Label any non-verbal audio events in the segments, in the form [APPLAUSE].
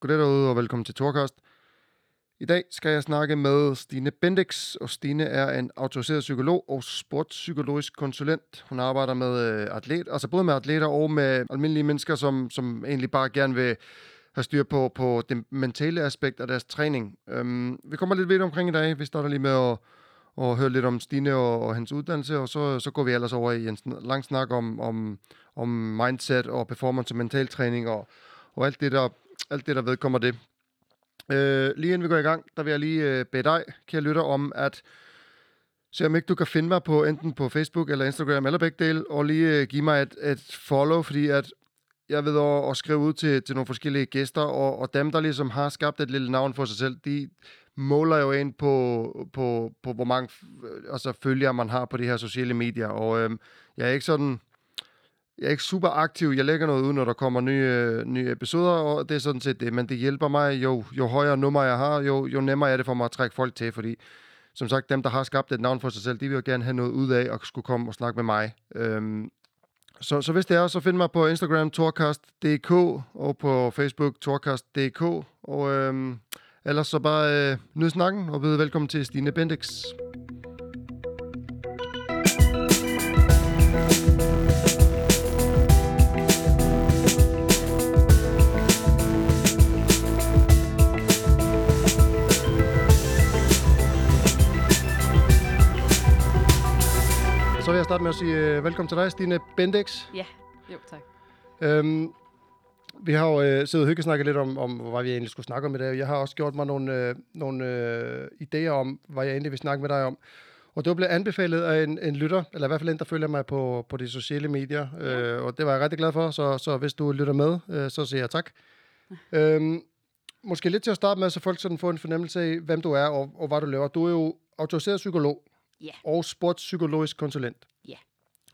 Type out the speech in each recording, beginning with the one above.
Goddag derude, og velkommen til Torkast. I dag skal jeg snakke med Stine Bendix, og Stine er en autoriseret psykolog og sportspsykologisk konsulent. Hun arbejder med øh, atlet, altså både med atleter og med almindelige mennesker, som, som egentlig bare gerne vil have styr på, på det mentale aspekt af deres træning. Um, vi kommer lidt vidt omkring i dag. Vi starter lige med at, at høre lidt om Stine og, og hendes uddannelse, og så, så går vi ellers over i en lang snak om, om, om mindset og performance og mental træning og, og alt det, der alt det, der vedkommer det. Øh, lige inden vi går i gang, der vil jeg lige øh, bede dig, kære lytter, om at se om ikke du kan finde mig på enten på Facebook eller Instagram eller begge dele, og lige øh, give mig et, et follow, fordi at jeg ved at, at skrive ud til, til nogle forskellige gæster, og, og dem, der ligesom har skabt et lille navn for sig selv, de måler jo ind på, på, på hvor mange altså, følgere man har på de her sociale medier, og øh, jeg er ikke sådan jeg er ikke super aktiv. Jeg lægger noget ud, når der kommer nye, nye episoder, og det er sådan set det. Men det hjælper mig. Jo, jo højere nummer jeg har, jo, jo nemmere er det for mig at trække folk til, fordi som sagt, dem, der har skabt et navn for sig selv, de vil jo gerne have noget ud af og skulle komme og snakke med mig. Øhm, så, så hvis det er, så find mig på Instagram, torkast.dk, og på Facebook, torkast.dk, og øhm, ellers så bare øh, nyd snakken, og byde velkommen til Stine Bendix. Starte med at sige uh, velkommen til dig, Stine Bendix. Ja, jo tak. Øhm, vi har jo uh, siddet og hyggesnakket lidt om, om, hvad vi egentlig skulle snakke om i dag. Jeg har også gjort mig nogle, uh, nogle uh, idéer om, hvad jeg egentlig vil snakke med dig om. Og det var blevet anbefalet af en, en lytter, eller i hvert fald en, der følger mig på, på de sociale medier. Ja. Uh, og det var jeg rigtig glad for, så, så hvis du lytter med, uh, så siger jeg tak. Ja. Øhm, måske lidt til at starte med, så folk sådan får en fornemmelse af, hvem du er og, og hvad du laver. Du er jo autoriseret psykolog Ja. og sportspsykologisk konsulent.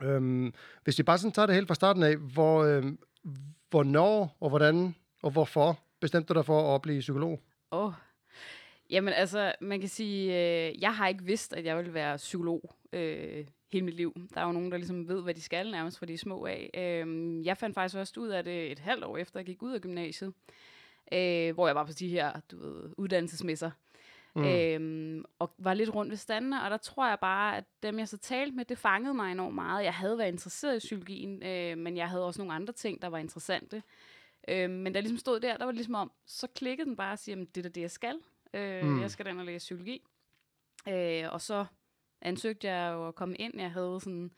Øhm, hvis vi bare sådan tager det helt fra starten af, hvor, øhm, hvornår og hvordan og hvorfor bestemte du dig for at blive psykolog? Åh. Oh. Jamen altså, man kan sige, øh, jeg har ikke vidst, at jeg ville være psykolog øh, hele mit liv. Der er jo nogen, der ligesom ved, hvad de skal nærmest fra de er små af. Øh, jeg fandt faktisk først ud af det et halvt år efter, jeg gik ud af gymnasiet. Øh, hvor jeg var på de her, du ved, uddannelsesmesser. Mm. Øhm, og var lidt rundt ved standene, og der tror jeg bare, at dem jeg så talte med, det fangede mig enormt meget. Jeg havde været interesseret i psykologien, øh, men jeg havde også nogle andre ting, der var interessante. Øh, men da jeg ligesom stod der, der var det ligesom om, så klikkede den bare og siger, det er det, jeg skal. Øh, mm. Jeg skal den og læse psykologi. Øh, og så ansøgte jeg jo at komme ind. Jeg havde sådan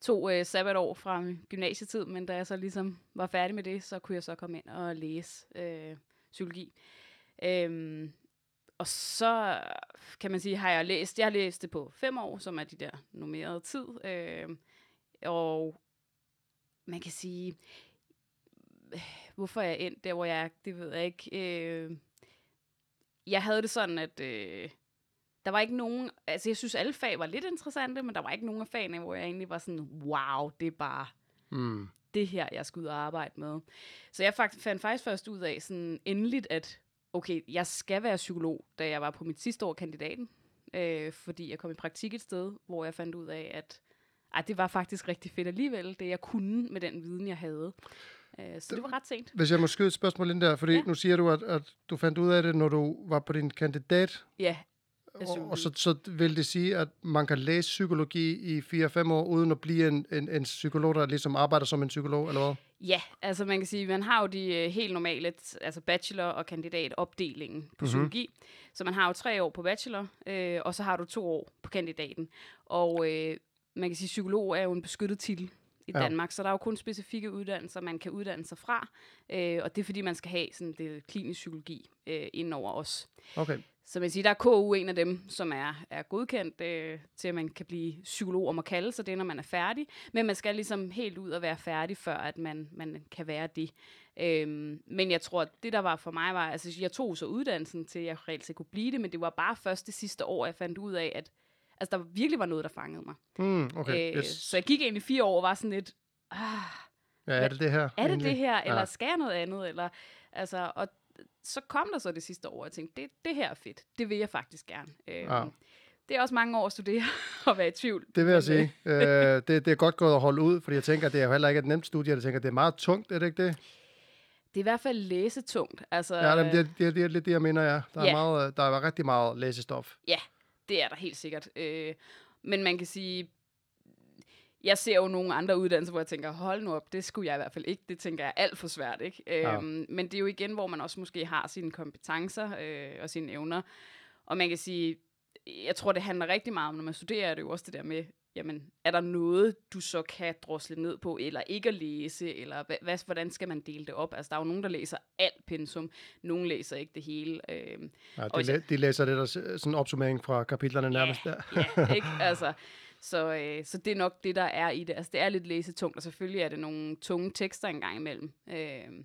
to øh, sabbatår fra gymnasietid, men da jeg så ligesom var færdig med det, så kunne jeg så komme ind og læse øh, psykologi. Øh, og så kan man sige, har jeg læst, jeg har læst det på fem år, som er de der nummerede tid. Øh, og man kan sige, hvorfor jeg endt der, hvor jeg er, det ved jeg ikke. Øh, jeg havde det sådan, at øh, der var ikke nogen, altså jeg synes alle fag var lidt interessante, men der var ikke nogen af fagene, hvor jeg egentlig var sådan, wow, det er bare mm. det her, jeg skulle ud og arbejde med. Så jeg fandt faktisk først ud af sådan endeligt, at okay, jeg skal være psykolog, da jeg var på mit sidste år kandidaten, øh, fordi jeg kom i praktik et sted, hvor jeg fandt ud af, at ej, det var faktisk rigtig fedt alligevel, det jeg kunne med den viden, jeg havde. Øh, så det, var ret sent. Hvis jeg må skyde et spørgsmål ind der, fordi ja. nu siger du, at, at du fandt ud af det, når du var på din kandidat. Ja, og, og så, så vil det sige, at man kan læse psykologi i 4-5 år, uden at blive en, en, en psykolog, der ligesom arbejder som en psykolog, eller hvad? Ja, altså man kan sige, man har jo de øh, helt normale, altså bachelor- og kandidatopdelingen på mm-hmm. psykologi. Så man har jo tre år på bachelor, øh, og så har du to år på kandidaten. Og øh, man kan sige, psykolog er jo en beskyttet titel i ja. Danmark, så der er jo kun specifikke uddannelser, man kan uddanne sig fra, øh, og det er fordi, man skal have sådan det klinisk psykologi øh, ind over os. Okay. Så man siger, der er KU en af dem, som er, er godkendt øh, til, at man kan blive psykolog og må kalde sig det, når man er færdig. Men man skal ligesom helt ud og være færdig, før at man, man kan være det. Øhm, men jeg tror, at det der var for mig var, altså jeg tog så uddannelsen til, at jeg reelt set kunne blive det, men det var bare først det sidste år, jeg fandt ud af, at altså, der virkelig var noget, der fangede mig. Mm, okay, øh, yes. Så jeg gik egentlig fire år og var sådan lidt, ah, ja, er det det her? Er det egentlig? det her, eller ja. skal jeg noget andet? Eller, altså, og så kom der så det sidste år, og jeg tænkte, det, det her er fedt. Det vil jeg faktisk gerne. Øhm, ja. Det er også mange år at studere [LAUGHS] og være i tvivl. Det vil jeg sige. øh, [LAUGHS] det, det er godt gået at holde ud, fordi jeg tænker, at det er jo heller ikke et nemt studie. Jeg tænker, at det er meget tungt, er det ikke det? Det er i hvert fald læsetungt. Altså, Ja, jamen, det, er- det, er- det er lidt det, jeg mener, ja. Der er, Ja. meget, øh, der er rigtig meget læsestof. Det er der helt sikkert. Øh, men man kan sige, jeg ser jo nogle andre uddannelser, hvor jeg tænker, hold nu op, det skulle jeg i hvert fald ikke. Det tænker jeg er alt for svært, ikke? Ja. Øhm, men det er jo igen, hvor man også måske har sine kompetencer øh, og sine evner. Og man kan sige, jeg tror, det handler rigtig meget om, når man studerer, er det jo også det der med, jamen, er der noget, du så kan drosle ned på, eller ikke at læse, eller hvad, hvordan skal man dele det op? Altså, der er jo nogen, der læser alt pensum, nogen læser ikke det hele. Øh, Ja, Og de, læ- de læser det der sådan en opsummering fra kapitlerne nærmest der. ja, ikke? Altså, så, øh, så det er nok det, der er i det. Altså, det er lidt læsetungt, og selvfølgelig er det nogle tunge tekster engang imellem. Øh,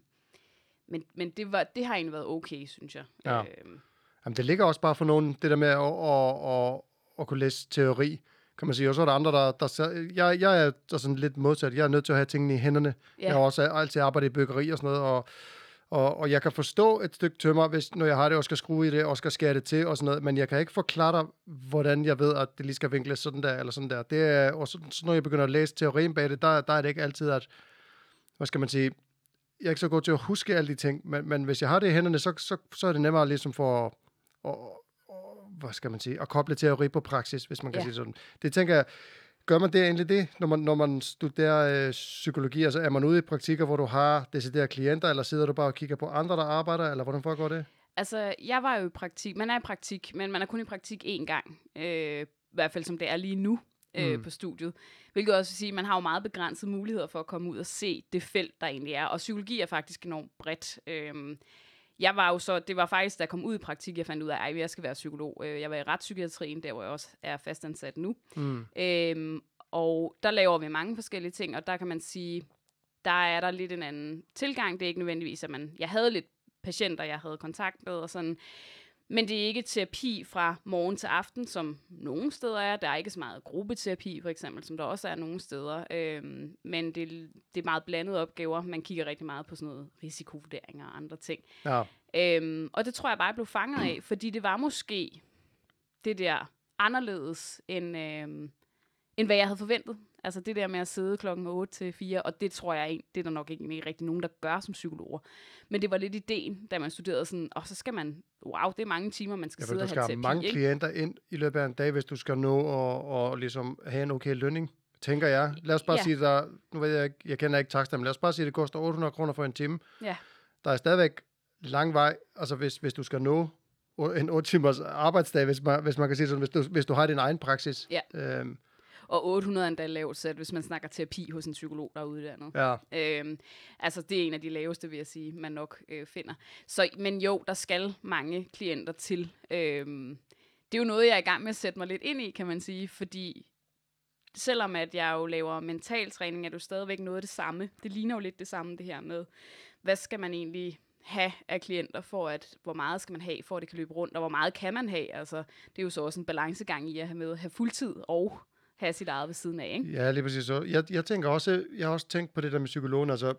men men det, var, det har egentlig været okay, synes jeg. Ja. Øh, Jamen, det ligger også bare for nogen, det der med at, at, at, at kunne læse teori, kan man sige. Og så er der andre, der... der jeg, jeg er sådan lidt modsat. Jeg er nødt til at have tingene i hænderne. Ja. Jeg har også altid arbejdet i byggeri og sådan noget, og, og, og jeg kan forstå et stykke tømmer, hvis, når jeg har det, og skal skrue i det, og skal skære det til og sådan noget, men jeg kan ikke forklare dig, hvordan jeg ved, at det lige skal vinkles sådan der, eller sådan der. Det er, og så, så når jeg begynder at læse teorien bag det, der, der er det ikke altid, at, hvad skal man sige, jeg er ikke så god til at huske alle de ting, men, men hvis jeg har det i hænderne, så, så, så er det nemmere ligesom for at, og, og, hvad skal man sige, at koble teori på praksis, hvis man kan Ja. sige sådan. Det tænker jeg, gør man det egentlig det, når man, når man studerer øh, psykologi? Altså er man ude i praktikker, hvor du har deciderede klienter, eller sidder du bare og kigger på andre, der arbejder, eller hvordan foregår det? altså, jeg var jo i praktik. Man er i praktik, men man er kun i praktik én gang. Øh, I hvert fald som det er lige nu øh, Mm. på studiet. Hvilket også vil sige, at man har jo meget begrænsede muligheder for at komme ud og se det felt, der egentlig er. Og psykologi er faktisk enormt bredt. Øh, jeg var jo så, det var faktisk, da jeg kom ud i praktik, jeg fandt ud af, at jeg skal være psykolog. Øh, Jeg var i retspsykiatrien, der hvor jeg også er fastansat nu. Mm. Øhm, og der laver vi mange forskellige ting, og der kan man sige, der er der lidt en anden tilgang. Det er ikke nødvendigvis, at man... Jeg havde lidt patienter, jeg havde kontakt med, og sådan, men det er ikke terapi fra morgen til aften, som nogle steder er. Der er ikke så meget gruppeterapi, for eksempel, som der også er nogle steder. Øhm, men det, det er meget blandede opgaver. Man kigger rigtig meget på sådan noget risikovurdering og andre ting. Ja. Øhm, og det tror jeg bare, jeg blev fanget af, fordi det var måske det der anderledes, end, øhm, end hvad jeg havde forventet. Altså det der med at sidde klokken 8 til 4, og det tror jeg, det er der nok ikke, rigtig nogen, der gør som psykologer. Men det var lidt ideen, da man studerede sådan, og så skal man, wow, det er mange timer, man skal Jeg sidde og du have skal have terapi. mange ikke? klienter ind i løbet af en dag, hvis du skal nå og, og ligesom have en okay lønning, tænker jeg. Lad os bare Ja. sige, der, nu ved jeg ikke, jeg kender ikke takster, men lad os bare sige, det koster 800 kroner for en time. Ja. Der er stadigvæk lang vej, altså hvis, hvis du skal nå en 8 timers arbejdsdag, hvis man, hvis man kan sige sådan, hvis du, hvis du har din egen praksis. Ja. Øhm, Og 800 er endda lavt sat, hvis man snakker terapi hos en psykolog, der er uddannet. ja. Øhm, altså, det er en af de laveste, vil jeg sige, man nok øh, finder. Så, men jo, der skal mange klienter til. Øhm, det er jo noget, jeg er i gang med at sætte mig lidt ind i, kan man sige, fordi selvom at jeg jo laver mental træning, er det jo stadigvæk noget af det samme. Det ligner jo lidt det samme, det her med, hvad skal man egentlig have af klienter, for at, hvor meget skal man have, for at det kan løbe rundt, og hvor meget kan man have. Altså, det er jo så også en balancegang i at have med at have fuldtid og have sit eget ved siden af, ikke? Ja, lige præcis. Så jeg, jeg tænker også, jeg har også tænkt på det der med psykologen, altså,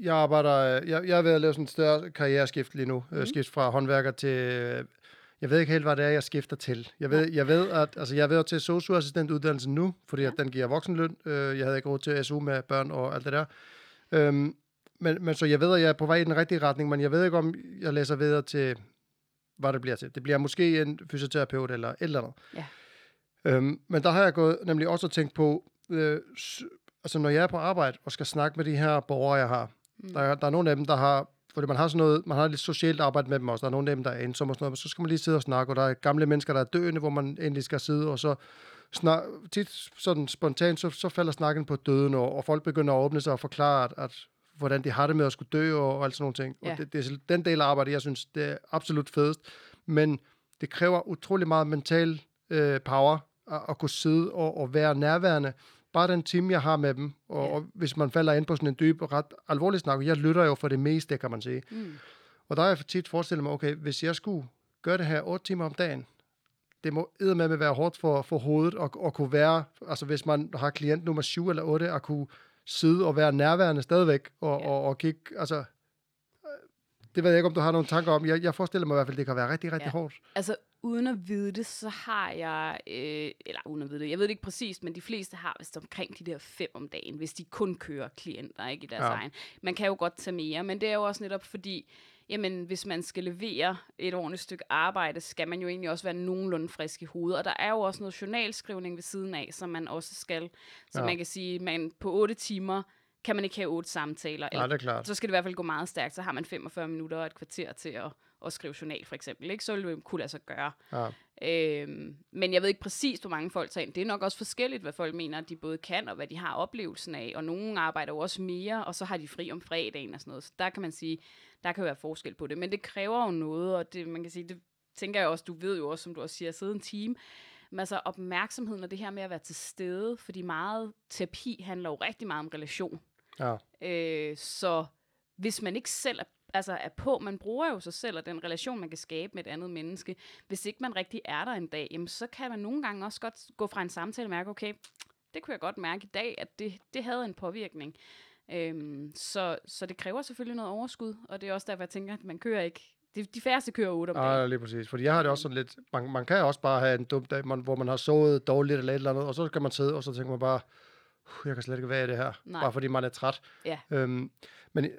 jeg arbejder, jeg, jeg er ved at lave sådan et større karriereskift lige nu, mm. skift fra håndværker til, øh, jeg ved ikke helt, hvad det er, jeg skifter til. Jeg ved, jeg ved at, altså, jeg er ved at til socioassistentuddannelsen nu, fordi ja. at den giver voksenløn. Øh, jeg havde ikke råd til SU med børn og alt det der. Øhm, men, men så jeg ved, at jeg er på vej i den rigtige retning, men jeg ved ikke, om jeg læser videre til, hvad det bliver til. Det bliver måske en fysioterapeut eller et eller andet. Ja. Øhm, men der har jeg gået nemlig også tænkt på, øh, altså når jeg er på arbejde og skal snakke med de her borgere, jeg har, mm. der, er- der er nogle af dem, der har, fordi man har sådan noget, man har lidt socialt arbejde med dem også, der er nogle af dem, der er ensomme og sådan noget, men så skal man lige sidde og snakke, og der er gamle mennesker, der er døende, hvor man endelig skal sidde, og så snak, tit sådan spontant, så, så falder snakken på døden, og, og folk begynder at åbne sig og forklare, at, at hvordan de har det med at skulle dø, og, og alt sådan nogle ting. Ja. Og det, det er den del af arbejdet, jeg synes, det er absolut fedest, men det kræver utrolig meget mental øh, power, at, at kunne sidde og, og være nærværende. Bare den time, jeg har med dem, og, Ja. og hvis man falder ind på sådan en dyb og ret alvorlig snak, jeg lytter jo for det meste, kan man sige. Mm. Og der har jeg for tit forestillet mig, okay, hvis jeg skulle gøre det her 8 timer om dagen, det må med være hårdt for, for hovedet og, og kunne være, altså hvis man har klient nummer 7 eller 8, at kunne sidde og være nærværende stadigvæk og, ja. og, og kigge, altså, øh, Det ved jeg ikke, om du har nogle tanker om. Jeg, jeg forestiller mig i hvert fald, det kan være rigtig, rigtig Ja. hårdt. Altså, uden at vide det, så har jeg, øh, eller uden at vide det, jeg ved det ikke præcist, men de fleste har vist omkring de der fem om dagen, hvis de kun kører klienter, ikke i deres Ja. ja. egen. Man kan jo godt tage mere, men det er jo også netop fordi, jamen, hvis man skal levere et ordentligt stykke arbejde, skal man jo egentlig også være nogenlunde frisk i hovedet. Og der er jo også noget journalskrivning ved siden af, som man også skal. Så Ja. ja. man kan sige, man på otte timer kan man ikke have otte samtaler. Nej, det er klart. Så skal det i hvert fald gå meget stærkt. Så har man 45 minutter og et kvarter til at, at skrive journal, for eksempel. Ikke? Så vil det kunne lade sig gøre. Ja. Øhm, men jeg ved ikke præcis, hvor mange folk tager ind. Det er nok også forskelligt, hvad folk mener, at de både kan, og hvad de har oplevelsen af. Og nogle arbejder jo også mere, og så har de fri om fredagen og sådan noget. Så der kan man sige, der kan være forskel på det. Men det kræver jo noget, og det, man kan sige, det tænker jeg også, du ved jo også, som du også siger, sidde en time. Men altså opmærksomheden og det her med at være til stede, fordi meget terapi handler jo rigtig meget om relation. Ja. Øh, så hvis man ikke selv er, altså er på, man bruger jo sig selv og den relation, man kan skabe med et andet menneske. Hvis ikke man rigtig er der en dag, jamen, så kan man nogle gange også godt gå fra en samtale og mærke, okay, det kunne jeg godt mærke i dag, at det, det havde en påvirkning. Øhm, så, så det kræver selvfølgelig noget overskud, og det er også derfor, jeg tænker, at man kører ikke, de, de færreste kører 8 om dagen. Ja, lige præcis. Fordi jeg har det også sådan lidt, man, man kan også bare have en dum dag, man, hvor man har sovet dårligt eller et eller andet, og så kan man sidde, og så tænker man bare, "Uh, jeg kan slet ikke være i det her, Nej. bare fordi man er træt. Ja. Øhm, men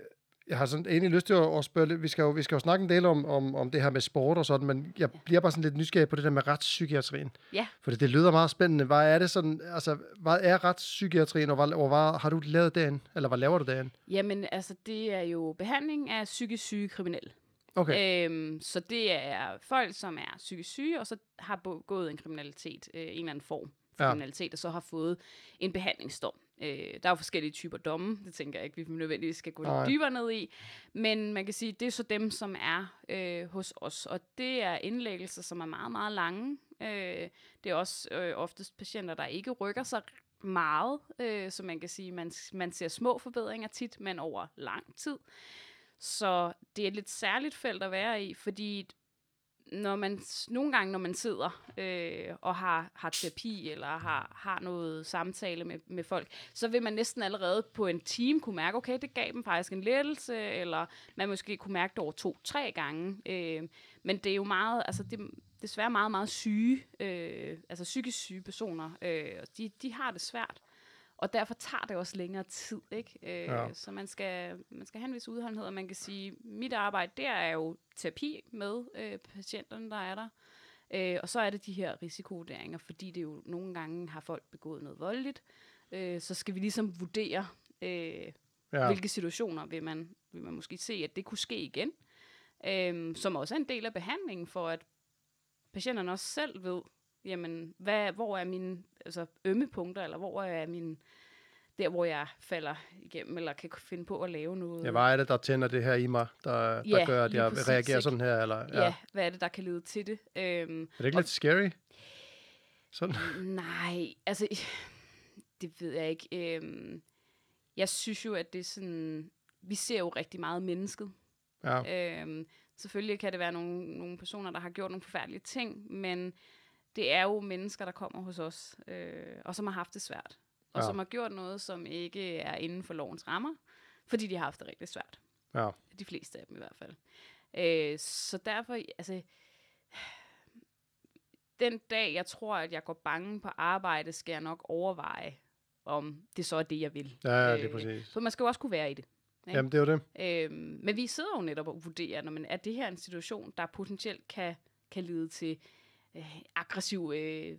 jeg har sådan egentlig lyst til at, at spørge lidt, vi skal, jo, vi skal jo snakke en del om, om, om det her med sport og sådan, men jeg bliver bare sådan lidt nysgerrig på det der med retspsykiatrien. Ja. For det lyder meget spændende. Hvad er det sådan, altså, hvad er retspsykiatrien, og hvad, og hvad har du lavet derinde? Eller hvad laver du derinde? Jamen, altså, det er jo behandling af psykisk syge kriminelle. Okay. Øhm, så det er folk, som er psykisk syge, og så har begået en kriminalitet, øh, en eller anden form for Ja. kriminalitet, og så har fået en behandlingsdom. Øh, der er jo forskellige typer domme, det tænker jeg ikke, vi nødvendigvis skal gå lidt dybere ned i. Men man kan sige, det er så dem, som er øh, hos os, og det er indlæggelser, som er meget, meget lange. Øh, det er også øh, oftest patienter, der ikke rykker sig meget, øh, så man kan sige, man, man ser små forbedringer tit, men over lang tid. Så det er et lidt særligt felt at være i, fordi når man, nogle gange, når man sidder øh, og har, har terapi eller har, har noget samtale med, med folk, så vil man næsten allerede på en time kunne mærke, okay, det gav dem faktisk en lettelse, eller man måske kunne mærke det over to-tre gange. Øh, men det er jo meget, altså det er desværre meget, meget syge, øh, altså psykisk syge personer, øh, og de, de har det svært. Og derfor tager det også længere tid, ikke? Øh, Ja. Så man skal, man skal have en vis udholdenhed, og man kan sige, mit arbejde, det er jo terapi med øh, patienterne, der er der. Øh, og så er det de her risikovurderinger, fordi det jo nogle gange har folk begået noget voldeligt. Øh, så skal vi ligesom vurdere, øh, ja. hvilke situationer vil man, vil man måske se, at det kunne ske igen. Øh, som også er en del af behandlingen, for at patienterne også selv ved, jamen, hvad, hvor er mine altså, ømme punkter, eller hvor er min, der hvor jeg falder igennem, eller kan finde på at lave noget. Ja, hvad er det, der tænder det her i mig, der, der Ja, gør, at jeg præcis, reagerer sådan her? Eller, ja. ja. hvad er det, der kan lede til det? Øhm, Er det ikke lidt scary? Sådan. nej, altså, [LAUGHS] det ved jeg ikke. Øhm, jeg synes jo, at det er sådan, vi ser jo rigtig meget mennesket. Ja. Øhm, selvfølgelig kan det være nogle, nogle personer, der har gjort nogle forfærdelige ting, men det er jo mennesker, der kommer hos os, øh, og som har haft det svært. Og Ja. som har gjort noget, som ikke er inden for lovens rammer, fordi de har haft det rigtig svært. ja. De fleste af dem i hvert fald. Øh, så derfor, altså, den dag, jeg tror, at jeg går bange på arbejde, skal jeg nok overveje, om det så er det, jeg vil. Ja, det er præcis. For man skal jo også kunne være i det. ikke? Jamen, det er jo det. Øhm, men vi sidder jo netop og vurderer, når man, er det her en situation, der potentielt kan, kan lede til øh, aggressiv øh,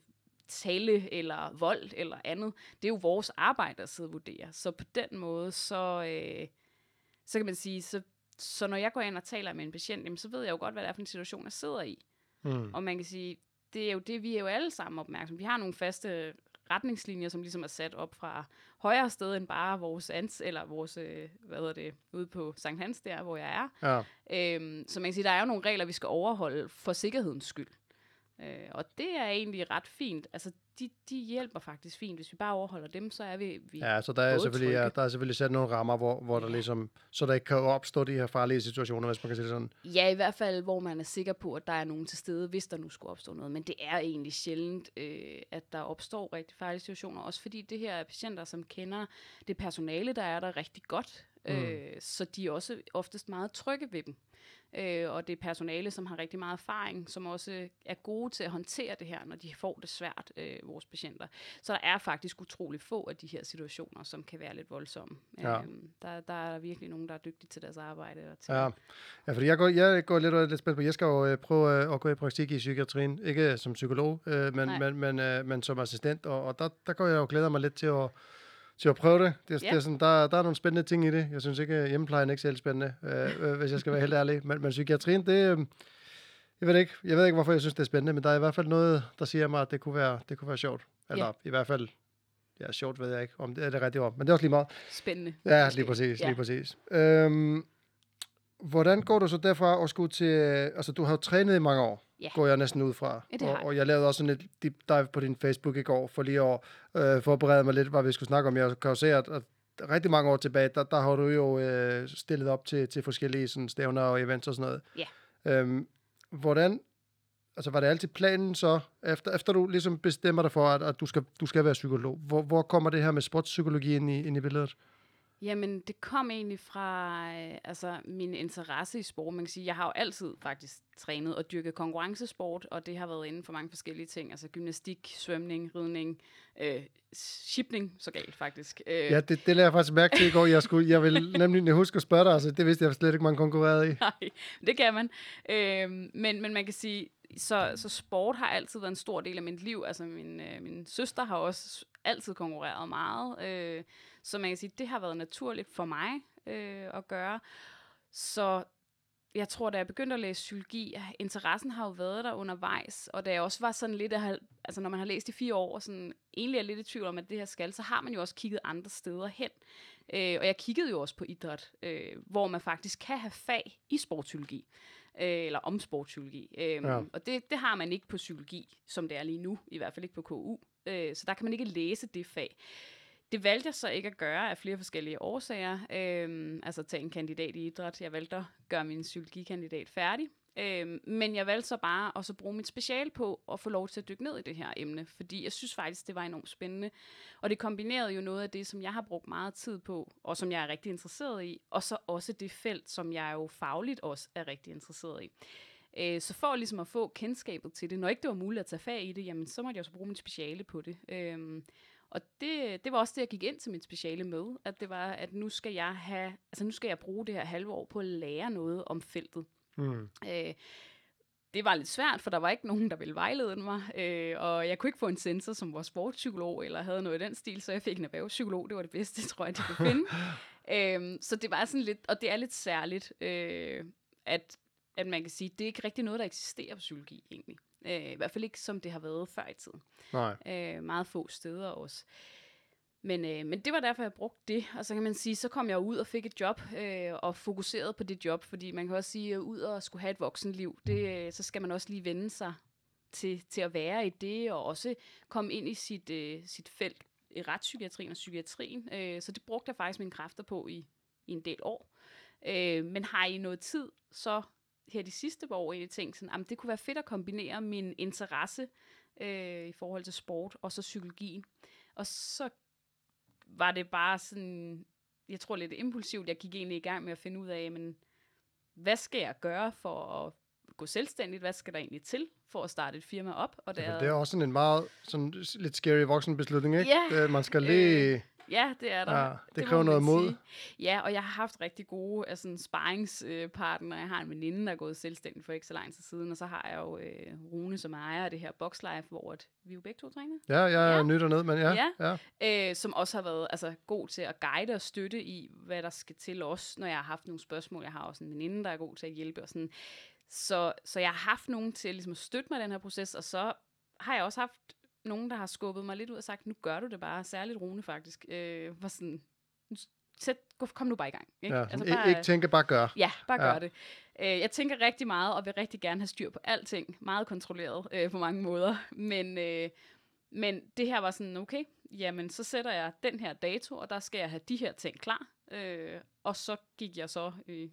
tale eller vold eller andet. Det er jo vores arbejde at sidde og vurdere. Så på den måde, så, øh, så kan man sige, så, så når jeg går ind og taler med en patient, jamen, så ved jeg jo godt, hvad det er for en situation, jeg sidder i. Mm. Og man kan sige, det er jo det, vi er jo alle sammen opmærksomme. Vi har nogle faste retningslinjer, som ligesom er sat op fra højere sted end bare vores ans eller vores, øh, hvad hedder det, ude på Sankt Hans der, hvor jeg er. Ja. Øhm, så man kan sige, der er jo nogle regler, vi skal overholde for sikkerhedens skyld. Øh, og det er egentlig ret fint. Altså, de, de hjælper faktisk fint. Hvis vi bare overholder dem, så er vi, vi Ja, så der er, selvfølgelig, ja, der er selvfølgelig sat nogle rammer, hvor, hvor der Ja. ligesom, så der ikke kan opstå de her farlige situationer, hvis man kan sige sådan. Ja, i hvert fald, hvor man er sikker på, at der er nogen til stede, hvis der nu skulle opstå noget. Men det er egentlig sjældent, øh, at der opstår rigtig farlige situationer. Også fordi det her er patienter, som kender det personale, der er der rigtig godt. Mm. Øh, så de er også oftest meget trygge ved dem. Øh, og det er personale, som har rigtig meget erfaring, som også er gode til at håndtere det her, når de får det svært, øh, vores patienter. Så der er faktisk utrolig få af de her situationer, som kan være lidt voldsomme. Ja. Øh, der, der er virkelig nogen, der er dygtige til deres arbejde. Og til Ja, ja fordi jeg går, jeg går lidt, lidt spændt på, jeg skal jo øh, prøve øh, at gå i praktik i psykiatrien, ikke som psykolog, øh, men, Nej. men, men, øh, men som assistent, og, og der, der går jeg og glæder mig lidt til at, til at prøve det. Det, er- Ja. det er sådan, der, der er nogle spændende ting i det. Jeg synes ikke, at hjemmeplejen er ikke særlig spændende, øh, øh, hvis jeg skal være helt ærlig. Men, men psykiatrien, det, øh, jeg ved ikke, jeg ved ikke, hvorfor jeg synes, det er spændende, men der er i hvert fald noget, der siger mig, at det kunne være, det kunne være sjovt. Eller Ja. i hvert fald, ja, sjovt ved jeg ikke, om det er det rigtige ord, men det er også lige meget. Spændende. Ja, lige præcis, Ja. lige præcis. Øhm, hvordan går du så derfra og skulle til, altså du har jo trænet i mange år, Ja. går jeg næsten ud fra. Ja, og, jeg. og jeg lavede også sådan et deep dive på din Facebook i går, for lige at øh, forberede mig lidt, hvad vi skulle snakke om. Jeg kan jo se, at, at rigtig mange år tilbage, der, der har du jo øh, stillet op til, til forskellige sådan, stævner og events og sådan noget. Ja. Øhm, hvordan, altså var det altid planen så, efter, efter du ligesom bestemmer dig for, at, at du, skal, du skal være psykolog, hvor, hvor kommer det her med sportspsykologi ind i, ind i billedet? Jamen, det kom egentlig fra øh, altså, min interesse i sport. Man kan sige, jeg har jo altid faktisk trænet og dyrket konkurrencesport, og det har været inden for mange forskellige ting. Altså gymnastik, svømning, ridning, øh, shipning, så galt faktisk. Øh, Ja, det, det lader jeg faktisk mærke til i går. Jeg, skulle, jeg vil [LAUGHS] nemlig huske at spørge dig, altså, det vidste jeg slet ikke, man konkurrerede i. [LAUGHS] Nej, det kan man. Øhm, men, men man kan sige, så, så sport har altid været en stor del af mit liv. Altså min, øh, min søster har også altid konkurreret meget. Øh, så man kan sige, det har været naturligt for mig øh, at gøre. Så jeg tror, da jeg begyndte at læse psykologi, interessen har jo været der undervejs, og da jeg også var sådan lidt, at altså når man har læst i fire år, og sådan, egentlig er lidt i tvivl om, at det her skal, så har man jo også kigget andre steder hen. Øh, og jeg kiggede jo også på idræt, øh, hvor man faktisk kan have fag i sportspsykologi, øh, eller om sportspsykologi. Øh, ja. Og det, det har man ikke på psykologi, som det er lige nu, i hvert fald ikke på KU. Øh, så der kan man ikke læse det fag. Det valgte jeg så ikke at gøre af flere forskellige årsager. Øhm, altså tage en kandidat i idræt. Jeg valgte at gøre min psykologikandidat færdig. Øhm, men jeg valgte så bare at så bruge mit speciale på at få lov til at dykke ned i det her emne, fordi jeg synes faktisk, det var enormt spændende. Og det kombinerede jo noget af det, som jeg har brugt meget tid på, og som jeg er rigtig interesseret i, og så også det felt, som jeg jo fagligt også er rigtig interesseret i. Øh, så for ligesom at få kendskabet til det, når ikke det var muligt at tage fag i det, jamen så måtte jeg også bruge mit speciale på det. Øhm, og det, det var også det, jeg gik ind til mit speciale med, at det var, at nu skal jeg have, altså nu skal jeg bruge det her halve år på at lære noget om feltet. Hmm. Øh, det var lidt svært, for der var ikke nogen, der ville vejlede mig, øh, og jeg kunne ikke få en sensor, som var sportspsykolog, eller havde noget i den stil, så jeg fik en erhvervspsykolog, det var det bedste, [LAUGHS] tror jeg, de kunne finde. øhm, så det var sådan lidt, og det er lidt særligt, øh, at, at man kan sige, det er ikke rigtig noget, der eksisterer på psykologi egentlig. Øh, I hvert fald ikke, som det har været før i tiden. Nej. Øh, meget få steder også. Men, øh, men det var derfor, jeg brugte det. Og så kan man sige, så kom jeg ud og fik et job, øh, og fokuserede på det job, fordi man kan også sige, at ud og skulle have et voksenliv, det, øh, så skal man også lige vende sig til, til at være i det, og også komme ind i sit, øh, sit felt i retspsykiatrien og psykiatrien. Øh, så det brugte jeg faktisk mine kræfter på i, i en del år. Øh, men har I noget tid, så her de sidste par år egentlig tænkt sådan, at det kunne være fedt at kombinere min interesse øh, i forhold til sport og så psykologien. Og så var det bare sådan, jeg tror lidt impulsivt, jeg gik egentlig i gang med at finde ud af, men hvad skal jeg gøre for at gå selvstændigt? Hvad skal der egentlig til for at starte et firma op? Og Det, det er også sådan en meget sådan lidt scary voksen beslutning, ikke? Ja. Øh, Man skal lige... Ja, det er der. Ja, det må kræver noget mod. sige. Ja, og jeg har haft rigtig gode altså, sparringspartnere. Jeg har en veninde, der er gået selvstændig for ikke så lang tid siden, og så har jeg jo øh, Rune, som ejer det her Boxlife, hvor at vi jo begge to træner. Ja, jeg er Ja. nyt ned, men ja. Ja. ja. øh, som også har været altså, god til at guide og støtte i, hvad der skal til os, når jeg har haft nogle spørgsmål. Jeg har også en veninde, der er god til at hjælpe. Og sådan. Så, så jeg har haft nogen til ligesom, at støtte mig i den her proces, og så har jeg også haft nogen, der har skubbet mig lidt ud og sagt, nu gør du det bare. Særligt Rune faktisk. Øh, var sådan, "Nu s- sæt, kom nu bare i gang. Ikke? Ja, altså, bare, ikke tænke, bare gør. Ja, bare gør ja. det. Øh, jeg tænker rigtig meget, og vil rigtig gerne have styr på alting. Meget kontrolleret øh, på mange måder. Men, øh, men det her var sådan, okay, jamen så sætter jeg den her dato, og der skal jeg have de her ting klar. Øh, og så gik jeg så øh,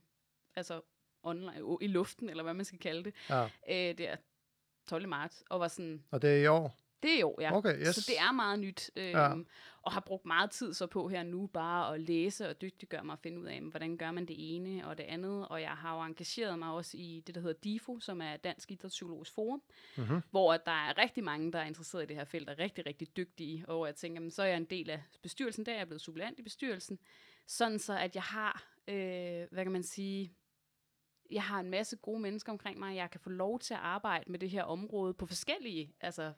altså online, i luften, eller hvad man skal kalde det. Ja. Øh, det er 12. marts, og var sådan... Og det er i år? Det er jo, ja. Okay, yes. Så det er meget nyt. Øhm, ja. Og har brugt meget tid så på her nu bare at læse og dygtiggøre mig og finde ud af, hvordan gør man det ene og det andet. Og jeg har jo engageret mig også i det, der hedder DIFO, som er Dansk Idrætspsykologisk Forum, mm-hmm. hvor der er rigtig mange, der er interesseret i det her felt og rigtig, rigtig dygtige. Og jeg tænker, men så er jeg en del af bestyrelsen, der er jeg blevet suppleant i bestyrelsen, sådan så at jeg har, øh, hvad kan man sige, jeg har en masse gode mennesker omkring mig, jeg kan få lov til at arbejde med det her område på forskellige, altså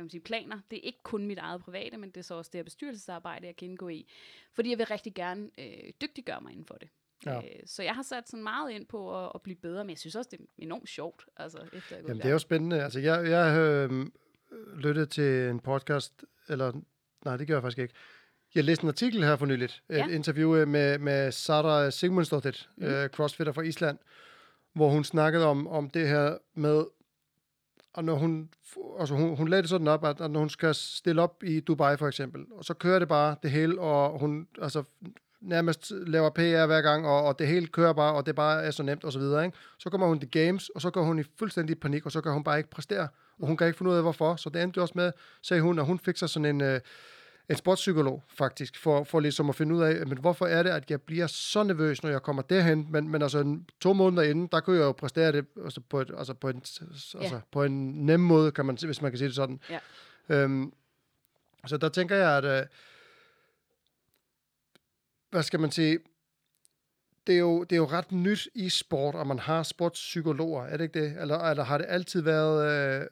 hvad man siger, planer. Det er ikke kun mit eget private, men det er så også det her bestyrelsesarbejde, jeg kan indgå i. Fordi jeg vil rigtig gerne øh, dygtiggøre mig inden for det. Ja. Øh, så jeg har sat sådan meget ind på at, at blive bedre, men jeg synes også, det er enormt sjovt. Altså, efter jeg Jamen, det er jo spændende. Altså, jeg, jeg øh, lyttet til en podcast, eller nej, det gør jeg faktisk ikke. Jeg læste en artikel her for nyligt, ja. et interview øh, med, med Sara Sigmundsdottir, mm. øh, crossfitter fra Island, hvor hun snakkede om, om det her med, og når hun, altså hun, hun lagde det sådan op, at, at når hun skal stille op i Dubai for eksempel, og så kører det bare det hele, og hun altså, nærmest laver PR hver gang, og, og det hele kører bare, og det bare er så nemt og så videre. Ikke? Så kommer hun til games, og så går hun i fuldstændig panik, og så kan hun bare ikke præstere, og hun kan ikke finde ud af hvorfor. Så det endte også med, sagde hun, at hun fik sig sådan en... Øh, en sportspsykolog, faktisk, for, for ligesom at finde ud af, men hvorfor er det, at jeg bliver så nervøs, når jeg kommer derhen, men, men altså en, to måneder inden, der kunne jeg jo præstere det altså på, et, altså på, en, altså ja. på en nem måde, kan man, hvis man kan sige det sådan. Ja. Øhm, så der tænker jeg, at øh, hvad skal man sige, det er, jo, det er jo ret nyt i sport, at man har sportspsykologer, er det ikke det? Eller, eller har det altid været øh,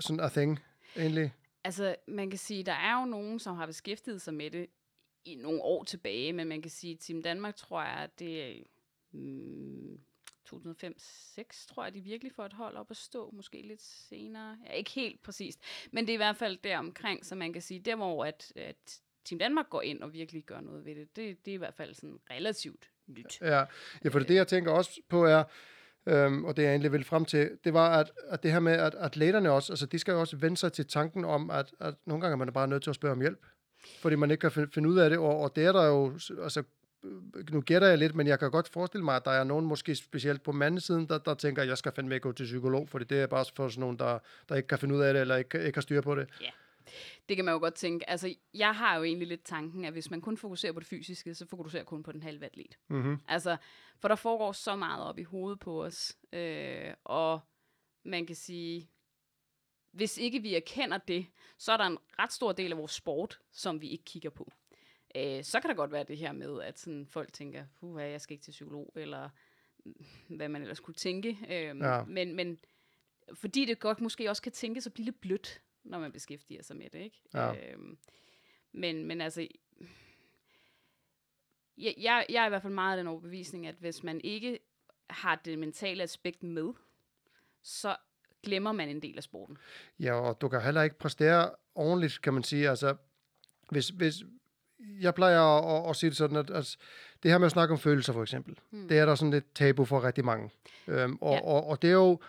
sådan a thing, egentlig? Altså, man kan sige, der er jo nogen, som har beskæftiget sig med det i nogle år tilbage, men man kan sige, Team Danmark, tror jeg, det er mm, 2005-6, tror jeg, de virkelig får et hold op at stå, måske lidt senere. Ja, ikke helt præcist, men det er i hvert fald der omkring, så man kan sige, der hvor at, at Team Danmark går ind og virkelig gør noget ved det, det, det er i hvert fald sådan relativt nyt. Ja, ja for det, det jeg tænker også på er, Øhm, og det jeg egentlig ville frem til, det var, at, at det her med, at atleterne også, altså de skal jo også vende sig til tanken om, at, at nogle gange er man bare nødt til at spørge om hjælp, fordi man ikke kan finde, finde ud af det, og, og det er der jo, altså nu gætter jeg lidt, men jeg kan godt forestille mig, at der er nogen, måske specielt på mandesiden, der, der tænker, at jeg skal fandme gå til psykolog, fordi det er bare for sådan nogen, der, der ikke kan finde ud af det, eller ikke, ikke har styr på det. Yeah. Det kan man jo godt tænke. Altså, jeg har jo egentlig lidt tanken, at hvis man kun fokuserer på det fysiske, så fokuserer kun på den halve atlet. Mm-hmm. Altså, for der foregår så meget op i hovedet på os. Øh, og man kan sige, hvis ikke vi erkender det, så er der en ret stor del af vores sport, som vi ikke kigger på. Øh, så kan der godt være det her med, at sådan folk tænker, puh, jeg skal ikke til psykolog, eller hvad man ellers kunne tænke. Øh, ja. men, men fordi det godt måske også kan tænkes at blive lidt blødt når man beskæftiger sig med det, ikke? Ja. Øhm, men, men altså, jeg, jeg, jeg er i hvert fald meget af den overbevisning, at hvis man ikke har det mentale aspekt med, så glemmer man en del af sporten. Ja, og du kan heller ikke præstere ordentligt, kan man sige. Altså, hvis, hvis, jeg plejer at, at, at sige det sådan, at altså, det her med at snakke om følelser for eksempel, hmm. det er der sådan lidt tabu for rigtig mange. Øhm, og, ja. og, og det er jo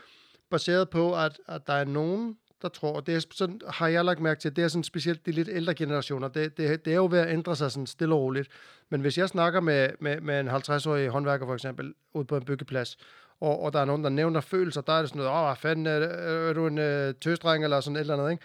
baseret på, at, at der er nogen, der tror, og det er sådan, har jeg lagt mærke til, det er sådan specielt de lidt ældre generationer, det, det, det er jo ved at ændre sig sådan stille og roligt. Men hvis jeg snakker med, med, med en 50-årig håndværker for eksempel, ude på en byggeplads, og, og der er nogen, der nævner følelser, der er det sådan noget, åh, hvad fanden, er, er du en øh, tøstreng, eller sådan et eller andet, ikke?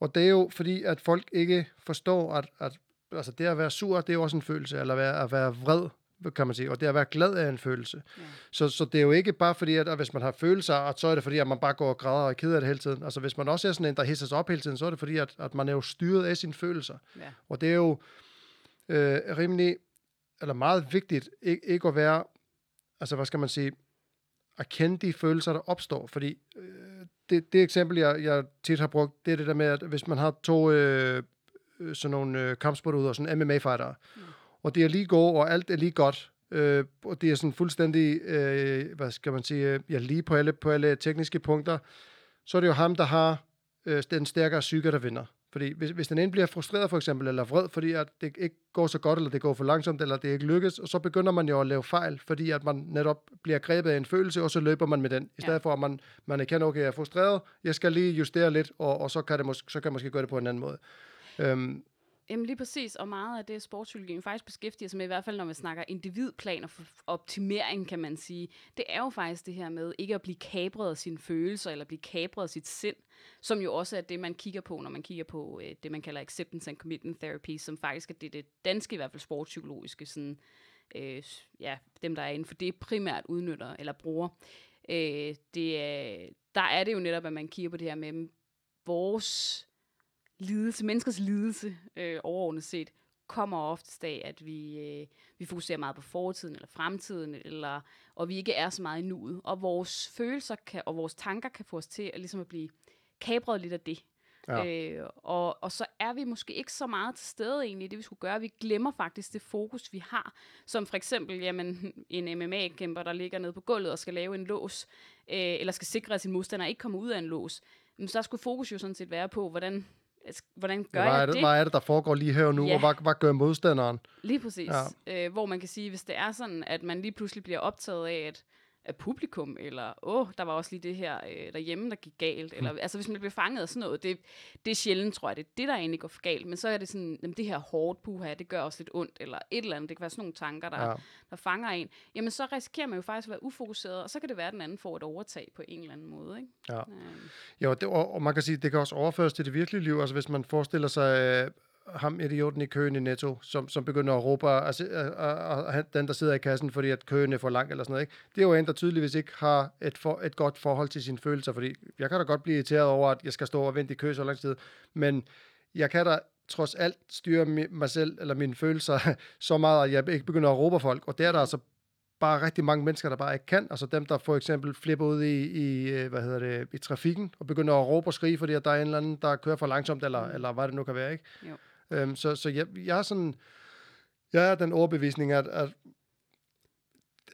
Og det er jo fordi, at folk ikke forstår, at, at altså det at være sur, det er jo også en følelse, eller at være, at være vred, kan man sige, og det at være glad af en følelse. Ja. Så, så det er jo ikke bare fordi, at, at hvis man har følelser, at så er det fordi, at man bare går og græder og er ked af det hele tiden. Altså hvis man også er sådan en, der hisser sig op hele tiden, så er det fordi, at, at man er jo styret af sine følelser. Ja. Og det er jo øh, rimelig, eller meget vigtigt, ikke, ikke at være, altså hvad skal man sige, at kende de følelser, der opstår. Fordi øh, det, det eksempel, jeg, jeg tit har brugt, det er det der med, at hvis man har to øh, øh sådan nogle øh, kampsportuder, sådan MMA-fightere, mm og det er lige god, og alt er lige godt. Øh, og det er sådan fuldstændig, øh, hvad skal man sige, ja, lige på alle, på alle tekniske punkter. Så er det jo ham, der har øh, den stærkere psyke, der vinder. Fordi hvis, hvis den ene bliver frustreret for eksempel, eller vred, fordi at det ikke går så godt, eller det går for langsomt, eller det ikke lykkes, og så begynder man jo at lave fejl, fordi at man netop bliver grebet af en følelse, og så løber man med den. I stedet ja. for, at man, man erkender, okay, jeg er frustreret, jeg skal lige justere lidt, og, og så, kan det mås- så kan jeg måske gøre det på en anden måde. Øhm, Jamen lige præcis, og meget af det sportspsykologien faktisk beskæftiger sig med, i hvert fald når man snakker individplaner for optimering, kan man sige, det er jo faktisk det her med ikke at blive kabret af sine følelser, eller blive kabret af sit sind, som jo også er det, man kigger på, når man kigger på øh, det, man kalder acceptance and commitment therapy, som faktisk er det, det danske, i hvert fald sportspsykologiske, sådan, øh, ja, dem der er inden for det, primært udnytter eller bruger. Øh, det er, der er det jo netop, at man kigger på det her med mm, vores lidelse, menneskers lidelse øh, overordnet set, kommer oftest af, at vi, øh, vi fokuserer meget på fortiden eller fremtiden, eller, og vi ikke er så meget i nuet. Og vores følelser kan, og vores tanker kan få os til at, ligesom at blive kabret lidt af det. Ja. Øh, og, og så er vi måske ikke så meget til stede egentlig i det, vi skulle gøre. Vi glemmer faktisk det fokus, vi har. Som for eksempel jamen, en MMA-kæmper, der ligger nede på gulvet og skal lave en lås, øh, eller skal sikre, at sin modstander ikke kommer ud af en lås. Men så skulle fokus jo sådan set være på, hvordan hvordan gør ja, hvad jeg er det, det? Hvad er det, der foregår lige her og nu, Ja. og hvad, hvad gør modstanderen? Lige præcis. Ja. Øh, hvor man kan sige, hvis det er sådan, at man lige pludselig bliver optaget af, at af publikum, eller åh, der var også lige det her øh, derhjemme, der gik galt, eller altså hvis man bliver fanget af sådan noget, det, det er sjældent, tror jeg, det er det, der egentlig går galt, men så er det sådan, jamen, det her hårdt puha, det gør også lidt ondt, eller et eller andet, det kan være sådan nogle tanker, der, Ja. ja. der fanger en, jamen så risikerer man jo faktisk at være ufokuseret, og så kan det være, at den anden får et overtag på en eller anden måde, ikke? Ja. Øhm, Jo, det, og, og man kan sige, det kan også overføres til det virkelige liv. Altså hvis man forestiller sig øh, ham idioten i køen i Netto, som, som begynder at råbe, altså, øh, øh, øh, den der sidder i kassen, fordi at køen er for lang eller sådan noget. Ikke? Det er jo en, der tydeligvis ikke har et, for, et godt forhold til sine følelser, fordi jeg kan da godt blive irriteret over, at jeg skal stå og vente i kø så lang tid, men jeg kan da trods alt styre mi- mig selv eller mine følelser [LAUGHS] så meget, at jeg ikke begynder at råbe folk, og det er der altså bare rigtig mange mennesker, der bare ikke kan. Altså dem, der for eksempel flipper ud i, i øh, hvad hedder det, i trafikken, og begynder at råbe og skrige, fordi at der er en eller anden, der kører for langsomt, eller, Mm. eller hvad det nu kan være, ikke? Jo. Øhm, så så jeg, jeg er sådan, jeg er den overbevisning, at, at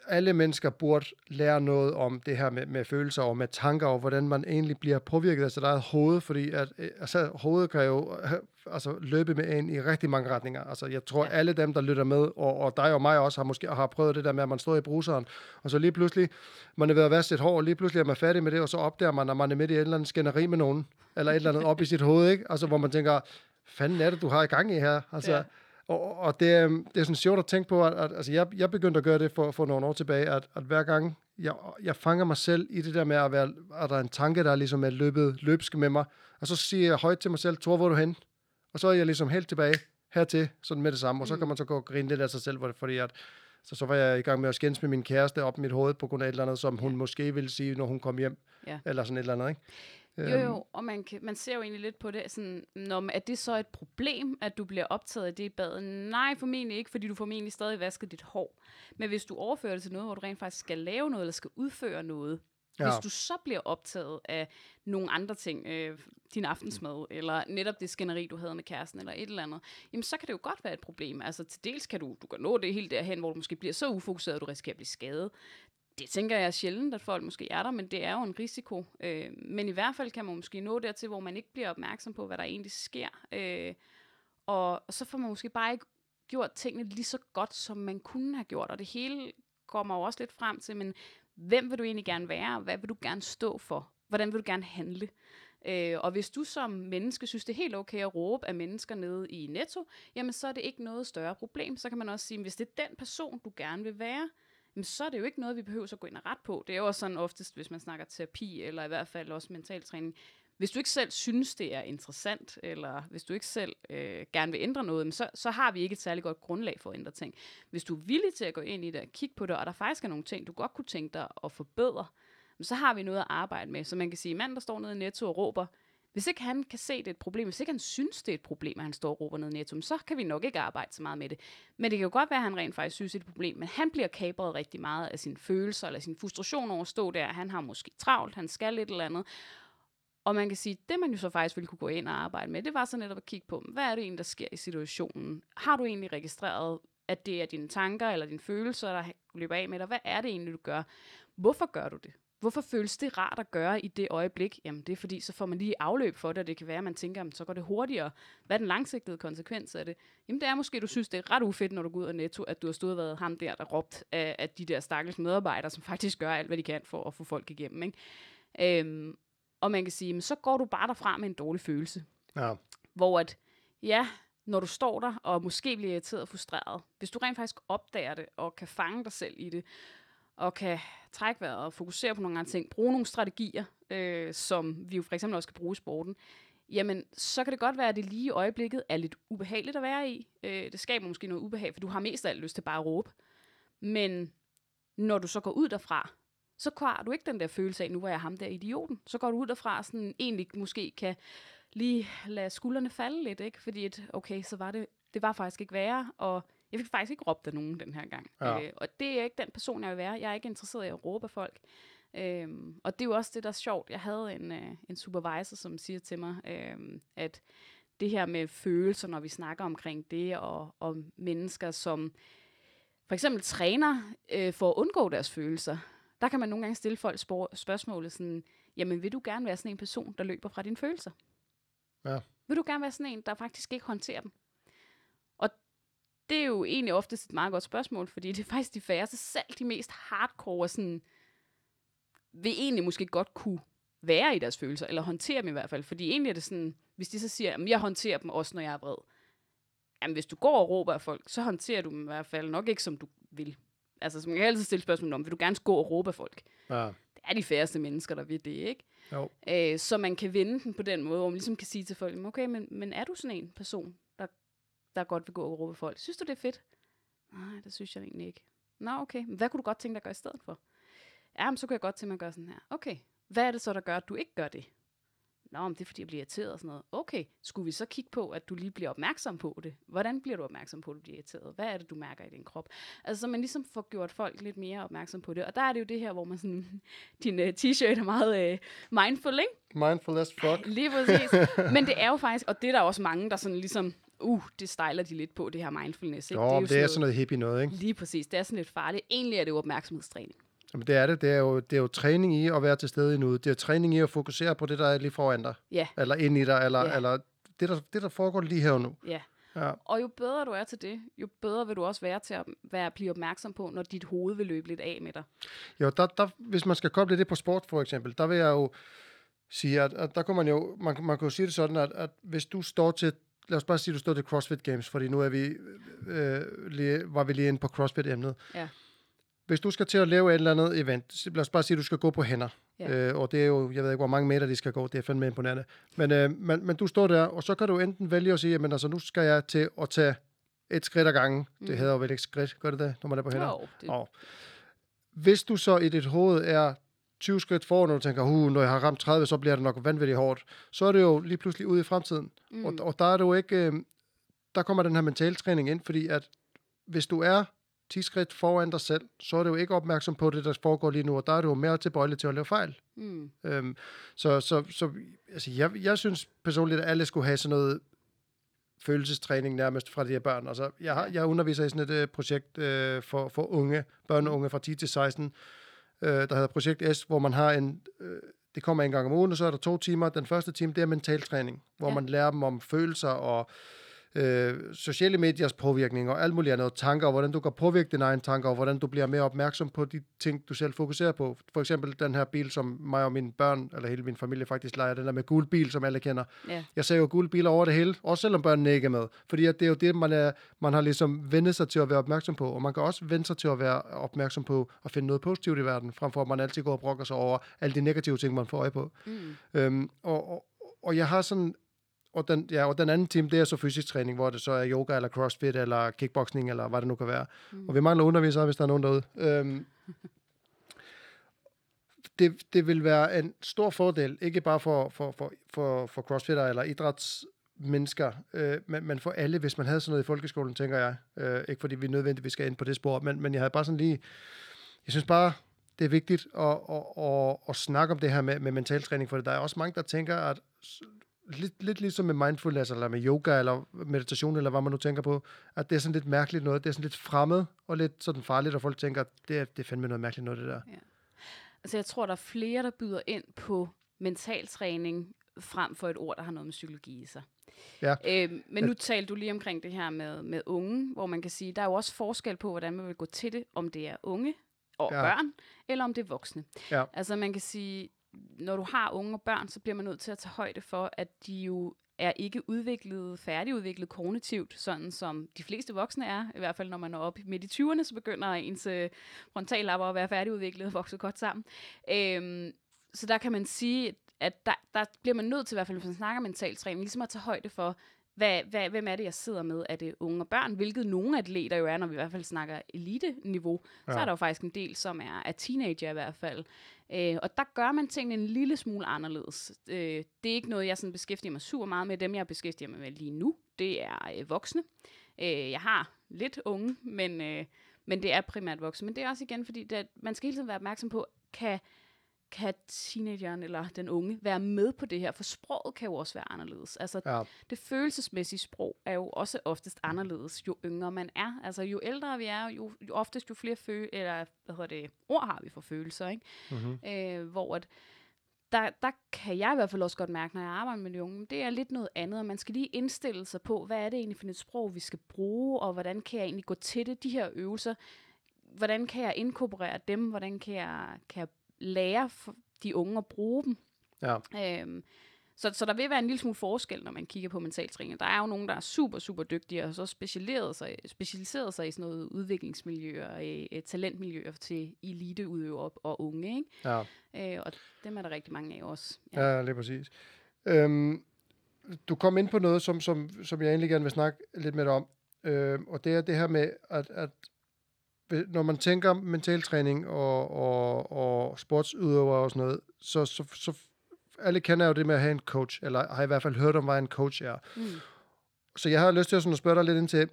alle mennesker burde lære noget om det her med, med følelser og med tanker, og hvordan man egentlig bliver påvirket af sit eget hoved, fordi at, øh, altså, hovedet kan jo øh, altså, løbe med en i rigtig mange retninger. Altså, jeg tror, ja. Ja. alle dem, der lytter med, og, og dig og mig også, har måske har prøvet det der med, at man står i bruseren, og så lige pludselig, man er ved at vaske sit hår, og lige pludselig er man færdig med det, og så opdager man, at man er midt i et eller andet skænderi med nogen, eller et eller andet op i sit hoved, ikke? Altså, hvor man tænker, fanden er det, du har i gang i her? Altså, ja. Og, og det, er- det er sådan sjovt at tænke på, at, at altså jeg, jeg begyndte at gøre det for, for nogle år tilbage, at, at hver gang jeg, jeg fanger mig selv i det der med at være, at der er en tanke, der ligesom er løbet løbsk med mig, og så siger jeg højt til mig selv, Tor, hvor er du hen? Og så er jeg ligesom helt tilbage hertil, sådan med det samme, og så Mm. kan man så gå og grine lidt af sig selv, hvor- fordi at, så, så var jeg i gang med at skændes med min kæreste op i mit hoved på grund af et eller andet, som hun Ja. måske ville sige, når hun kom hjem, Ja. eller sådan et eller andet, ikke? Jo, Øhm, jo, og man, kan, man ser jo egentlig lidt på det, sådan, når, man- er det så et problem, at du bliver optaget af det i badet? Nej, formentlig ikke, fordi du formentlig stadig vasket dit hår. Men hvis du overfører det til noget, hvor du rent faktisk skal lave noget, eller skal udføre noget, ja. hvis du så bliver optaget af nogle andre ting, øh, din aftensmad, eller netop det skænderi, du havde med kæresten, eller et eller andet, jamen så kan det jo godt være et problem. Altså til dels kan du, du kan nå det helt derhen, hvor du måske bliver så ufokuseret, at du risikerer at blive skadet. Det tænker jeg er sjældent, at folk måske er der, men det er jo en risiko. Øh, men i hvert fald kan man måske nå dertil, hvor man ikke bliver opmærksom på, hvad der egentlig sker. Øh, og så får man måske bare ikke gjort tingene lige så godt, som man kunne have gjort. Og det hele kommer jo også lidt frem til, men hvem vil du egentlig gerne være? Hvad vil du gerne stå for? Hvordan vil du gerne handle? Øh, og hvis du som menneske synes, det er helt okay at råbe af mennesker nede i Netto, jamen så er det ikke noget større problem. Så kan man også sige, hvis det er den person, du gerne vil være, men så er det jo ikke noget, vi behøver at gå ind og ret på. Det er jo også sådan oftest, hvis man snakker terapi, eller i hvert fald også mentaltræning. Hvis du ikke selv synes, det er interessant, eller hvis du ikke selv øh, gerne vil ændre noget, så, så har vi ikke et særligt godt grundlag for at ændre ting. Hvis du er villig til at gå ind i det og kigge på det, og der faktisk er nogle ting, du godt kunne tænke dig at forbedre, så har vi noget at arbejde med. Så man kan sige, mand, der står nede i Netto og råber, hvis ikke han kan se, det er et problem, hvis ikke han synes, det er et problem, at han står og råber ned i Netto, så kan vi nok ikke arbejde så meget med det. Men det kan jo godt være, at han rent faktisk synes, det er et problem, men han bliver kabret rigtig meget af sine følelser eller sin frustration over at stå der. Han har måske travlt, han skal et eller andet. Og man kan sige, det man jo så faktisk ville kunne gå ind og arbejde med, det var så netop at kigge på, hvad er det egentlig, der sker i situationen? Har du egentlig registreret, at det er dine tanker eller dine følelser, der løber af med dig? Hvad er det egentlig, du gør? Hvorfor gør du det? Hvorfor føles det rart at gøre i det øjeblik? Jamen det er fordi, så får man lige afløb for det, og det kan være, at man tænker, jamen, så går det hurtigere. Hvad er den langsigtede konsekvens af det? Jamen det er måske, du synes, det er ret ufedt, når du går ud af Netto, at du har stået og været ham der, der råbt af, af de der stakkels medarbejdere, som faktisk gør alt, hvad de kan for at få folk igennem. Ikke? Øhm, og man kan sige, men så går du bare derfra med en dårlig følelse. Ja. Hvor at, ja, når du står der og måske bliver irriteret og frustreret, hvis du rent faktisk opdager det og kan fange dig selv i det, og kan trække vejret og fokusere på nogle andre ting, bruge nogle strategier, øh, som vi jo for eksempel også kan bruge i sporten, jamen så kan det godt være, at det lige i øjeblikket er lidt ubehageligt at være i. Øh, det skaber måske noget ubehag, for du har mest af alt lyst til bare at råbe. Men når du så går ud derfra, så har du ikke den der følelse af, nu var jeg ham der idioten. Så går du ud derfra, sådan egentlig måske kan lige lade skuldrene falde lidt, ikke? Fordi et, okay, så var det, det var faktisk ikke værre, og jeg fik faktisk ikke råbt af nogen den her gang. Ja. Øh, og det er ikke den person, jeg vil være. Jeg er ikke interesseret i at råbe af folk. Øhm, og det er jo også det, der er sjovt. Jeg havde en, øh, en supervisor, som siger til mig, øh, at det her med følelser, når vi snakker omkring det, og, og mennesker, som for eksempel træner øh, for at undgå deres følelser, der kan man nogle gange stille folk spor- spørgsmålet sådan, jamen vil du gerne være sådan en person, der løber fra dine følelser? Ja. Vil du gerne være sådan en, der faktisk ikke håndterer dem? Det er jo egentlig oftest et meget godt spørgsmål, fordi det er faktisk de færreste, selv de mest hardcore, sådan, vil egentlig måske godt kunne være i deres følelser, eller håndtere dem i hvert fald. Fordi egentlig er det sådan, hvis de så siger, at jeg håndterer dem også, når jeg er vred. Jamen, hvis du går og råber af folk, så håndterer du dem i hvert fald nok ikke, som du vil. Altså, som jeg kan altid stille spørgsmål om, vil du gerne gå og råbe af folk? Ja. Det er de færreste mennesker, der vil det, ikke? Jo. Øh, så man kan vende den på den måde, hvor man ligesom kan sige til folk, okay, men, men er du sådan en person, der, godt vil gå og råbe folk? Synes du, det er fedt? Nej, det synes jeg egentlig ikke. Nå, okay. Men hvad kunne du godt tænke dig at gøre i stedet for? Ja, men så kunne jeg godt tænke mig at gøre sådan her. Okay, hvad er det så, der gør, at du ikke gør det? Nå, men det er fordi, jeg bliver irriteret og sådan noget. Okay, skulle vi så kigge på, at du lige bliver opmærksom på det? Hvordan bliver du opmærksom på, at du bliver irriteret? Hvad er det, du mærker i din krop? Altså, så man ligesom får gjort folk lidt mere opmærksom på det. Og der er det jo det her, hvor man sådan, [LAUGHS] din uh, t-shirt er meget uh, mindful, ikke? Mindful as fuck. Lige præcis. Men det er jo faktisk, og det er der også mange, der sådan ligesom, uh, det stejler de lidt på, det her mindfulness. Ikke? Jo, det er, det er sådan noget hippie noget, ikke? Lige præcis, det er sådan lidt farligt. Egentlig er det jo opmærksomhedstræning. Jamen, det er det. Det er, jo, det er jo træning i at være til stede i nuet. Det er træning i at fokusere på det, der er lige foran dig. Ja. Eller ind i dig, eller, Ja. eller det, der, det, der foregår lige her og nu. Ja. Ja. Og jo bedre du er til det, jo bedre vil du også være til at være, blive opmærksom på, når dit hoved vil løbe lidt af med dig. Jo, der, der, hvis man skal koble det på sport, for eksempel, der vil jeg jo sige, at, at der kunne man jo, man, man jo sige det sådan, at, at hvis du står til, lad os bare sige, at du står til CrossFit Games, fordi nu er vi, øh, lige, var vi lige inde på CrossFit-emnet. Ja. Hvis du skal til at lave et eller andet event, lad os bare sige, at du skal gå på hænder, Ja. øh, og det er jo, jeg ved ikke, hvor mange meter de skal gå, det er fandme imponerende. Men, øh, men, men du står der, og så kan du enten vælge at sige, jamen altså, nu skal jeg til at tage et skridt ad gangen. Mm. Det hedder jo vel ikke skridt, gør det det, når man er på hænder? Jo, det, Og hvis du så i dit hoved er 20 skridt foran, og du tænker, uh, når jeg har ramt 30, så bliver det nok vanvittigt hårdt, så er det jo lige pludselig ude i fremtiden. Mm. Og, og der er det jo ikke, øh, der kommer den her mentaltræning ind, fordi at hvis du er 10 skridt foran dig selv, så er du jo ikke opmærksom på det, der foregår lige nu, og der er du jo mere tilbøjelig til at lave fejl. mm, Øhm, så så, så altså, jeg, jeg synes personligt, at alle skulle have sådan noget følelsestræning nærmest fra de her børn. Altså, jeg, har, jeg underviser i sådan et øh, projekt øh, for, for unge, børn og unge fra 10 til 16, øh, der hedder Projekt S, hvor man har en, øh, det kommer en gang om ugen, og så er der to timer. Den første time, det er mentaltræning, hvor Ja. man lærer dem om følelser og øh, sociale mediers påvirkning og alt muligt andet, tanker, og hvordan du kan påvirke dine egne tanker, og hvordan du bliver mere opmærksom på de ting, du selv fokuserer på. For eksempel den her bil, som mig og mine børn, eller hele min familie faktisk leger, den der med gul bil, som alle kender. ja. Jeg ser jo gule biler over det hele, også selvom børnene ikke er med. Fordi at det er jo det, man, er, man har ligesom vendt sig til at være opmærksom på. Og man kan også vende sig til at være opmærksom på at finde noget positivt i verden, frem for at man altid går og brokker sig over alle de negative ting, man får øje på. Mm, Øhm, og, og, og jeg har sådan... Og den, ja, og den anden time, det er så fysisk træning, hvor det så er yoga, eller crossfit, eller kickboxing, eller hvad det nu kan være. Mm. Og vi mangler undervisere, hvis der er nogen derude. Øhm, det, det vil være en stor fordel, ikke bare for, for, for, for, for crossfitter eller idrætsmennesker, øh, men, men for alle, hvis man havde sådan noget i folkeskolen, tænker jeg. Øh, ikke fordi vi nødvendigvis skal ind på det spor, men, men jeg havde bare sådan lige... Jeg synes bare, det er vigtigt at, at, at, at snakke om det her med, med mentaltræning, for der er også mange, der tænker, at lidt, lidt ligesom med mindfulness, eller med yoga, eller meditation, eller hvad man nu tænker på, at det er sådan lidt mærkeligt noget, det er sådan lidt fremmed, og lidt sådan farligt, og folk tænker, at det er, det er fandme noget mærkeligt noget, det der. Altså, jeg tror, der er flere, der byder ind på mentaltræning frem for et ord, der har noget med psykologi i sig. Ja. Øh, men nu talte du lige omkring det her med, med unge, hvor man kan sige, der er jo også forskel på, hvordan man vil gå til det, om det er unge og Ja. ja. børn, eller om det er voksne. Ja. Altså man kan sige, når du har unge og børn, så bliver man nødt til at tage højde for, at de jo er ikke udviklet, færdigudviklet kognitivt, sådan som de fleste voksne er. I hvert fald når man er oppe midt i 20'erne, så begynder ens øh, frontallapper at være færdigudviklet og vokse godt sammen. Øhm, så der kan man sige, at der, der bliver man nødt til, i hvert fald hvis man snakker mental træning, ligesom at tage højde for, hvad, hvad, hvem er det, jeg sidder med? Er det unge og børn? Hvilket nogle atleter jo er, når vi i hvert fald snakker elite-niveau. Ja. Så er der jo faktisk en del, som er, er teenager i hvert fald. Øh, og der gør man tingene en lille smule anderledes. Øh, det er ikke noget, jeg sådan beskæftiger mig super meget med. Dem, jeg beskæftiger mig med lige nu, det er øh, voksne. Øh, jeg har lidt unge, men, øh, men det er primært voksne. Men det er også igen, fordi det, man skal hele tiden være opmærksom på, kan, kan teenageren eller den unge være med på det her? For sproget kan jo også være anderledes. Altså, Ja. det følelsesmæssige sprog er jo også oftest anderledes, jo yngre man er. Altså, jo ældre vi er, jo, jo oftest jo flere fø eller, hvad hedder det, ord har vi for følelser, ikke? Mm-hmm. Øh, hvor at, der, der kan jeg i hvert fald også godt mærke, når jeg arbejder med de unge, det er lidt noget andet, og man skal lige indstille sig på, hvad er det egentlig for et sprog, vi skal bruge, og hvordan kan jeg egentlig gå til det, de her øvelser, hvordan kan jeg inkorporere dem, hvordan kan jeg, kan jeg lære de unge at bruge dem. Ja. Øhm, så, så der vil være en lille smule forskel, når man kigger på mentaltræning. Der er jo nogen, der er super, super dygtige, og så specialiseret sig, specialiseret sig i sådan noget udviklingsmiljøer, øh, øh, talentmiljøer til eliteudøvere og unge. Ikke? Ja. Øh, og dem er der rigtig mange af også. Ja, ja lige præcis. Øhm, du kom ind på noget, som, som, som jeg egentlig gerne vil snakke lidt med dig om. Øhm, og det er det her med, at, at når man tænker mentaltræning og, og, og sportsudøvere og sådan noget, så, så, så alle kender jo det med at have en coach, eller har i hvert fald hørt om, hvad en coach er. Mm. Så jeg har lyst til sådan at spørge dig lidt ind til,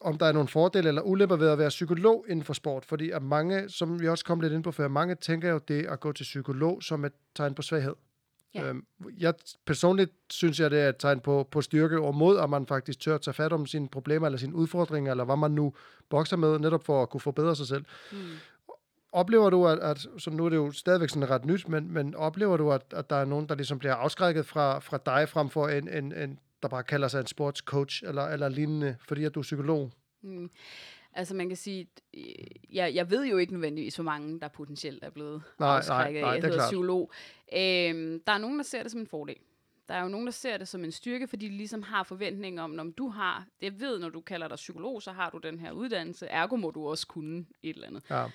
om der er nogle fordele eller ulemper ved at være psykolog inden for sport. Fordi at mange, som vi også kom lidt ind på før, mange tænker jo det at gå til psykolog som et tegn på svaghed. Ja. Øhm, jeg personligt synes jeg, det er et tegn på, på styrke og mod, at man faktisk tør at tage fat om sine problemer eller sine udfordringer, eller hvad man nu bokser med, netop for at kunne forbedre sig selv. Mm. Oplever du, at, at så nu er det jo stadigvæk sådan ret nyt, men, men oplever du, at, at der er nogen, der ligesom bliver afskrækket fra, fra dig, frem for en, en, en, der bare kalder sig en sportscoach eller, eller lignende, fordi at du er psykolog? Mm. Altså man kan sige, øh, jeg, jeg ved jo ikke nødvendigvis, hvor mange der potentielt er blevet Nej, afskrækket. nej, det er hedder klart. psykolog. Øhm, der er nogen, der ser det som en fordel. Der er jo nogen, der ser det som en styrke, fordi de ligesom har forventninger om, om du har, jeg ved, når du kalder dig psykolog, så har du den her uddannelse, ergo må du også kunne et eller andet. Ja,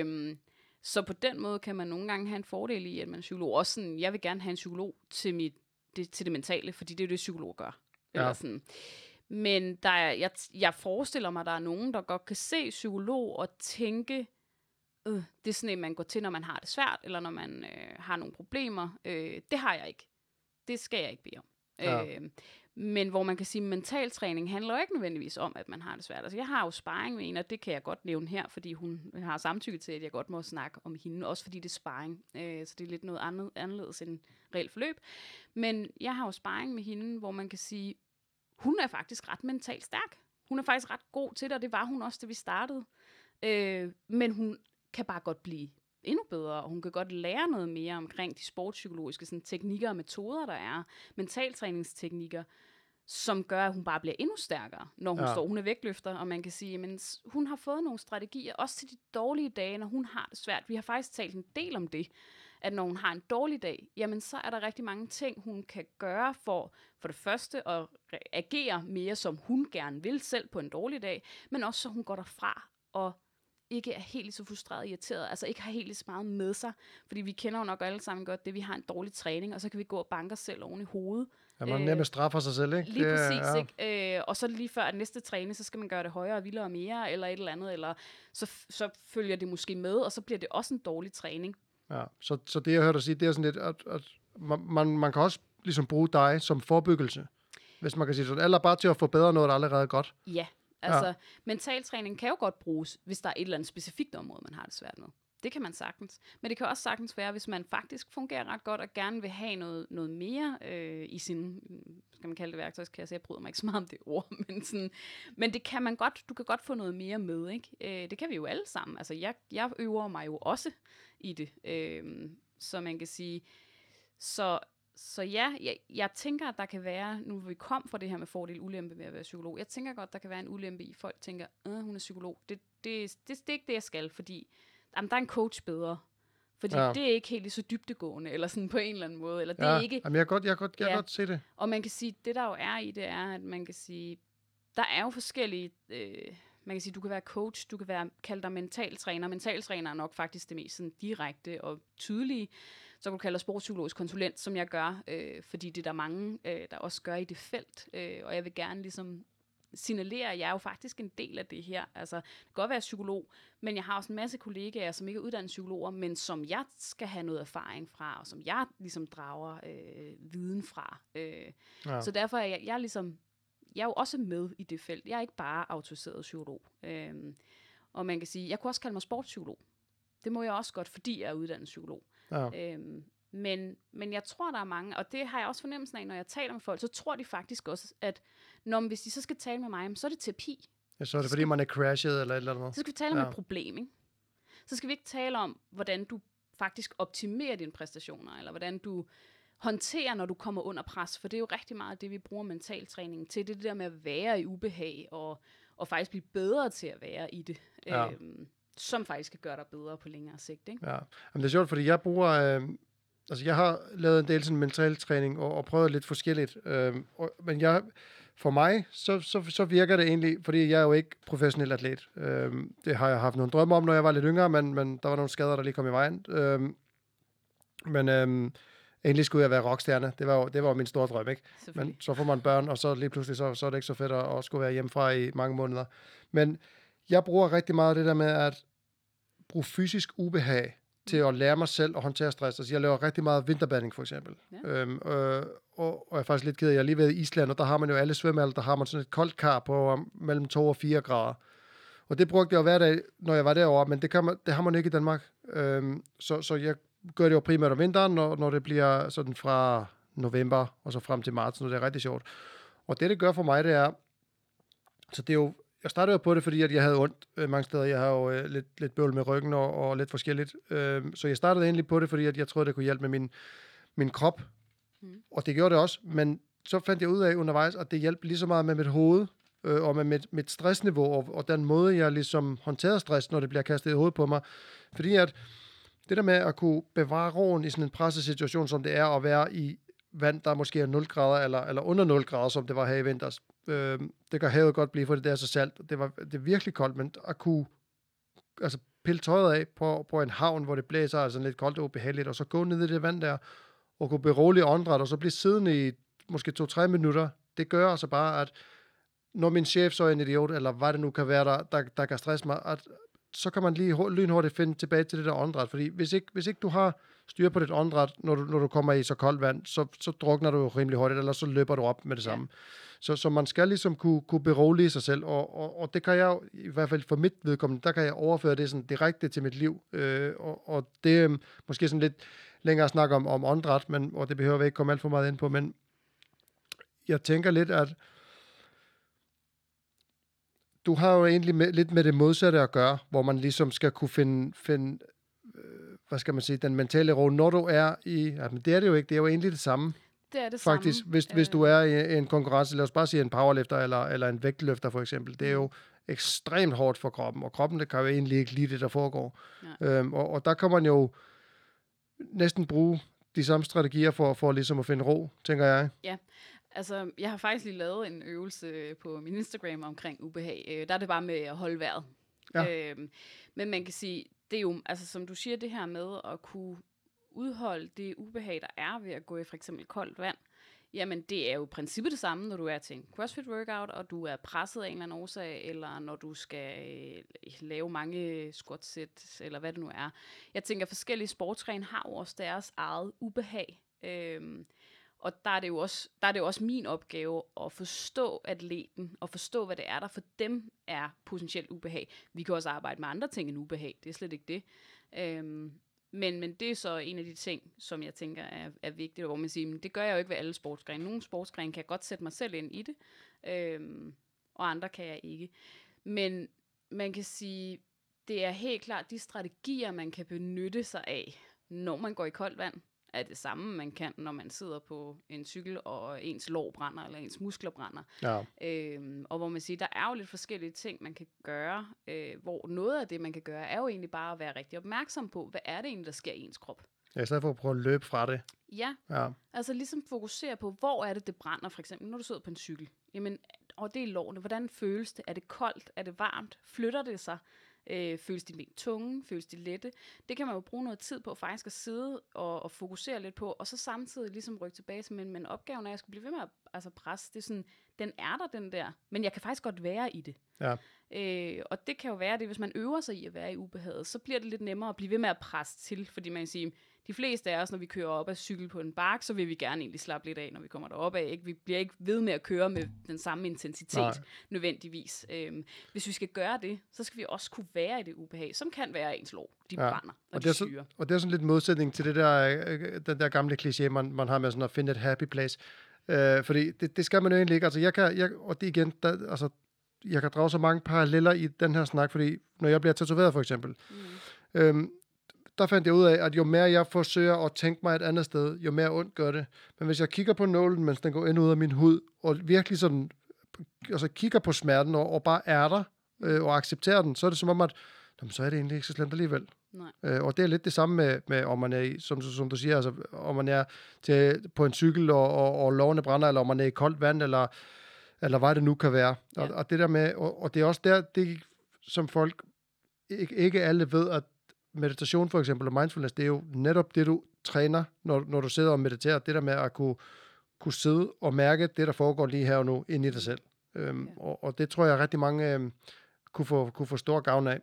Øhm, så på den måde kan man nogle gange have en fordel i, at man er psykolog. Også sådan, jeg vil gerne have en psykolog til, mit, det, til det mentale, fordi det er det, psykolog gør. Eller Ja. sådan. Men der er, jeg, jeg forestiller mig, at der er nogen, der godt kan se psykolog og tænke, øh, det er sådan en, man går til, når man har det svært, eller når man øh, har nogle problemer. Øh, det har jeg ikke. Det skal jeg ikke bede om. Ja. Øh, men hvor man kan sige, at mentaltræning handler jo ikke nødvendigvis om, at man har det svært. Altså, jeg har jo sparring med en, og det kan jeg godt nævne her, fordi hun har samtykke til, at jeg godt må snakke om hende, også fordi det er sparring. Øh, så det er lidt noget andet, anderledes end reelt forløb. Men jeg har jo sparring med hende, hvor man kan sige, hun er faktisk ret mentalt stærk. Hun er faktisk ret god til det, og det var hun også, da vi startede. Øh, men hun kan bare godt blive endnu bedre, og hun kan godt lære noget mere omkring de sportspsykologiske sådan, teknikker og metoder, der er. Mentaltræningsteknikker, som gør, at hun bare bliver endnu stærkere, når hun Ja. står. Hun er vægtløfter, og man kan sige, at hun har fået nogle strategier, også til de dårlige dage, når hun har det svært. Vi har faktisk talt en del om det, at når hun har en dårlig dag, jamen så er der rigtig mange ting, hun kan gøre for, for det første at re- agere mere, som hun gerne vil selv på en dårlig dag, men også så hun går derfra og ikke er helt så frustreret og irriteret, altså ikke har helt så meget med sig, fordi vi kender jo nok alle sammen godt det, vi har en dårlig træning, og så kan vi gå og banke os selv oven i hovedet. ja man Øh, straffer sig selv, ikke? Lige Det præcis, ja. ikke? Øh, og så lige før at næste træning, så skal man gøre det højere, vildere og mere, eller et eller andet, eller så, så følger det måske med, og så bliver det også en dårlig træning. Ja, så, så det, jeg hørte dig sige, det er sådan lidt, at, at man, man, kan også ligesom bruge dig som forebyggelse. Hvis man kan sige sådan, eller bare til at forbedre noget, der allerede er godt. Ja, altså ja. mentaltræning kan jo godt bruges, hvis der er et eller andet specifikt område, man har det svært med. Det kan man sagtens. Men det kan også sagtens være, hvis man faktisk fungerer ret godt og gerne vil have noget, noget mere øh, i sin, skal man kalde det værktøjskasse, jeg bryder mig ikke så meget om det ord, [LAUGHS] men, sådan, men det kan man godt, du kan godt få noget mere med, ikke? Øh, det kan vi jo alle sammen. Altså jeg, jeg øver mig jo også i det. Øhm, så man kan sige, så, så ja, jeg, jeg tænker, at der kan være, nu vi kom fra det her med fordel ulempe ved at være psykolog, jeg tænker godt, der kan være en ulempe i, folk tænker, øh, hun er psykolog, det, det, det, det er ikke det, jeg skal, fordi jamen, der er en coach bedre. Fordi Ja. det er ikke helt så dybtegående, eller sådan på en eller anden måde. Eller det ja. er ikke, Jamen, jeg kan godt, jeg godt, jeg Ja. godt se det. og man kan sige, det der jo er i det, er, at man kan sige, der er jo forskellige, øh, man kan sige, du kan være coach, du kan være, kalde dig mentaltræner. Mentaltræner er nok faktisk det mest sådan, direkte og tydelige. Så kan du kalde dig sportspsykologisk konsulent, som jeg gør, øh, fordi det er der mange, øh, der også gør i det felt. Øh, og jeg vil gerne ligesom signalere, at jeg er jo faktisk en del af det her. Altså, det kan godt være psykolog, men jeg har også en masse kollegaer, som ikke er uddannet psykologer, men som jeg skal have noget erfaring fra, og som jeg ligesom drager øh, viden fra. Øh. Ja. Så derfor er jeg, jeg er ligesom, jeg er jo også med i det felt. Jeg er ikke bare autoriseret psykolog. Øhm, og man kan sige, jeg kunne også kalde mig sportspsykolog. Det må jeg også godt, fordi jeg er uddannet psykolog. Ja. Øhm, men, men jeg tror, der er mange, og det har jeg også fornemmelsen af, når jeg taler med folk, så tror de faktisk også, at når, hvis de så skal tale med mig, så er det terapi. ja, så er det, fordi man er crashet eller et eller andet. Så skal vi tale om Ja. et problem, ikke? Så skal vi ikke tale om, hvordan du faktisk optimerer dine præstationer, eller hvordan du håndterer, når du kommer under pres, for det er jo rigtig meget det, vi bruger mentaltræningen til. Det er det der med at være i ubehag, og, og faktisk blive bedre til at være i det, Ja. øhm, som faktisk kan gøre dig bedre på længere sigt, ikke? Ja, Jamen, det er sjovt, fordi jeg bruger, øh, altså jeg har lavet en del sådan mental træning og, og prøvet lidt forskelligt, øh, og, men jeg, for mig, så, så, så virker det egentlig, fordi jeg er jo ikke professionel atlet. Øh, det har jeg haft nogle drømme om, når jeg var lidt yngre, men, men der var nogle skader, der lige kom i vejen. Øh, men øh, egentlig skulle jeg være rockstjerne. Det var jo, det var jo min store drøm, ikke? Men så får man børn, og så lige pludselig, så, så er det ikke så fedt at, at skulle være hjemmefra i mange måneder. Men jeg bruger rigtig meget det der med at bruge fysisk ubehag til at lære mig selv at håndtere stress. Altså, jeg laver rigtig meget vinterbadning, for eksempel. Ja. Øhm, øh, og, og jeg er faktisk lidt ked af, jeg har lige været i Island, og der har man jo alle svømmehaller, der har man sådan et koldt kar på um, mellem 2 og 4 grader. Og det brugte jeg hver dag, når jeg var derovre, men det, kan man, det har man ikke i Danmark. Øhm, så, så jeg gør det jo primært om vinteren, når, når det bliver sådan fra november og så frem til marts, når det er rigtig sjovt. Og det, det gør for mig, det er, så det er jo, jeg startede jo på det, fordi at jeg havde ondt øh, mange steder. Jeg har jo øh, lidt, lidt bøvl med ryggen og, og lidt forskelligt. Øh, så jeg startede egentlig på det, fordi at jeg troede, det kunne hjælpe med min, min krop. Mm. Og det gjorde det også, men så fandt jeg ud af undervejs, at det hjalp lige så meget med mit hoved, øh, og med mit, mit stressniveau, og, og den måde, jeg ligesom håndterede stress, når det bliver kastet i hovedet på mig. Fordi at det der med at kunne bevare roen i sådan en pressesituation, som det er at være i vand, der måske er 0 grader, eller, eller under 0 grader, som det var her i vinters. Øh, det kan havet godt blive, for det der er så salt. Det, var, det er virkelig koldt, men at kunne altså, pille tøjet af på, på en havn, hvor det blæser altså lidt koldt og ubehageligt, og så gå ned i det vand der, og kunne berolige åndedræt, og så blive siddende i måske to-tre minutter, det gør altså bare, at når min chef så er en idiot, eller hvad det nu kan være, der, der, der kan stresse mig, at så kan man lige hu- lynhurtigt finde tilbage til det der åndedræt. Fordi hvis ikke, hvis ikke du har styr på dit åndedræt, når du, når du kommer i så koldt vand, så, så drukner du rimelig hurtigt, eller så løber du op med det Ja. samme. Så, så man skal ligesom kunne, kunne berolige sig selv, og, og, og det kan jeg i hvert fald for mit vedkommende, der kan jeg overføre det sådan direkte til mit liv. Øh, og, og det er måske sådan lidt længere snak om, om åndedræt, men, og det behøver vi ikke komme alt for meget ind på, men jeg tænker lidt, at du har jo egentlig med, lidt med det modsatte at gøre, hvor man ligesom skal kunne finde, finde øh, hvad skal man sige, den mentale ro, når du er i, ja, men det er det jo ikke, det er jo egentlig det samme, Det er det faktisk, samme. hvis, øh. hvis du Øh, er i en konkurrence, lad os bare sige en powerlifter eller, eller en vægtløfter for eksempel, det er jo ekstremt hårdt for kroppen, og kroppen det kan jo egentlig ikke lide det, der foregår. Øhm, og, og der kan man jo næsten bruge de samme strategier for, for ligesom at finde ro, tænker jeg. Altså, jeg har faktisk lige lavet en øvelse på min Instagram omkring ubehag. Øh, der er det bare med at holde vejret. Ja. Øhm, men man kan sige, det er jo, altså som du siger, det her med at kunne udholde det ubehag, der er ved at gå i for eksempel koldt vand, jamen det er jo i princippet det samme, når du er til en CrossFit workout, og du er presset af en eller anden årsag, eller når du skal øh, lave mange squat sets, eller hvad det nu er. Jeg tænker, forskellige sportsgrene har jo også deres eget ubehag. Øhm, og der er, det jo også, der er det jo også min opgave at forstå atleten, og forstå, hvad det er, der for dem er potentielt ubehag. Vi kan også arbejde med andre ting end ubehag, det er slet ikke det. Øhm, men, men det er så en af de ting, som jeg tænker er, er vigtigt, hvor man siger, men det gør jeg jo ikke ved alle sportsgrene. Nogle sportsgrene kan jeg godt sætte mig selv ind i det, øhm, og andre kan jeg ikke. Men man kan sige, det er helt klart de strategier, man kan benytte sig af, når man går i koldt vand, er det samme, man kan, når man sidder på en cykel, og ens lår brænder, eller ens muskler brænder. Ja. Øhm, og hvor man siger, der er jo lidt forskellige ting, man kan gøre, øh, hvor noget af det, man kan gøre, er jo egentlig bare at være rigtig opmærksom på, hvad er det egentlig, der sker i ens krop. ja. I stedet for at prøve at løbe fra det. Ja, Ja. altså ligesom fokusere på, hvor er det, det brænder, for eksempel, når du sidder på en cykel. Jamen, og det er lårene. Hvordan føles det? Er det koldt? Er det varmt? Flytter det sig? Øh, føles de ben tunge? Føles de lette? Det kan man jo bruge noget tid på faktisk at sidde og, og fokusere lidt på, og så samtidig ligesom rykke tilbage. til, Men, men opgaven er, at jeg skal blive ved med at altså presse. Det er sådan, den er der, den der. Men jeg kan faktisk godt være i det. Ja. Øh, og det kan jo være det, hvis man øver sig i at være i ubehaget, så bliver det lidt nemmere at blive ved med at presse til, fordi man kan sige, de fleste af os, når vi kører op ad cykel på en bakke, så vil vi gerne egentlig slappe lidt af, når vi kommer derop af. Ikke? Vi bliver ikke ved med at køre med den samme intensitet Nej. nødvendigvis. Øhm, hvis vi skal gøre det, så skal vi også kunne være i det ubehag, som kan være ens lår. De Ja. brænder, og, Og og det, de er så, og det er sådan lidt modsætning til det der, øh, den der gamle kliché, man, man har med sådan at finde et happy place. Øh, fordi det, det skal man jo egentlig ikke. Altså, jeg kan, jeg, og det igen, der, altså, jeg kan drage så mange paralleller i den her snak, fordi når jeg bliver tatoveret for eksempel, Mm. øhm, der fandt jeg ud af, at jo mere jeg forsøger at tænke mig et andet sted, jo mere ondt gør det. Men hvis jeg kigger på nålen, mens den går ind ud af min hud, og virkelig sådan, altså kigger på smerten, og, og bare er der, øh, og accepterer den, så er det som om, at jamen, så er det egentlig ikke så slemt alligevel. Nej. Øh, og det er lidt det samme med, med om man er som, som du siger, altså, om man er til, på en cykel, og, og, og lovene brænder, eller om man er i koldt vand, eller, eller hvad det nu kan være. Ja. Og, og det der med, og, og det er også der, det, som folk ikke, ikke alle ved, at meditation for eksempel, og mindfulness, det er jo netop det, du træner, når, når du sidder og mediterer. Det der med at kunne, kunne sidde og mærke det, der foregår lige her og nu, ind i dig selv. Øhm, Ja. og, og det tror jeg rigtig mange øhm, kunne, få, kunne få stor gavn af.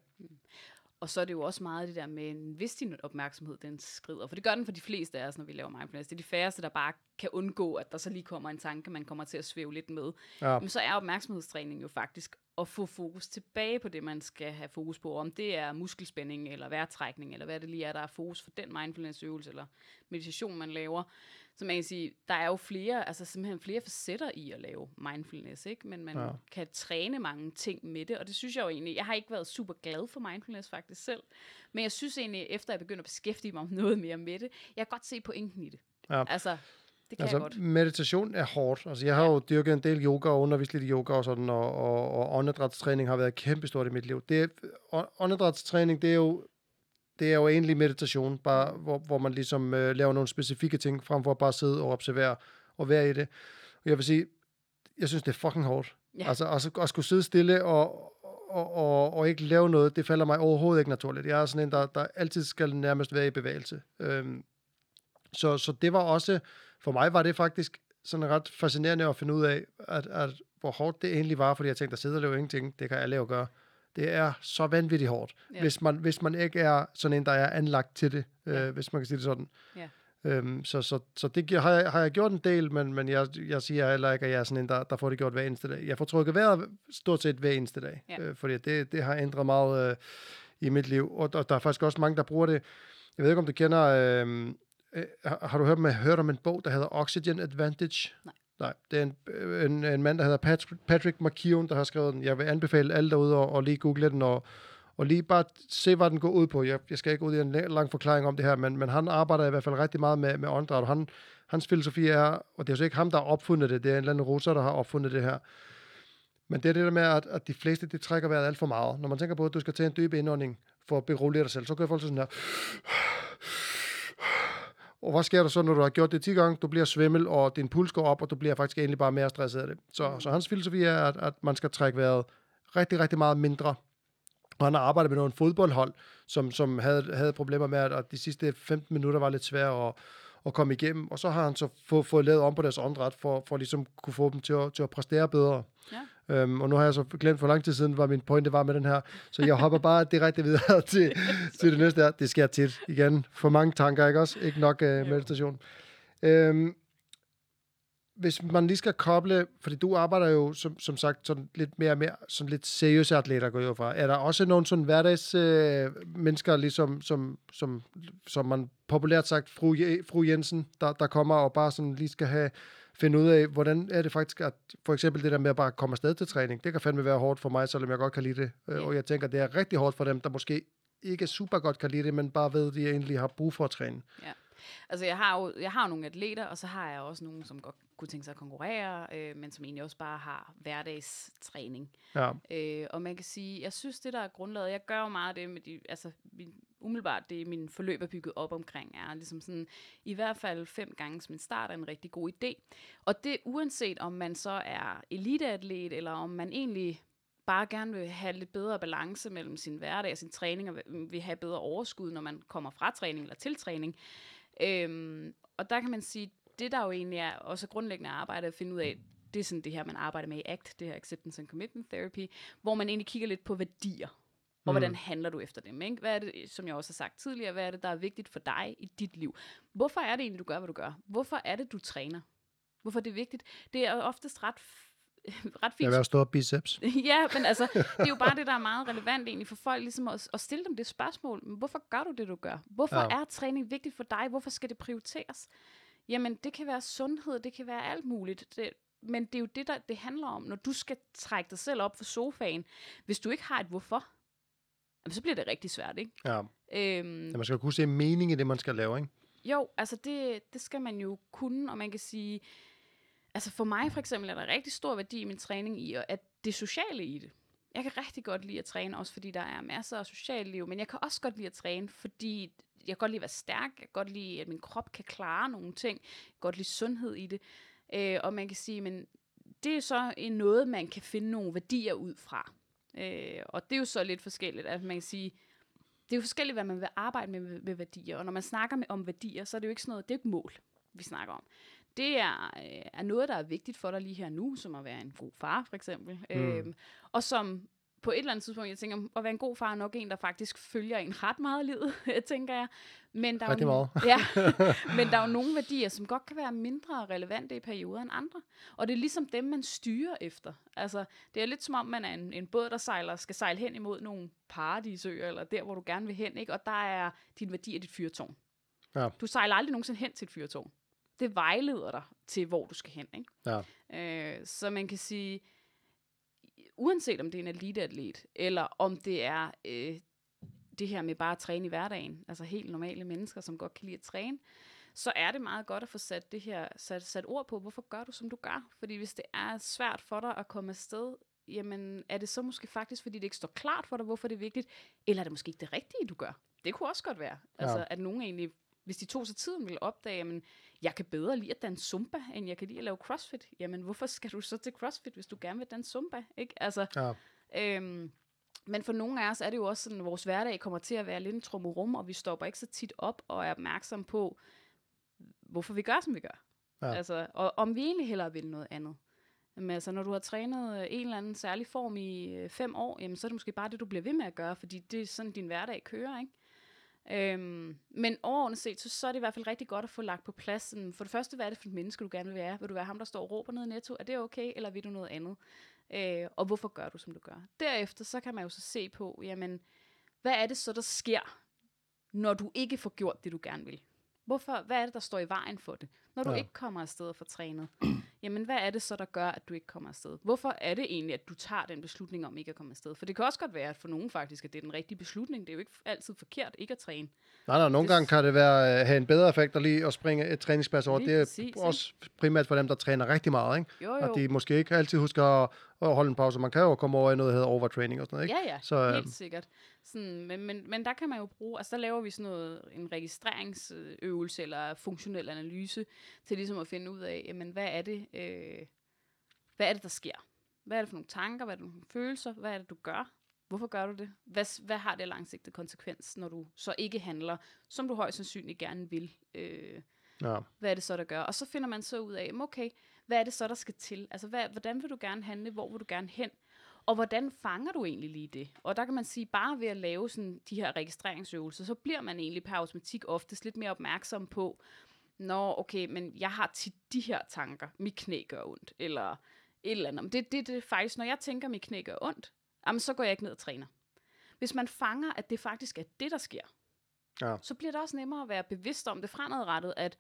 Og så er det jo også meget det der med, hvis din opmærksomhed den skrider, for det gør den for de fleste af os, når vi laver mindfulness. Det er de færreste, der bare kan undgå, at der så lige kommer en tanke, man kommer til at svæve lidt med. Ja. Men så er opmærksomhedstræning jo faktisk at få fokus tilbage på det, man skal have fokus på. Om det er muskelspænding, eller vejrtrækning, eller hvad det lige er, der er fokus for den mindfulness-øvelse, eller meditation, man laver. Så man kan sige, der er jo flere, altså simpelthen flere facetter i at lave mindfulness, ikke? Men man Ja. kan træne mange ting med det, og det synes jeg jo egentlig, jeg har ikke været super glad for mindfulness faktisk selv, men jeg synes egentlig, efter jeg begynder at beskæftige mig noget mere med det, jeg kan godt se pointen i det. Ja. Altså, det kan altså, jeg godt. meditation er hårdt. Altså, jeg har jo dyrket en del yoga og undervist lidt i yoga og sådan, og, og, og åndedrætstræning har været kæmpestort i mit liv. Det, åndedrætstræning, det er jo det er jo egentlig meditation, bare hvor, hvor man ligesom øh, laver nogle specifikke ting, frem for at bare sidde og observere og være i det. Og jeg vil sige, jeg synes, det er fucking hårdt. Ja. Altså, altså at skulle sidde stille og, og, og, og ikke lave noget, det falder mig overhovedet ikke naturligt. Jeg er sådan en, der, der altid skal nærmest være i bevægelse. Øhm, så, så det var også, for mig var det faktisk sådan ret fascinerende at finde ud af, at, at hvor hårdt det egentlig var, fordi jeg tænkte, der sidder jo ingenting, det kan alle jo gøre. Det er så vanvittigt hårdt, ja. Hvis, man, hvis man ikke er sådan en, der er anlagt til det, Ja. øh, hvis man kan sige det sådan. Ja. Øhm, så så, så det har, jeg, har jeg gjort en del, men, men jeg, jeg siger heller ikke, at jeg er sådan en, der, der får det gjort hver eneste dag. Jeg får trukket vejret stort set hver eneste dag, Ja. øh, fordi det, det har ændret meget øh, i mit liv. Og, og der er faktisk også mange, der bruger det. Jeg ved ikke, om du kender... Øh, øh, har, du hørt, med, hørt om en bog, der hedder Oxygen Advantage? Nej. Nej, det er en, øh, en, en mand, der hedder Patrick, Patrick McKeown, der har skrevet den. Jeg vil anbefale alle derude og, og lige google den, og, og lige bare se, hvad den går ud på. Jeg, jeg skal ikke ud i en lang forklaring om det her, men, men han arbejder i hvert fald rigtig meget med, med åndedræt, og han, hans filosofi er, og det er jo så ikke ham, der har opfundet det, det er en eller anden russer, der har opfundet det her. Men det er det der med, at, at de fleste, de trækker vejret alt for meget. Når man tænker på, at du skal tage en dyb indånding for at berolige dig selv, så gør folk sådan her. Og hvad sker der så, når du har gjort det 10 gange? Du bliver svimmel, og din puls går op, og du bliver faktisk egentlig bare mere stresset af det. Så, så hans filosofi er, at, at man skal trække vejret rigtig, rigtig meget mindre. Og han har arbejdet med nogle fodboldhold, som, som havde, havde problemer med, at, de sidste 15 minutter var lidt svære at, at komme igennem. Og så har han så fået, fået lavet om på deres åndedræt, for, for ligesom kunne få dem til at, til at præstere bedre. Ja. Øhm, og nu har jeg så glemt, for lang tid siden, hvad min pointe var med den her. Så jeg hopper bare direkte videre [LAUGHS] til, til det næste her. Det sker tit. Igen, for mange tanker, ikke også? Ikke nok øh, meditation. Øhm, hvis man lige skal koble, fordi du arbejder jo som, som sagt sådan lidt mere med sådan lidt seriøse atleter, går jeg fra. Er der også nogle sådan hverdags øh, mennesker, ligesom, som, som, som man populært sagt, fru, fru Jensen, der, der kommer og bare sådan lige skal have finde ud af, hvordan er det faktisk, at for eksempel det der med at bare komme afsted til træning, det kan fandme være hårdt for mig, selvom jeg godt kan lide det. Øh, Ja. Og jeg tænker, det er rigtig hårdt for dem, der måske ikke super godt kan lide det, men bare ved, at de egentlig har brug for at træne. Altså, jeg har jo jeg har jo nogle atleter, og så har jeg også nogle, som godt kunne tænke sig at konkurrere, øh, men som egentlig også bare har hverdagstræning. Ja, Øh, og man kan sige, jeg synes, det der er grundlaget, jeg gør jo meget af det med de, altså min, umiddelbart det min forløb er bygget op omkring, er ligesom sådan, i hvert fald fem gange som en start er en rigtig god idé. Og det uanset om man så er eliteatlet, eller om man egentlig bare gerne vil have lidt bedre balance mellem sin hverdag og sin træning, og vil- have bedre overskud, når man kommer fra træning eller til træning. Øhm, og der kan man sige, det der jo egentlig er også grundlæggende arbejde at finde ud af, det er sådan det her, man arbejder med i ACT, det her Acceptance and Commitment Therapy, hvor man egentlig kigger lidt på værdier, og Mm. hvordan handler du efter dem, ikke? Hvad er det, som jeg også har sagt tidligere, hvad er det, der er vigtigt for dig i dit liv? Hvorfor er det egentlig, du gør, hvad du gør? Hvorfor er det, du træner? Hvorfor er det vigtigt? Det er oftest ret, [LAUGHS] ret fint jeg vil have stået biceps. ja, men altså, det er jo [LAUGHS] bare det, der er meget relevant egentlig for folk, ligesom at, at stille dem det spørgsmål. Men hvorfor gør du det, du gør? Hvorfor ja. er træning vigtigt for dig? Hvorfor skal det prioriteres? Jamen, det kan være sundhed, det kan være alt muligt. Det, men det er jo det, der det handler om, når du skal trække dig selv op fra sofaen. Hvis du ikke har et hvorfor, jamen, så bliver det rigtig svært, ikke? Ja. Øhm, ja, man skal kunne se mening i det, man skal lave, ikke? jo, altså det, det skal man jo kunne, og man kan sige, altså for mig for eksempel er der rigtig stor værdi i min træning i, at det sociale i det. Jeg kan rigtig godt lide at træne, også fordi der er masser af socialt liv, men jeg kan også godt lide at træne, fordi jeg kan godt lide at være stærk, jeg kan godt lide, at min krop kan klare nogle ting, jeg kan godt lide sundhed i det, øh, og man kan sige, men det er så en noget, man kan finde nogle værdier ud fra. Øh, og det er jo så lidt forskelligt, at man kan sige, det er jo forskelligt, hvad man vil arbejde med, med, med værdier. Og når man snakker med, om værdier, så er det jo ikke sådan noget, det er jo ikke mål, vi snakker om. Det er, øh, er noget, der er vigtigt for dig lige her nu, som at være en god far, for eksempel. Mm. Øhm, og som på et eller andet tidspunkt, jeg tænker, at være en god far er nok en, der faktisk følger en ret meget i livet, [LAUGHS] tænker jeg. Men der er jo, meget. [LAUGHS] Ja, [LAUGHS] men der er jo nogle værdier, som godt kan være mindre relevante i perioder end andre. Og det er ligesom dem, man styrer efter. Altså, det er lidt som om, man er en, en båd, der sejler, skal sejle hen imod nogle paradisøer, eller der, hvor du gerne vil hen, ikke? Og der er din værdi af dit fyrtårn. Ja. Du sejler aldrig nogensinde hen til et fyrtårn. Det vejleder dig til, hvor du skal hen, ikke? Ja. Øh, så man kan sige, uanset om det er en eliteatlet, eller om det er øh, det her med bare at træne i hverdagen, altså helt normale mennesker, som godt kan lide at træne, så er det meget godt at få sat det her sat, sat ord på, hvorfor gør du, som du gør? Fordi hvis det er svært for dig at komme afsted, jamen er det så måske faktisk, fordi det ikke står klart for dig, hvorfor det er vigtigt, eller er det måske ikke det rigtige, du gør? Det kunne også godt være. Altså, Ja. at nogen egentlig, hvis de tog sig tiden, ville opdage, jamen, jeg kan bedre lide at danse zumba, end jeg kan lide at lave crossfit. Jamen, hvorfor skal du så til crossfit, hvis du gerne vil danse zumba? Ikke? Altså, Ja. Øhm, men for nogle af os er det jo også sådan, at vores hverdag kommer til at være lidt en trummerum, og vi stopper ikke så tit op og er opmærksom på, hvorfor vi gør, som vi gør. Ja. Altså, og om vi egentlig hellere vil noget andet. Men altså, når du har trænet øh, en eller anden særlig form i øh, fem år, jamen, så er det måske bare det, du bliver ved med at gøre, fordi det er sådan, din hverdag kører, ikke? Øhm, men overordnet set, så, så er det i hvert fald rigtig godt at få lagt på plads. Sådan, for det første, hvad er det for et menneske, du gerne vil være? Vil du være ham, der står og råber ned i netto? Er det okay, eller vil du noget andet? Øh, og hvorfor gør du, som du gør? Derefter, så kan man jo så se på, jamen, hvad er det så, der sker, når du ikke får gjort det, du gerne vil? Hvorfor, hvad er det, der står i vejen for det? Når du Ja. ja. ikke kommer afsted og får trænet, jamen hvad er det så, der gør, at du ikke kommer afsted? Hvorfor er det egentlig, at du tager den beslutning om ikke at komme afsted? For det kan også godt være, at for nogen faktisk, at det er den rigtige beslutning. Det er jo ikke altid forkert ikke at træne. Nej, nej, nogle Det- gange kan det være øh, have en bedre effekt at lige at springe et træningspas over. Lige Det er præcis, også primært for dem, der træner rigtig meget, ikke? Jo, Og jo. de måske ikke altid husker at, at holde en pause. Man kan jo komme over i noget, der hedder overtraining og sådan noget, ikke? Ja, ja, Så, helt sikkert. Sådan, men, men, men der kan man jo bruge, altså der laver vi sådan noget, en registreringsøvelse eller funktionel analyse, til ligesom at finde ud af, jamen hvad er det, øh, hvad er det, der sker? Hvad er det for nogle tanker, hvad er det for nogle følelser, hvad er det, du gør? Hvorfor gør du det? Hvad, hvad har det langsigtet konsekvens, når du så ikke handler, som du højst sandsynligt gerne vil? Øh, Ja. hvad er det så, der gør? Og så finder man så ud af, okay, hvad er det så, der skal til? Altså, hvad, hvordan vil du gerne handle? Hvor vil du gerne hen? Og hvordan fanger du egentlig lige det? Og der kan man sige, bare ved at lave sådan de her registreringsøvelser, så bliver man egentlig per automatik oftest lidt mere opmærksom på, Nå, okay, men jeg har tit de her tanker. Mit knæ gør ondt. Eller et eller andet. Men Det, det, det faktisk, når jeg tænker, mit knæ gør ondt, jamen, så går jeg ikke ned og træner. Hvis man fanger, at det faktisk er det, der sker, Ja. så bliver det også nemmere at være bevidst om det fremadrettet, at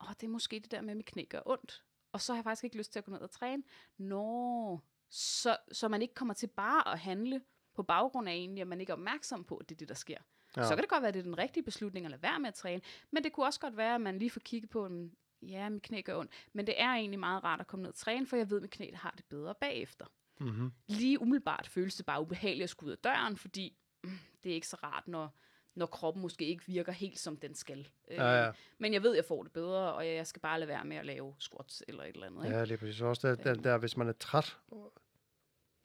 åh, det er måske det der med, at mit knæ gør ondt. og så har jeg faktisk ikke lyst til at gå ned og træne. Nå, så, så man ikke kommer til bare at handle på baggrund af egentlig, at man ikke er opmærksom på, at det er det, der sker. Ja. Så kan det godt være, at det er den rigtige beslutning at lade være med at træne, men det kunne også godt være, at man lige får kigget på, en, ja, mit knæ gør ondt, men det er egentlig meget rart at komme ned og træne, for jeg ved, at mit knæ har det bedre bagefter. Mm-hmm. Lige umiddelbart føles det bare ubehageligt at skulle ud af døren, fordi mm, det er ikke så rart, når, når kroppen måske ikke virker helt, som den skal. Ja, ja. Øh, Men jeg ved, at jeg får det bedre, og jeg skal bare lade være med at lave squats eller et eller andet. Ikke? Ja, lige præcis. Også der, den der, hvis man er træt,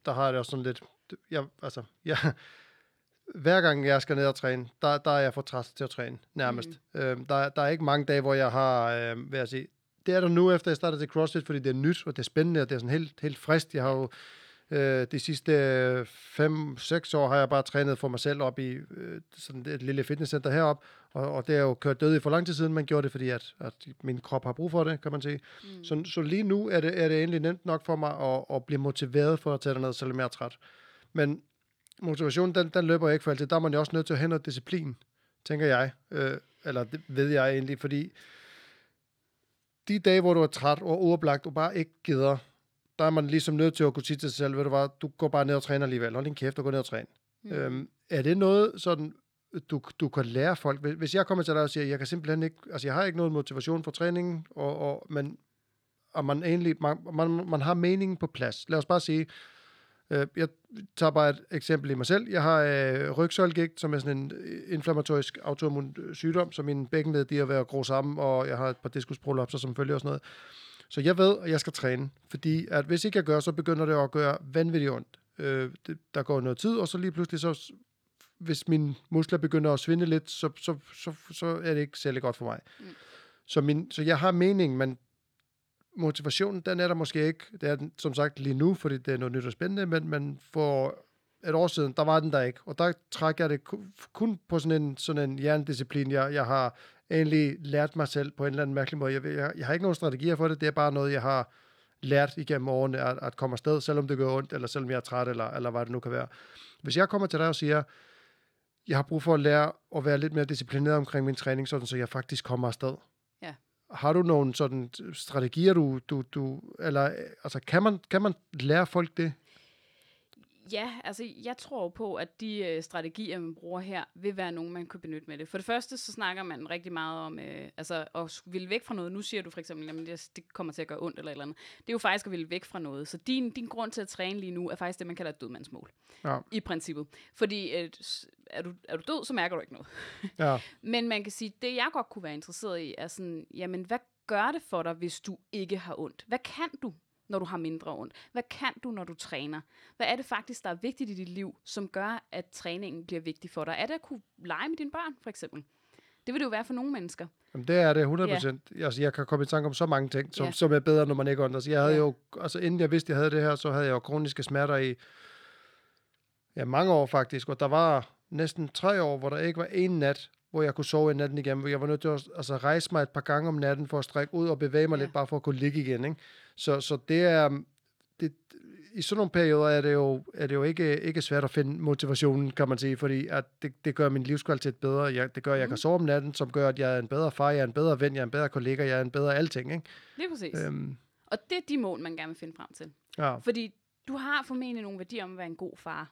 der har jeg det også sådan lidt... Jeg, altså, jeg, hver gang jeg skal ned og træne, der, der er jeg for træt til at træne, nærmest. Mm. Øhm, der, der er ikke mange dage, hvor jeg har, øh, vil jeg sige, det er der nu, efter jeg startede til CrossFit, fordi det er nyt, og det er spændende, og det er sådan helt, helt frist. Jeg har jo øh, de sidste 5-6 år har jeg bare trænet for mig selv op i øh, sådan et lille fitnesscenter herop, og, og det er jo kørt død i for lang tid siden, man gjorde det, fordi at, at min krop har brug for det, kan man sige. Mm. Så, så lige nu er det, er det egentlig nemt nok for mig at, at blive motiveret for at tage ned, selvom jeg er træt. Men motivationen, den, den løber ikke for altid. Der er man jo også nødt til at have noget disciplin, tænker jeg. Øh, eller det ved jeg egentlig, fordi de dage, hvor du er træt og uoplagt, og bare ikke gider, der er man ligesom nødt til at kunne sige til sig selv, ved du hvad, du går bare ned og træner alligevel. Hold din kæft og gå ned og træne. Mm. Øhm, er det noget sådan, du, du kan lære folk? Hvis jeg kommer til dig og siger, jeg kan simpelthen ikke, altså jeg har ikke noget motivation for træningen, og, og, men og man egentlig, man, man, man har meningen på plads. Lad os bare sige, jeg tager bare et eksempel i mig selv. Jeg har øh, rygsøjlegigt, som er sådan en inflammatorisk autoimmun sygdom, så mine bækkenled, de er ved at gro sammen, og jeg har et par diskusprolapser som følger og sådan noget. Så jeg ved, at jeg skal træne, fordi at hvis ikke jeg gør, så begynder det at gøre vanvittigt ondt. Øh, det, der går noget tid, og så lige pludselig, så, hvis mine muskler begynder at svinde lidt, så, så, så, så er det ikke særlig godt for mig. Mm. Så, min, så jeg har mening, men motivationen, den er der måske ikke. Det er den, som sagt lige nu, fordi det er noget nyt og spændende, men, men for et år siden, der var den der ikke. Og der trækker jeg det kun på sådan en, sådan en hjernedisciplin, jeg, jeg har egentlig lært mig selv på en eller anden mærkelig måde. Jeg, jeg, jeg har ikke nogen strategier for det, det er bare noget, jeg har lært igennem årene at, at komme afsted, selvom det gør ondt, eller selvom jeg er træt, eller, eller hvad det nu kan være. Hvis jeg kommer til dig og siger, jeg har brug for at lære at være lidt mere disciplineret omkring min træning, sådan, så jeg faktisk kommer afsted. Har du nogle sådan strategier, du, du, du eller altså, kan man, kan man lære folk det? Ja, altså jeg tror på, at de øh, strategier, man bruger her, vil være nogen, man kan benytte med det. For det første, så snakker man rigtig meget om øh, altså, at ville væk fra noget. Nu siger du for eksempel, at det, det kommer til at gøre ondt eller et eller andet. Det er jo faktisk at ville væk fra noget. Så din, din grund til at træne lige nu, er faktisk det, man kalder et dødmandsmål. Ja. I princippet. Fordi øh, er, du, er du død, så mærker du ikke noget. Ja. [LAUGHS] Men man kan sige, det jeg godt kunne være interesseret i, er sådan, jamen hvad gør det for dig, hvis du ikke har ondt? Hvad kan du, når du har mindre ondt? Hvad kan du, når du træner? Hvad er det faktisk, der er vigtigt i dit liv, som gør, at træningen bliver vigtig for dig? Er det at kunne lege med dine børn, for eksempel? Det vil det jo være for nogle mennesker. Jamen, det er det 100 procent. Ja. Altså, jeg kan komme i tanke om så mange ting, som, ja. som er bedre, når man ikke har Altså, jeg havde ja. jo, altså, inden jeg vidste, jeg havde det her, så havde jeg jo kroniske smerter i ja, mange år faktisk, og der var næsten tre år, hvor der ikke var en nat, hvor jeg kunne sove i natten igen, hvor jeg var nødt til at altså, rejse mig et par gange om natten for at strække ud og bevæge mig ja. lidt, bare for at kunne ligge igen. Ikke? Så, så det er, det, i sådan nogle perioder er det jo, er det jo ikke, ikke svært at finde motivationen, kan man sige, fordi at det, det gør min livskvalitet bedre. Jeg, det gør, at jeg mm. kan sove om natten, som gør, at jeg er en bedre far, jeg er en bedre ven, jeg er en bedre kollega, jeg er en bedre alting. Ikke? Er præcis. Øhm. Og det er de mål, man gerne vil finde frem til. Ja. Fordi du har formentlig nogle værdier om at være en god far.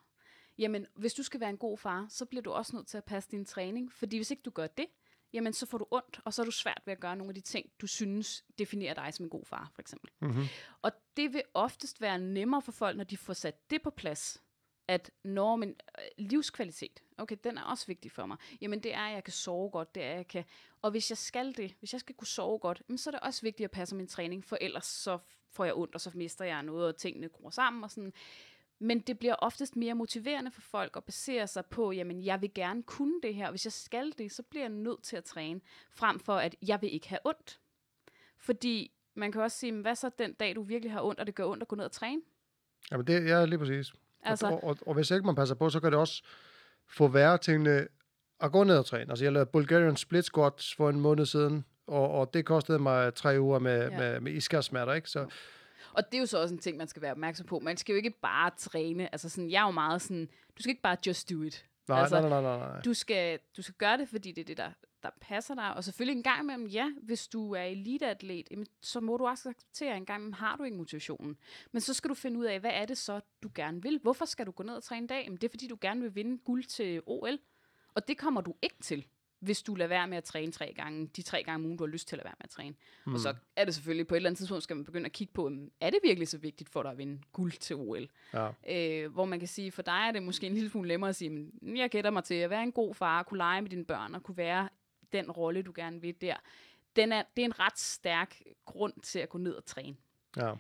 Jamen, hvis du skal være en god far, så bliver du også nødt til at passe din træning. Fordi hvis ikke du gør det, jamen så får du ondt, og så er du svært ved at gøre nogle af de ting, du synes definerer dig som en god far, for eksempel. Mm-hmm. Og det vil oftest være nemmere for folk, når de får sat det på plads, at når min øh, livskvalitet, okay, den er også vigtig for mig. Jamen det er, at jeg kan sove godt, det er, at jeg kan... Og hvis jeg skal det, hvis jeg skal kunne sove godt, jamen, så er det også vigtigt at passe min træning, for ellers så får jeg ondt, og så mister jeg noget, og tingene gror sammen og sådan. Men det bliver oftest mere motiverende for folk at basere sig på, jamen jeg vil gerne kunne det her, og hvis jeg skal det, så bliver jeg nødt til at træne, frem for at jeg vil ikke have ondt. Fordi man kan også sige, hvad så den dag, du virkelig har ondt, og det gør ondt at gå ned og træne? Jamen det er ja, lige præcis. Altså, og, og, og, hvis ikke man passer på, så kan det også få værre tingene at gå ned og træne. Altså jeg lavede Bulgarian split squats for en måned siden, og, og det kostede mig tre uger med, ja. med, med iskærsmerter, ikke? Så, og det er jo så også en ting, man skal være opmærksom på. Man skal jo ikke bare træne. Altså sådan, jeg er jo meget sådan, du skal ikke bare just do it. Nej, altså, nej, nej, nej, nej. Du skal, du skal gøre det, fordi det er det, der der passer dig. Og selvfølgelig en gang imellem, ja, hvis du er eliteatlet, jamen, så må du også acceptere, en gang imellem har du ikke motivationen. Men så skal du finde ud af, hvad er det så, du gerne vil? Hvorfor skal du gå ned og træne en dag? Jamen, det er fordi, du gerne vil vinde guld til OL. Og det kommer du ikke til hvis du lader være med at træne tre gange, de tre gange om ugen, du har lyst til at lade være med at træne. Mm. Og så er det selvfølgelig, på et eller andet tidspunkt skal man begynde at kigge på, er det virkelig så vigtigt for dig at vinde guld til OL? Ja. Øh, hvor man kan sige, for dig er det måske en lille smule nemmere at sige, men jeg gætter mig til at være en god far, kunne lege med dine børn og kunne være den rolle, du gerne vil der. Den er, det er en ret stærk grund til at gå ned og træne. Ja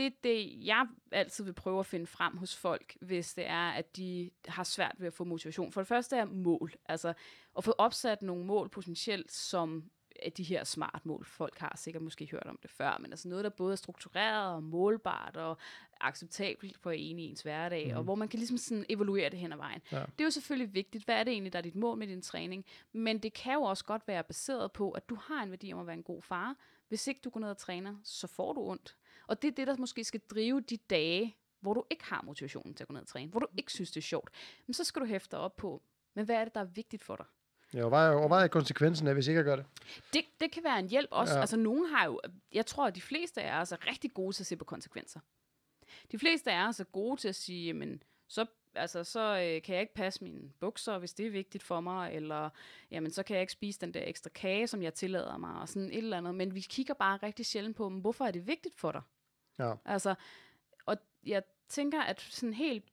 det er det, jeg altid vil prøve at finde frem hos folk, hvis det er, at de har svært ved at få motivation. For det første er mål. Altså at få opsat nogle mål potentielt, som de her smart mål. Folk har sikkert måske hørt om det før, men altså noget, der både er struktureret og målbart og acceptabelt for en i ens hverdag, mm. og mhm. hvor man kan ligesom sådan evaluere det hen ad vejen. Ja. Det er jo selvfølgelig vigtigt. Hvad er det egentlig, der er dit mål med din træning? Men det kan jo også godt være baseret på, at du har en værdi om at være en god far. Hvis ikke du går ned og træner, så får du ondt. Og det er det, der måske skal drive de dage, hvor du ikke har motivationen til at gå ned og træne, hvor du ikke synes, det er sjovt. Men så skal du hæfte op på, men hvad er det, der er vigtigt for dig? Ja, og hvad, er konsekvensen af, hvis ikke jeg gør det? det? Det kan være en hjælp også. Ja. Altså, nogen har jo, jeg tror, at de fleste af os er rigtig gode til at se på konsekvenser. De fleste af os er gode til at sige, men så altså, så øh, kan jeg ikke passe mine bukser, hvis det er vigtigt for mig, eller jamen, så kan jeg ikke spise den der ekstra kage, som jeg tillader mig, og sådan et eller andet. Men vi kigger bare rigtig sjældent på, hvorfor er det vigtigt for dig? Ja. Altså, og jeg tænker, at sådan helt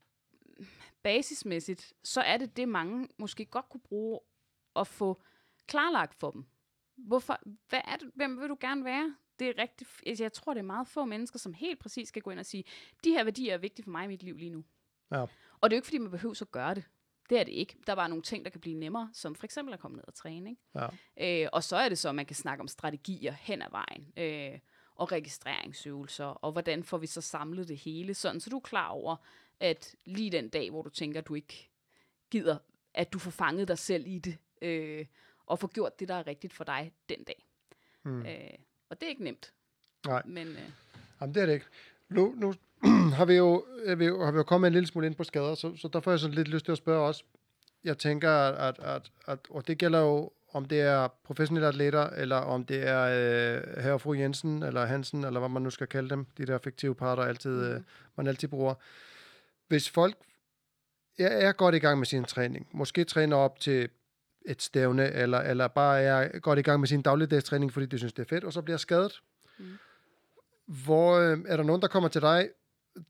basismæssigt, så er det det, mange måske godt kunne bruge at få klarlagt for dem. Hvorfor, hvad er det, hvem vil du gerne være? Det er rigtig, altså, jeg tror, det er meget få mennesker, som helt præcis skal gå ind og sige, de her værdier er vigtige for mig i mit liv lige nu. Ja. Og det er jo ikke, fordi man behøver at gøre det. Det er det ikke. Der er bare nogle ting, der kan blive nemmere, som for eksempel at komme ned og træne. Ikke? Ja. Øh, og så er det så, at man kan snakke om strategier hen ad vejen. Øh, og registreringsøvelser, og hvordan får vi så samlet det hele, sådan så du er klar over, at lige den dag, hvor du tænker, at du ikke gider, at du får fanget dig selv i det, øh, og får gjort det, der er rigtigt for dig den dag. Hmm. Øh, og det er ikke nemt. Nej, men, øh, Jamen, det er det ikke. Nu, nu [CLEARS THROAT] har, vi jo, vi, har vi jo kommet en lille smule ind på skader, så, så der får jeg sådan lidt lyst til at spørge også. Jeg tænker, at, at, at og det gælder jo om det er professionelle atleter, eller om det er øh, herre og fru Jensen, eller Hansen, eller hvad man nu skal kalde dem, de der fiktive parter, altid, mm. øh, man altid bruger. Hvis folk er, er godt i gang med sin træning, måske træner op til et stævne, eller, eller bare er godt i gang med sin dagligdags træning, fordi de synes, det er fedt, og så bliver skadet. Mm. Hvor øh, er der nogen, der kommer til dig,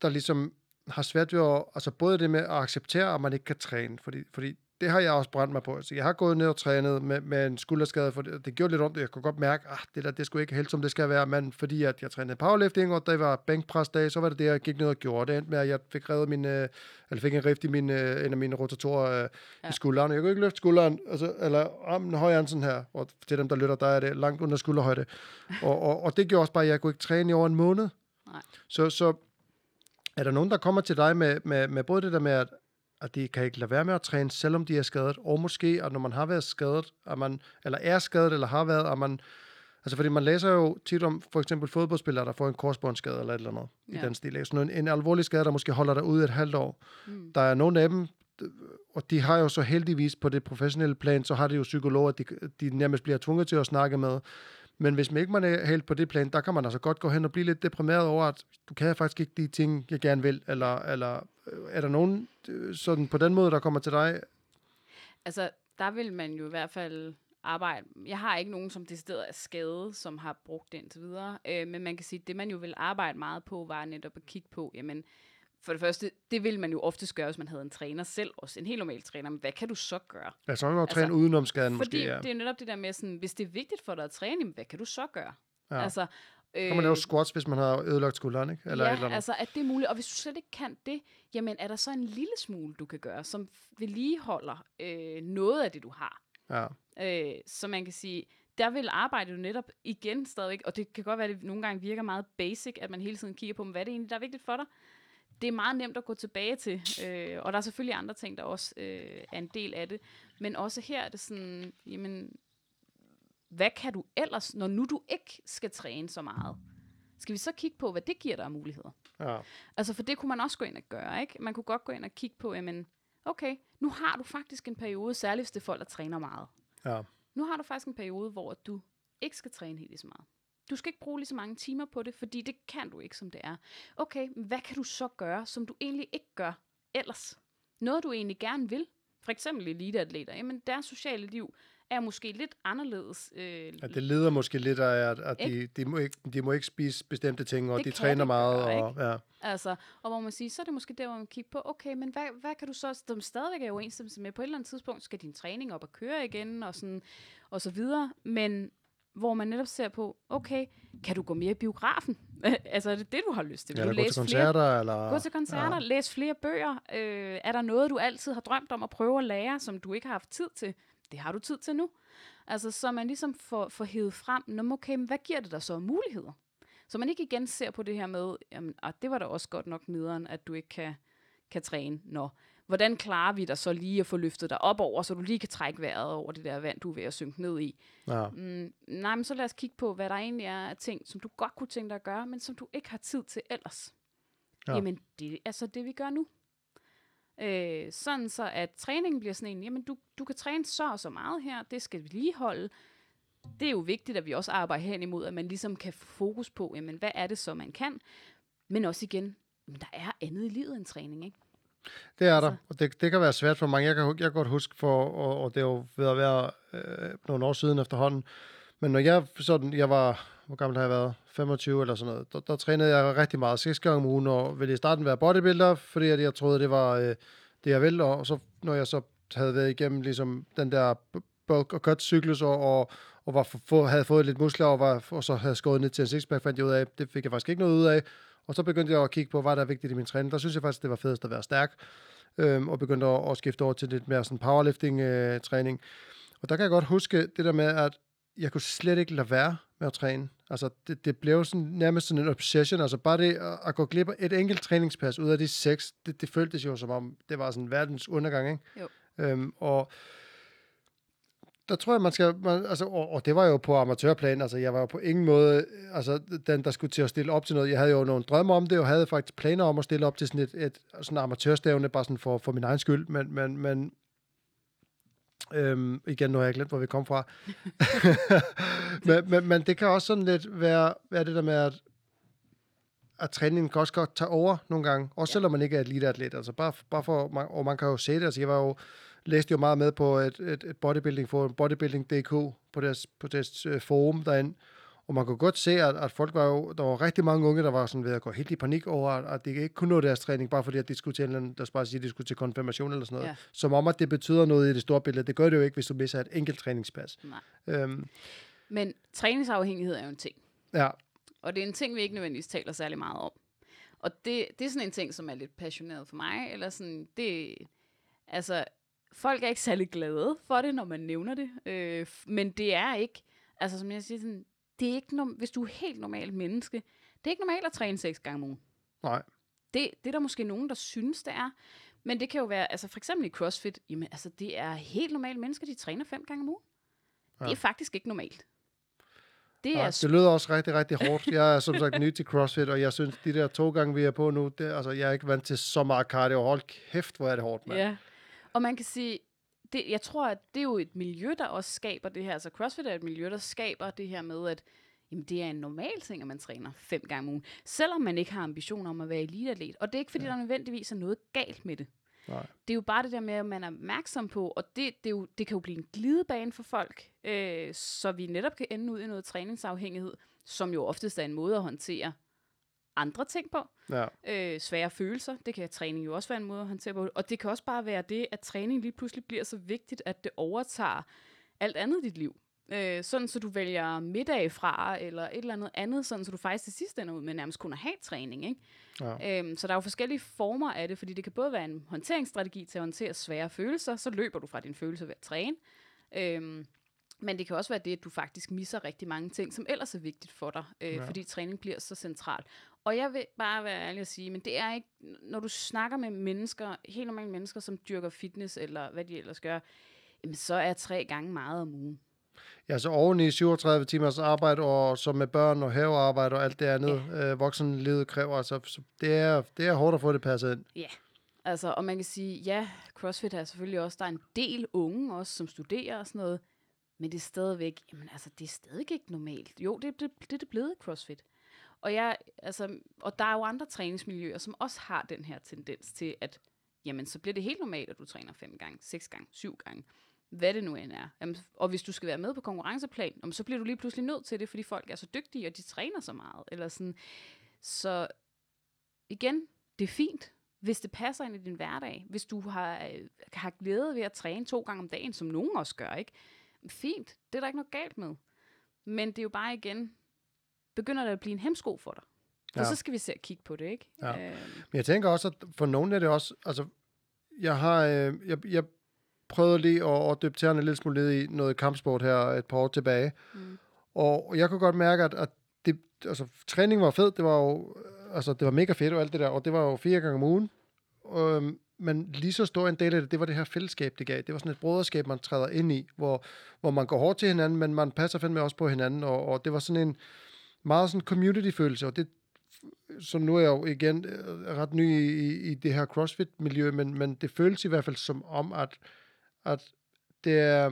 der ligesom har svært ved at, altså både det med at acceptere, at man ikke kan træne, fordi, fordi det har jeg også brændt mig på. Så altså, jeg har gået ned og trænet med, med en skulderskade, for det, det gjorde lidt ondt. Jeg kunne godt mærke, at ah, det der, det skulle ikke helt som det skal være, men fordi at jeg trænede powerlifting, og der var bænkpresdag, så var det det, jeg gik ned og gjorde. Det endte med, at jeg fik revet min, øh, eller fik en rift i min, øh, en af mine rotatorer øh, ja. i skulderen. Jeg kunne ikke løfte skulderen, altså, eller armen højere sådan her, og til dem, der lytter, der er det langt under skulderhøjde. og, og, og, det gjorde også bare, at jeg kunne ikke træne i over en måned. Nej. Så, så er der nogen, der kommer til dig med, med, med både det der med, at at de kan ikke lade være med at træne, selvom de er skadet, og måske, at når man har været skadet, at man, eller er skadet, eller har været, at man, altså fordi man læser jo tit om, for eksempel fodboldspillere, der får en korsbåndsskade, eller et eller andet, ja. i den stil. Sådan en, en alvorlig skade, der måske holder dig ude et halvt år. Mm. Der er nogle af dem, og de har jo så heldigvis på det professionelle plan, så har de jo psykologer, de, de nærmest bliver tvunget til at snakke med, men hvis man ikke man er helt på det plan, der kan man altså godt gå hen og blive lidt deprimeret over, at du kan faktisk ikke de ting, jeg gerne vil, eller, eller øh, er der nogen sådan på den måde, der kommer til dig? Altså, der vil man jo i hvert fald arbejde. Jeg har ikke nogen, som decideret er skade, som har brugt det indtil videre. Øh, men man kan sige, at det man jo vil arbejde meget på, var netop at kigge på, jamen, for det første, det vil man jo oftest gøre, hvis man havde en træner selv, også en helt normal træner, men hvad kan du så gøre? Ja, så kan man altså, træne udenom skaden fordi måske, ja. det er netop det der med, sådan, hvis det er vigtigt for dig at træne, hvad kan du så gøre? Ja. Altså, øh, kan man lave squats, hvis man har ødelagt skulderen, ikke? Eller ja, eller altså, at det er muligt. Og hvis du slet ikke kan det, jamen er der så en lille smule, du kan gøre, som vedligeholder øh, noget af det, du har? Ja. Øh, så man kan sige, der vil arbejde jo netop igen stadigvæk, og det kan godt være, at det nogle gange virker meget basic, at man hele tiden kigger på, hvad er det egentlig, der er vigtigt for dig? det er meget nemt at gå tilbage til. Øh, og der er selvfølgelig andre ting, der også øh, er en del af det. Men også her er det sådan, jamen, hvad kan du ellers, når nu du ikke skal træne så meget? Skal vi så kigge på, hvad det giver dig af muligheder? Ja. Altså, for det kunne man også gå ind og gøre, ikke? Man kunne godt gå ind og kigge på, jamen, okay, nu har du faktisk en periode, særligt hvis det er folk, der træner meget. Ja. nu har du faktisk en periode, hvor du ikke skal træne helt så meget. Du skal ikke bruge lige så mange timer på det, fordi det kan du ikke, som det er. Okay, hvad kan du så gøre, som du egentlig ikke gør ellers? Noget, du egentlig gerne vil. For eksempel eliteatleter. Jamen, deres sociale liv er måske lidt anderledes. Øh, ja, det leder måske lidt af, at, at de, de, må ikke, de må ikke spise bestemte ting, og Det de træner de meget. gøre, og, ja. Altså, og hvor man siger, så er det måske der, hvor man kigger på, okay, men hvad, hvad kan du så, som stadigvæk er i overensstemmelse med, på et eller andet tidspunkt skal din træning op og køre igen, og, sådan, og så videre, men hvor man netop ser på, okay, kan du gå mere i biografen? [LAUGHS] altså, er det det, du har lyst til? Ja, Vil eller du gå til læse flere koncerter, eller... Gå til koncerter, ja. læs flere bøger. Øh, er der noget, du altid har drømt om at prøve at lære, som du ikke har haft tid til? Det har du tid til nu. Altså, så man ligesom får, får hævet frem, Nå, okay, men hvad giver det dig så af muligheder? Så man ikke igen ser på det her med, jamen, ah, det var da også godt nok nederen, at du ikke kan, kan træne. Nå, hvordan klarer vi dig så lige at få løftet dig op over, så du lige kan trække vejret over det der vand, du er ved at synke ned i? Ja. Mm, nej, men så lad os kigge på, hvad der egentlig er af ting, som du godt kunne tænke dig at gøre, men som du ikke har tid til ellers. Ja. Ja. Jamen, det er så det, vi gør nu. Øh, sådan så, at træningen bliver sådan en, jamen, du, du kan træne så og så meget her, det skal vi lige holde. Det er jo vigtigt, at vi også arbejder hen imod, at man ligesom kan få fokus på, jamen, hvad er det så, man kan? Men også igen, jamen, der er andet i livet end træning, ikke? Det er der, Altså- og det, det kan være svært for mange. Jeg kan, jeg kan godt huske, for, og, og det er jo ved at være øh, nogle år siden efterhånden, men når jeg sådan, jeg var, hvor gammel har jeg været? 25 eller sådan noget, der, der trænede jeg rigtig meget, seks gange om ugen, og ville i starten være bodybuilder, fordi at jeg troede, det var øh, det, jeg ville, og så, når jeg så havde været igennem ligesom den der bulk og cut cyklus, og, og, og var for, for, havde fået lidt muskler, og, var, og så havde skåret ned til en sixpack, fandt jeg ud af, det fik jeg faktisk ikke noget ud af, og så begyndte jeg at kigge på, hvad der er vigtigt i min træning. Der synes jeg faktisk, det var fedest at være stærk, øhm, og begyndte at, at skifte over til lidt mere sådan powerlifting-træning. Øh, og der kan jeg godt huske det der med, at jeg kunne slet ikke lade være med at træne. Altså, det, det blev sådan, nærmest sådan en obsession. Altså, bare det at, at gå glip af et enkelt træningspas ud af de seks, det, det føltes jo som om, det var sådan verdens undergang, ikke? Jo. Øhm, og der tror jeg, man skal... Man, altså, og, og det var jo på amatørplan. Altså, jeg var jo på ingen måde altså, den, der skulle til at stille op til noget. Jeg havde jo nogle drømme om det, og havde faktisk planer om at stille op til sådan et, et sådan amatørstævne, bare sådan for, for min egen skyld. Men, men, men Øhm, igen, nu har jeg glemt, hvor vi kom fra. [LAUGHS] [LAUGHS] men, men, men det kan også sådan lidt være, være det der med, at, at træningen kan også godt tage over nogle gange. Også Ja. selvom man ikke er eliteatlet. Altså bare, bare for, man- og man kan jo se det. Altså jeg var jo, læste jo meget med på et, et, et bodybuilding forum, bodybuilding.dk, på deres, på deres øh, forum derinde. Og man kunne godt se, at, at folk var jo, der var rigtig mange unge, der var sådan ved at gå helt i panik over, at, at de ikke kunne nå deres træning, bare fordi at de skulle til, en eller anden- bare sige, at de skulle til konfirmation eller sådan noget. Ja. Som om, at det betyder noget i det store billede. Det gør det jo ikke, hvis du misser et enkelt træningspas. Nej. Øhm, Men træningsafhængighed er jo en ting. ja, Og det er en ting, vi ikke nødvendigvis taler særlig meget om. Og det, det er sådan en ting, som er lidt passioneret for mig. Eller sådan, det, altså, folk er ikke særlig glade for det, når man nævner det. Øh, men det er ikke, altså som jeg siger, sådan, det er ikke, norm- hvis du er helt normalt menneske, det er ikke normalt at træne seks gange om ugen. nej. Det, det er der måske nogen, der synes, det er. Men det kan jo være, altså for eksempel i CrossFit, jamen altså det er helt normale mennesker, de træner fem gange om ugen. Ja. Det er faktisk ikke normalt. Det nej. er Det lyder også rigtig, rigtig hårdt. Jeg er som sagt ny til CrossFit, og jeg synes, de der to gange, vi er på nu, det, altså, jeg er ikke vant til så meget cardio. Hold kæft, hvor er det hårdt, mand. Ja. Og man kan sige, det, jeg tror, at det er jo et miljø, der også skaber det her. Altså CrossFit er et miljø, der skaber det her med, at jamen, det er en normal ting, at man træner fem gange om ugen. Selvom man ikke har ambitioner om at være eliteatlet. Og det er ikke, fordi ja. der nødvendigvis er noget galt med det. Nej. Det er jo bare det der med, at man er opmærksom på, og det, det, er jo, det kan jo blive en glidebane for folk, øh, så vi netop kan ende ud i noget træningsafhængighed, som jo oftest er en måde at håndtere andre ting på Ja. øh, svære følelser. Det kan træning jo også være en måde at håndtere på. Og det kan også bare være det, at træning lige pludselig bliver så vigtigt, at det overtager alt andet i dit liv. Øh, sådan så du vælger middag fra, eller et eller andet andet, sådan så du faktisk til sidst ender ud med nærmest kun at have træning. Ikke? Ja. Øhm, så der er jo forskellige former af det, fordi det kan både være en håndteringsstrategi til at håndtere svære følelser, så løber du fra dine følelser ved at træne. Øhm, men det kan også være det, at du faktisk misser rigtig mange ting, som ellers er vigtigt for dig, øh, Ja. fordi træning bliver så centralt. Og jeg vil bare være ærlig at sige, men det er ikke, når du snakker med mennesker, helt normale mennesker, som dyrker fitness, eller hvad de ellers gør, jamen så er tre gange meget om ugen. Ja, så oven i 37 timers arbejde, og så med børn og havearbejde og alt det andet, ja. øh, voksenlivet kræver, så, så det, er, det er hårdt at få det passet ind. Altså, og man kan sige, ja, CrossFit er selvfølgelig også, der er en del unge også, som studerer og sådan noget, Men det er stadigvæk, jamen altså, det er stadig ikke normalt. Jo, det, det, det er det blevet CrossFit. Og, jeg, altså, og der er jo andre træningsmiljøer, som også har den her tendens til, at jamen, så bliver det helt normalt, at du træner fem gange, seks gange, syv gange, hvad det nu end er. Jamen, og hvis du skal være med på konkurrenceplan, jamen, så bliver du lige pludselig nødt til det, fordi folk er så dygtige, og de træner så meget. Eller sådan. Så igen, det er fint, hvis det passer ind i din hverdag. Hvis du har, øh, har glæde ved at træne to gange om dagen, som nogen også gør, ikke? Fint, det er der ikke noget galt med. Men det er jo bare igen, begynder det at blive en hemsko for dig. Og Ja. så skal vi se at kigge på det, ikke? Ja. Øhm, Men jeg tænker også, at for nogen er det også, altså, jeg har, øh, jeg, jeg prøvede lige at, at dyppe tæerne en lille smule ned i noget kampsport her et par år tilbage, Mm. og jeg kunne godt mærke, at, at det, altså, træningen var fed, det var jo, øh, altså, det var mega fedt og alt det der, og det var jo fire gange om ugen, øhm, men lige så stor en del af det, det var det her fællesskab, det gav. Det var sådan et broderskab, man træder ind i, hvor, hvor man går hårdt til hinanden, men man passer fandme også på hinanden, og, og det var sådan en meget sådan community-følelse, og det, så nu er jeg jo igen øh, ret ny i, i, det her CrossFit-miljø, men, men det føles i hvert fald som om, at, at det er,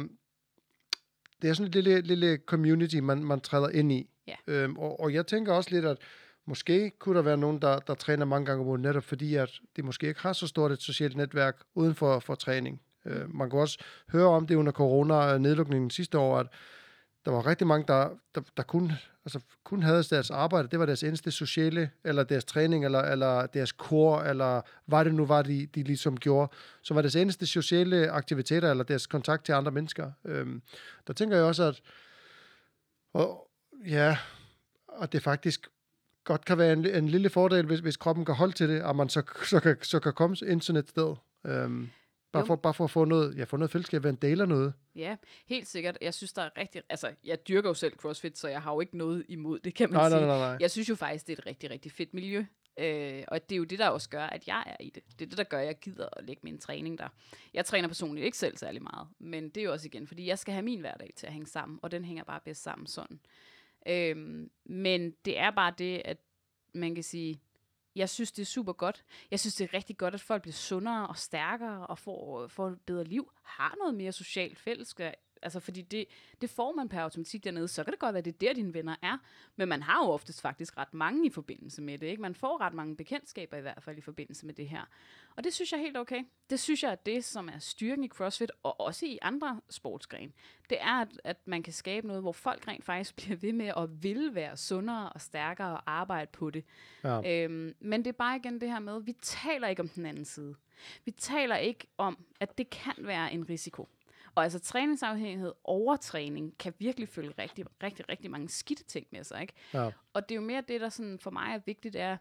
det er sådan et lille, lille community, man, man træder ind i. Ja. Øhm, og, og jeg tænker også lidt, at måske kunne der være nogen, der, der træner mange gange om ugen, netop fordi, at de måske ikke har så stort et socialt netværk uden for, for træning. Øh, man kan også høre om det under corona-nedlukningen sidste år, at der var rigtig mange, der, der, der kun, altså, kun havde deres arbejde. Det var deres eneste sociale, eller deres træning, eller, eller deres kor, eller hvad det nu var, de, de ligesom gjorde. Så var deres eneste sociale aktiviteter, eller deres kontakt til andre mennesker. Øhm, der tænker jeg også, at og, ja, og det faktisk godt kan være en, en lille fordel, hvis, hvis kroppen kan holde til det, og man så, så, kan, så kan komme ind sådan et sted. Øhm, bare, Jo. for, bare for at få noget, ja, få noget fællesskab, være en del af noget. Ja, helt sikkert. Jeg synes, der er rigtig... Altså, jeg dyrker jo selv CrossFit, så jeg har jo ikke noget imod det, kan man Nej, sige. nej, nej, nej. Jeg synes jo faktisk, det er et rigtig, rigtig fedt miljø. Øh, og det er jo det, der også gør, at jeg er i det. Det er det, der gør, at jeg gider at lægge min træning der. Jeg træner personligt ikke selv særlig meget, men det er jo også igen, fordi jeg skal have min hverdag til at hænge sammen, og den hænger bare bedst sammen sådan. Øhm, men det er bare det, at man kan sige, jeg synes, det er super godt. Jeg synes, det er rigtig godt, at folk bliver sundere og stærkere og får, øh, får et bedre liv. Har noget mere socialt fællesskab. Altså, fordi det, det får man per automatik dernede. Så kan det godt være, at det er der, dine venner er. Men man har jo oftest faktisk ret mange i forbindelse med det. Ikke? Man får ret mange bekendtskaber i hvert fald i forbindelse med det her. Og det synes jeg er helt okay. Det synes jeg er det, som er styrken i CrossFit, og også i andre sportsgrene. Det er, at, at man kan skabe noget, hvor folk rent faktisk [LAUGHS] bliver ved med at ville være sundere og stærkere og arbejde på det. Ja. Øhm, men det er bare igen det her med, vi taler ikke om den anden side. Vi taler ikke om, at det kan være en risiko. Og altså træningsafhængighed, overtræning, kan virkelig følge rigtig, rigtig, rigtig mange skidte ting med sig. Ikke? Ja. Og det er jo mere det, der sådan for mig er vigtigt, er,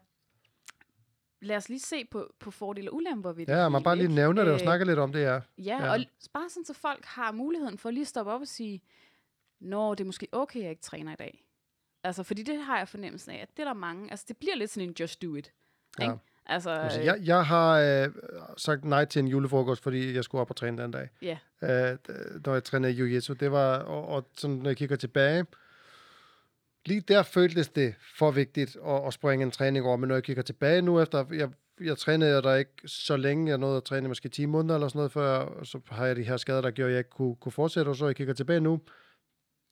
lad os lige se på, på fordele og ulemper ved det. Ja, man bare lige nævner det og Øh, snakker lidt om det, ja. Ja, Ja. og bare sådan, så folk har muligheden for lige at stoppe op og sige, Nå, det er måske okay, jeg ikke træner i dag. Altså, fordi det har jeg fornemmelsen af, at det er der mange, altså det bliver lidt sådan en just do it. Ja. Ikke? Altså, Altså, øh, jeg, jeg har øh, sagt nej til en julefrokost, fordi jeg skulle op og træne den dag. ja, Øh, d- når jeg trænede jiu-jitsu. Det var, og, og sådan, når jeg kigger tilbage, lige der føltes det for vigtigt at, at springe en træning over, men når jeg kigger tilbage nu efter, jeg, jeg trænede der ikke så længe, jeg nåede at træne måske 10 måneder eller sådan noget før, så har jeg de her skader, der gjorde, at jeg ikke kunne, kunne fortsætte, og så jeg kigger tilbage nu,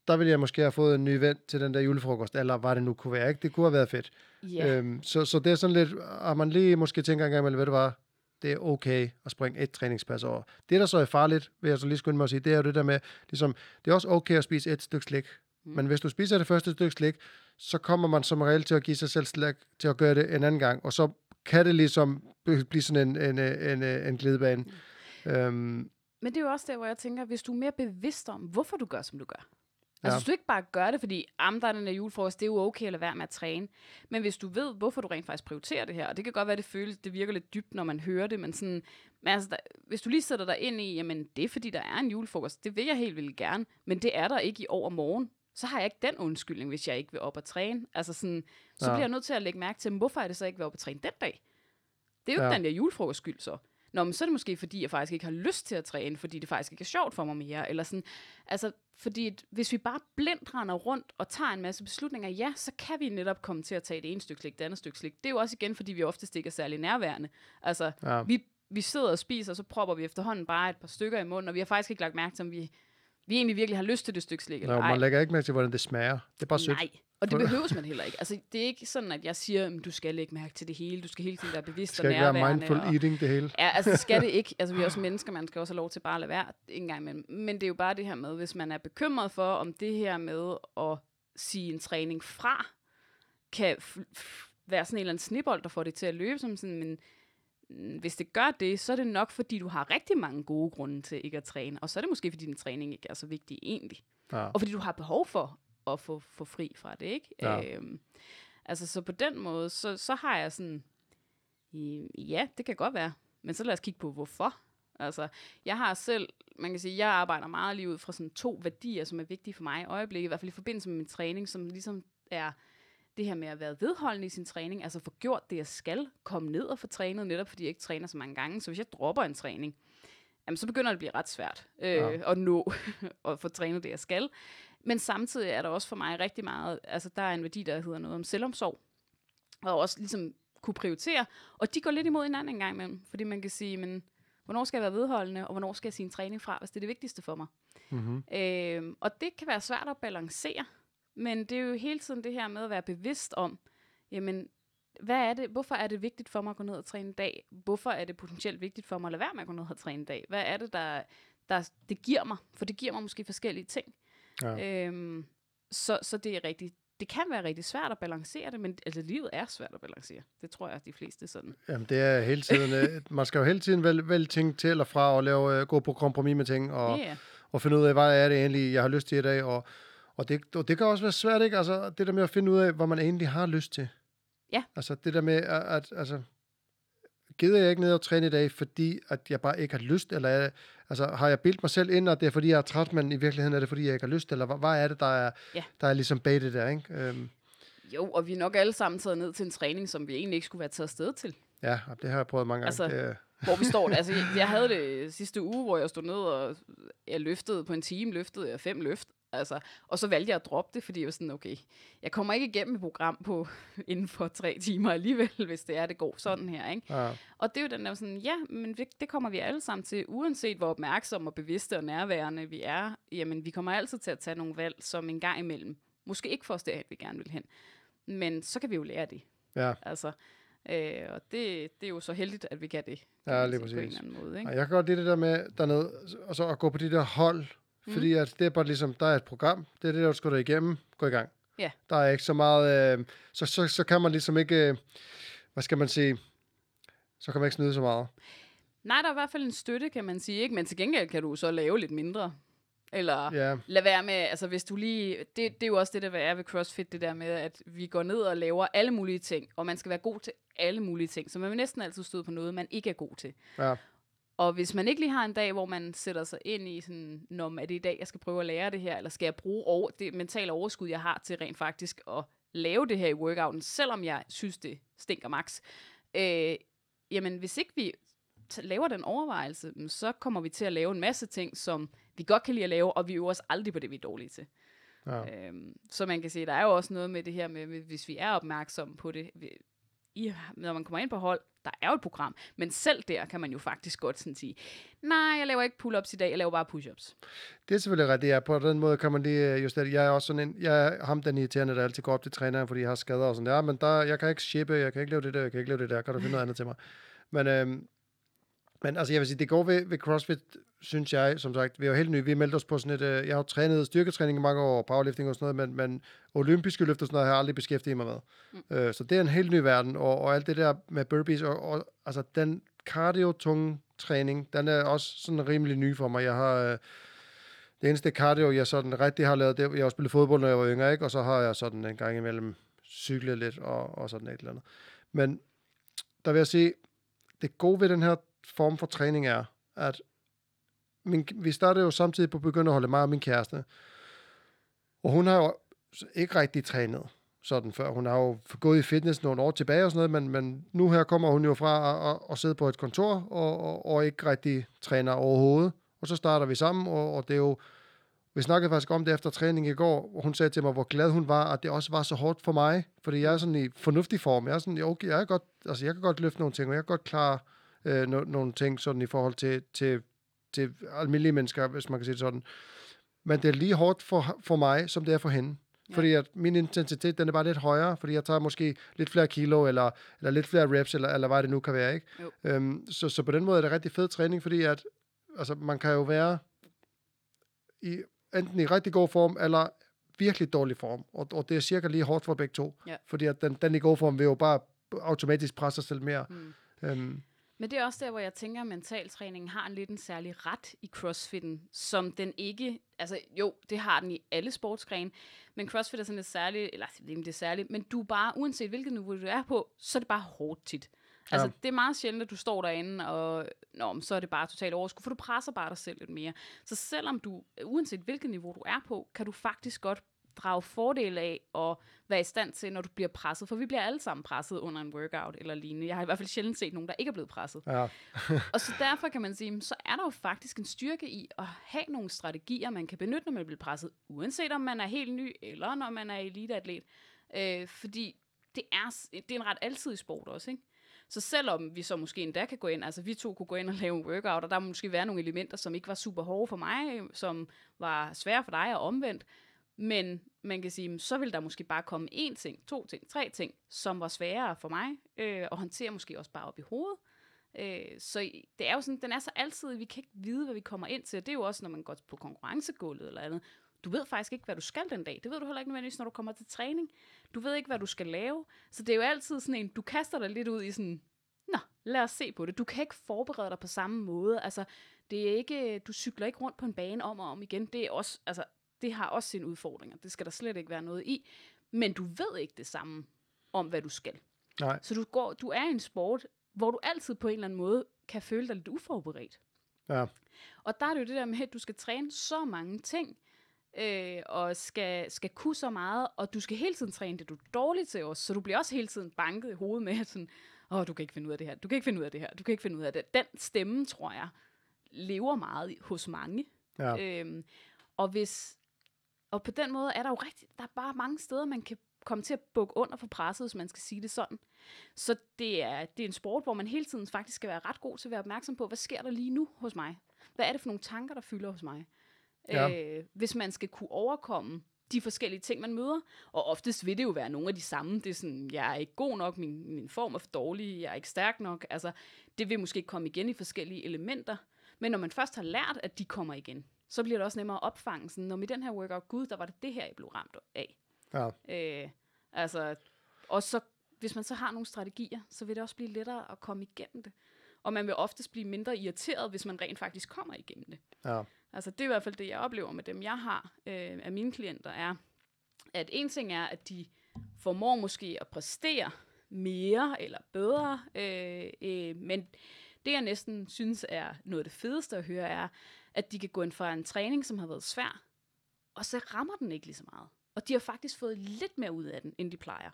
der ville jeg måske have fået en ny ven til den der julefrokost, eller hvad det nu kunne være, ikke? Det kunne have været fedt. ja. Øhm, så, så det er sådan lidt, at man lige måske tænker engang, imellem, ved du hvad, det er okay at springe et træningspas over. Det, der så er farligt, vil jeg så lige skynde mig at sige, det er jo det der med, ligesom, det er også okay at spise et stykke slik. Mm. Men hvis du spiser det første stykke slik, så kommer man som regel til at give sig selv slik til at gøre det en anden gang, og så kan det ligesom bl- blive sådan en, en, en, en, en glidebane. Mm. Øhm, Men det er jo også der, hvor jeg tænker, hvis du er mere bevidst om, hvorfor du gør, som du gør. Altså, Ja. hvis du ikke bare gør det, fordi am, der er den der julefrokost, det er jo okay at lade være med at træne. Men hvis du ved, hvorfor du rent faktisk prioriterer det her, og det kan godt være, det føles, det virker lidt dybt, når man hører det, men sådan, men altså, der, hvis du lige sætter dig ind i, jamen, det er fordi, der er en julefrokost, det vil jeg helt vildt gerne, men det er der ikke i overmorgen, så har jeg ikke den undskyldning, hvis jeg ikke vil op og træne. Altså sådan, så Ja. bliver jeg nødt til at lægge mærke til, hvorfor er det så ikke vil op og træne den dag? Det er jo ikke Ja. den der julefrokost skyld så. Nå, men så er det måske, fordi jeg faktisk ikke har lyst til at træne, fordi det faktisk ikke er sjovt for mig mere. Eller sådan. Altså, fordi hvis vi bare blindt render rundt og tager en masse beslutninger, ja, så kan vi netop komme til at tage det ene stykke slik, det andet stykke slik. Det er jo også igen, fordi vi oftest ikke er særlig nærværende. Altså, Ja. vi, vi sidder og spiser, og så propper vi efterhånden bare et par stykker i munden, og vi har faktisk ikke lagt mærke til, om vi vi egentlig virkelig har lyst til det stykke slik, eller ej. man lægger ikke mærke til, hvordan det smager. Det er bare sødt. Nej, og det behøves man heller ikke. Altså, det er ikke sådan, at jeg siger, at du skal lægge mærke til det hele. Du skal hele tiden være bevidst skal og ikke være nærværende. mindful og, eating, det hele. Ja, altså skal det ikke. Altså vi er også [LAUGHS] mennesker, man skal også have lov til bare at lade være en gang imellem. Men det er jo bare det her med, hvis man er bekymret for, om det her med at sige en træning fra, kan være sådan en eller anden snibbold, der får det til at løbe som sådan, men hvis det gør det, så er det nok, fordi du har rigtig mange gode grunde til ikke at træne. Og så er det måske, fordi din træning ikke er så vigtig egentlig. Ja. Og fordi du har behov for at få, få fri fra det, ikke? Ja. Øhm, altså, så på den måde, så, så har jeg sådan, ja, det kan godt være, men så lad os kigge på, hvorfor. Altså, jeg har selv, man kan sige, jeg arbejder meget lige ud fra sådan to værdier, som er vigtige for mig i øjeblikket, i hvert fald i forbindelse med min træning, som ligesom er det her med at være vedholdende i sin træning, altså få gjort det, jeg skal, komme ned og få trænet, netop fordi jeg ikke træner så mange gange. Så hvis jeg dropper en træning, jamen, så begynder det at blive ret svært øh, Ja. at nå [LAUGHS] at få trænet det, jeg skal. Men samtidig er der også for mig rigtig meget, altså der er en værdi, der hedder noget om selvomsorg, og også ligesom kunne prioritere, og de går lidt imod hinanden en gang imellem, fordi man kan sige, men hvornår skal jeg være vedholdende, og hvornår skal jeg sige en træning fra, hvis det er det vigtigste for mig. Mm-hmm. Øh, og det kan være svært at balancere, men det er jo hele tiden det her med at være bevidst om, jamen, hvad er det, hvorfor er det vigtigt for mig at gå ned og træne en dag? Hvorfor er det potentielt vigtigt for mig at lade være med at gå ned og træne en dag? Hvad er det, der, der det giver mig? For det giver mig måske forskellige ting. Ja. Øhm, så, så det er rigtig, det kan være rigtig svært at balancere det, men altså, livet er svært at balancere. Det tror jeg, at de fleste sådan. Jamen, det er hele tiden... øh, [LAUGHS] man skal jo hele tiden vælge, vælge ting til og fra, og lave, øh, gå på kompromis med ting, og, yeah. og finde ud af, hvad er det egentlig, jeg har lyst til i dag, og, og, det, og det kan også være svært, ikke? Altså, det der med at finde ud af, hvad man egentlig har lyst til. Ja. Altså, det der med, at, at altså, gider jeg ikke ned og træne i dag, fordi at jeg bare ikke har lyst, eller er, altså, har jeg bildt mig selv ind, at det er, fordi jeg er træt, men i virkeligheden er det, fordi jeg ikke har lyst, eller hvad, hvad er det, der er, Ja. der er ligesom bag det der, ikke? Øhm, Jo, og vi er nok alle sammen taget ned til en træning, som vi egentlig ikke skulle være taget afsted til. ja, det har jeg prøvet mange gange. Altså, det, Hvor vi står, [LAUGHS] altså jeg, jeg havde det sidste uge, hvor jeg stod ned og jeg løftede på en time, løftede jeg fem løft. Altså, og så valgte jeg at droppe det, fordi jeg var sådan, okay, jeg kommer ikke igennem et program på [LAUGHS] inden for tre timer alligevel, [LAUGHS] hvis det er, det går sådan her, ikke? ja, Og det er jo den der sådan, ja, men det, det kommer vi alle sammen til, uanset hvor opmærksomme og bevidste og nærværende vi er, jamen vi kommer altid til at tage nogle valg, som en gang imellem, måske ikke får os derhen, vi gerne vil hen, men så kan vi jo lære det. ja. Altså, øh, og det, det er jo så heldigt, at vi kan det. kan Ja, lige sige, På en præcis. eller anden måde, ikke? Og jeg kan godt lide det der med dernede, og så at gå på de der hold, Mm. fordi at det er bare ligesom, der er et program, det er det, der skal du igennem, gå i gang. Ja. Der er ikke så meget, øh, så, så, så kan man ligesom ikke, øh, hvad skal man sige, så kan man ikke snyde så meget. Nej, der er i hvert fald en støtte, kan man sige, ikke? men til gengæld kan du så lave lidt mindre. Eller Ja, lad være med, altså hvis du lige, det, det er jo også det, der er ved CrossFit, det der med, at vi går ned og laver alle mulige ting, og man skal være god til alle mulige ting, så man vil næsten altid støde på noget, man ikke er god til. ja, Og hvis man ikke lige har en dag, hvor man sætter sig ind i sådan, Nå, er det i dag, jeg skal prøve at lære det her, eller skal jeg bruge over, det mentale overskud, jeg har til rent faktisk at lave det her i workouten, selvom jeg synes, det stinker max. Øh, jamen, hvis ikke vi laver den overvejelse, mm, så kommer vi til at lave en masse ting, som vi godt kan lide at lave, og vi øver os aldrig på det, vi er dårlige til. ja. Øhm, så man kan sige, der er jo også noget med det her med, hvis vi er opmærksomme på det, i, når man kommer ind på hold, der er jo et program, men selv der kan man jo faktisk godt sådan sige, nej, jeg laver ikke pull-ups i dag, jeg laver bare push-ups. Det er selvfølgelig rigtigt, ja. På den måde kan man lige øh, justere. Jeg er også sådan en, jeg er ham den irriterende, der altid går op til træneren, fordi jeg har skader og sådan Ja, men der, jeg kan ikke shippe, jeg kan ikke lave det der, jeg kan ikke lave det der. Kan du finde noget andet til mig? Men, øhm, men altså, jeg vil sige, det går ved, ved CrossFit, synes jeg, som sagt, vi er jo helt nye. Vi meldte os på sådan et, øh, jeg har jo trænet styrketræning i mange år, powerlifting og sådan noget, men, men olympiske løft og sådan noget har jeg aldrig beskæftiget mig med. Mm. Øh, så det er en helt ny verden, og, og alt det der med burpees, og, og altså den cardio-tunge træning, den er også sådan rimelig ny for mig. Jeg har... Øh, det eneste cardio, jeg sådan rigtig har lavet, det jeg har spillet fodbold, når jeg var yngre, ikke? og så har jeg sådan en gang imellem cyklet lidt og, og sådan et eller andet. Men der vil jeg sige, det gode ved den her form for træning er, at min, vi startede jo samtidig på at begynde at holde meget af min kæreste. Og hun har jo ikke rigtig trænet sådan før. Hun har jo gået i fitness nogle år tilbage og sådan noget, men, men nu her kommer hun jo fra at, at, at sidde på et kontor og, og, og ikke rigtig træner overhovedet. Og så starter vi sammen, og, og det er jo, vi snakkede faktisk om det efter træning i går, og hun sagde til mig, hvor glad hun var, at det også var så hårdt for mig, fordi jeg er sådan i fornuftig form. Jeg er sådan, okay, jeg, er godt, altså jeg kan godt løfte nogle ting, og jeg kan godt klare øh, no, nogle ting sådan i forhold til, til, til almindelige mennesker, hvis man kan sige det sådan. Men det er lige hårdt for, for mig, som det er for hende. Ja. Fordi at min intensitet, den er bare lidt højere, fordi jeg tager måske lidt flere kilo, eller, eller lidt flere reps, eller, eller hvad det nu kan være, ikke? Jo. Øhm, så, så på den måde er det rigtig fed træning, fordi at, altså, man kan jo være i, enten i rigtig god form, eller virkelig dårlig form. Og, og det er cirka lige hårdt for begge to. Ja. Fordi at den, den i god form vil jo bare automatisk presse sig selv mere. Mm. Øhm, Men det er også der, hvor jeg tænker, at mentaltræningen har en lidt en særlig ret i crossfitten, som den ikke... Altså jo, det har den i alle sportsgrene, men crossfit er sådan lidt særligt, eller det er særligt, men du bare, uanset hvilket niveau du er på, så er det bare hårdt tit. Altså, Ja. det er meget sjældent, at du står derinde, og Nå, så er det bare totalt overskud, for du presser bare dig selv lidt mere. Så selvom du, uanset hvilket niveau du er på, kan du faktisk godt drage fordel af at være i stand til, når du bliver presset. For vi bliver alle sammen presset under en workout eller lignende. Jeg har i hvert fald sjældent set nogen, der ikke er blevet presset. ja. [LAUGHS] Og så derfor kan man sige, så er der jo faktisk en styrke i at have nogle strategier, man kan benytte, når man bliver presset, uanset om man er helt ny, eller når man er eliteatlet. Øh, fordi det er, det er en ret altidig sport også, ikke? Så selvom vi så måske endda kan gå ind, altså vi to kunne gå ind og lave en workout, og der må måske være nogle elementer, som ikke var super hårde for mig, som var svære for dig og omvendt, men man kan sige, så vil der måske bare komme én ting, to ting, tre ting, som var sværere for mig, øh, og håndtere måske også bare op i hovedet. Øh, så det er jo sådan, den er så altid, vi kan ikke vide, hvad vi kommer ind til. Det er jo også, når man går på konkurrencegulvet eller andet. Du ved faktisk ikke, hvad du skal den dag. Det ved du heller ikke nødvendigvis, når du kommer til træning. Du ved ikke, hvad du skal lave. Så det er jo altid sådan en, du kaster dig lidt ud i sådan, nå, lad os se på det. Du kan ikke forberede dig på samme måde. Altså, det er ikke, du cykler ikke rundt på en bane om og om igen. Det er også, altså, det har også sine udfordringer. Det skal der slet ikke være noget i. Men du ved ikke det samme om, hvad du skal. Nej. Så du, går, du er i en sport, hvor du altid på en eller anden måde kan føle dig lidt uforberedt. Ja. Og der er det jo det der med, at du skal træne så mange ting, øh, og skal, skal kunne så meget, og du skal hele tiden træne det, du er dårlig til også, så du bliver også hele tiden banket i hovedet med, at sådan, åh, du kan ikke finde ud af det her, du kan ikke finde ud af det her, du kan ikke finde ud af det. Den stemme, tror jeg, lever meget hos mange. Ja. Øhm, og hvis og på den måde er der jo rigtig, der er bare mange steder, man kan komme til at bukke under for presset, hvis man skal sige det sådan. Så det er, det er en sport, hvor man hele tiden faktisk skal være ret god til at være opmærksom på, hvad sker der lige nu hos mig? Hvad er det for nogle tanker, der fylder hos mig? Ja. Øh, hvis man skal kunne overkomme de forskellige ting, man møder. Og oftest vil det jo være nogle af de samme. Det er sådan, jeg er ikke god nok, min, min form er for dårlig, jeg er ikke stærk nok. Altså, det vil måske komme igen i forskellige elementer. Men når man først har lært, at de kommer igen, så bliver det også nemmere at opfange. Sådan, når i den her workout, gud, der var det det her, jeg blev ramt af. Ja. Øh, altså, og så, hvis man så har nogle strategier, så vil det også blive lettere at komme igennem det. Og man vil oftest blive mindre irriteret, hvis man rent faktisk kommer igennem det. Ja. Altså, det er i hvert fald det, jeg oplever med dem, jeg har øh, af mine klienter, er, at en ting er, at de formår måske at præstere mere eller bedre, øh, øh, men det, jeg næsten synes er noget af det fedeste at høre, er, at de kan gå ind fra en træning, som har været svær, og så rammer den ikke lige så meget. Og de har faktisk fået lidt mere ud af den, end de plejer.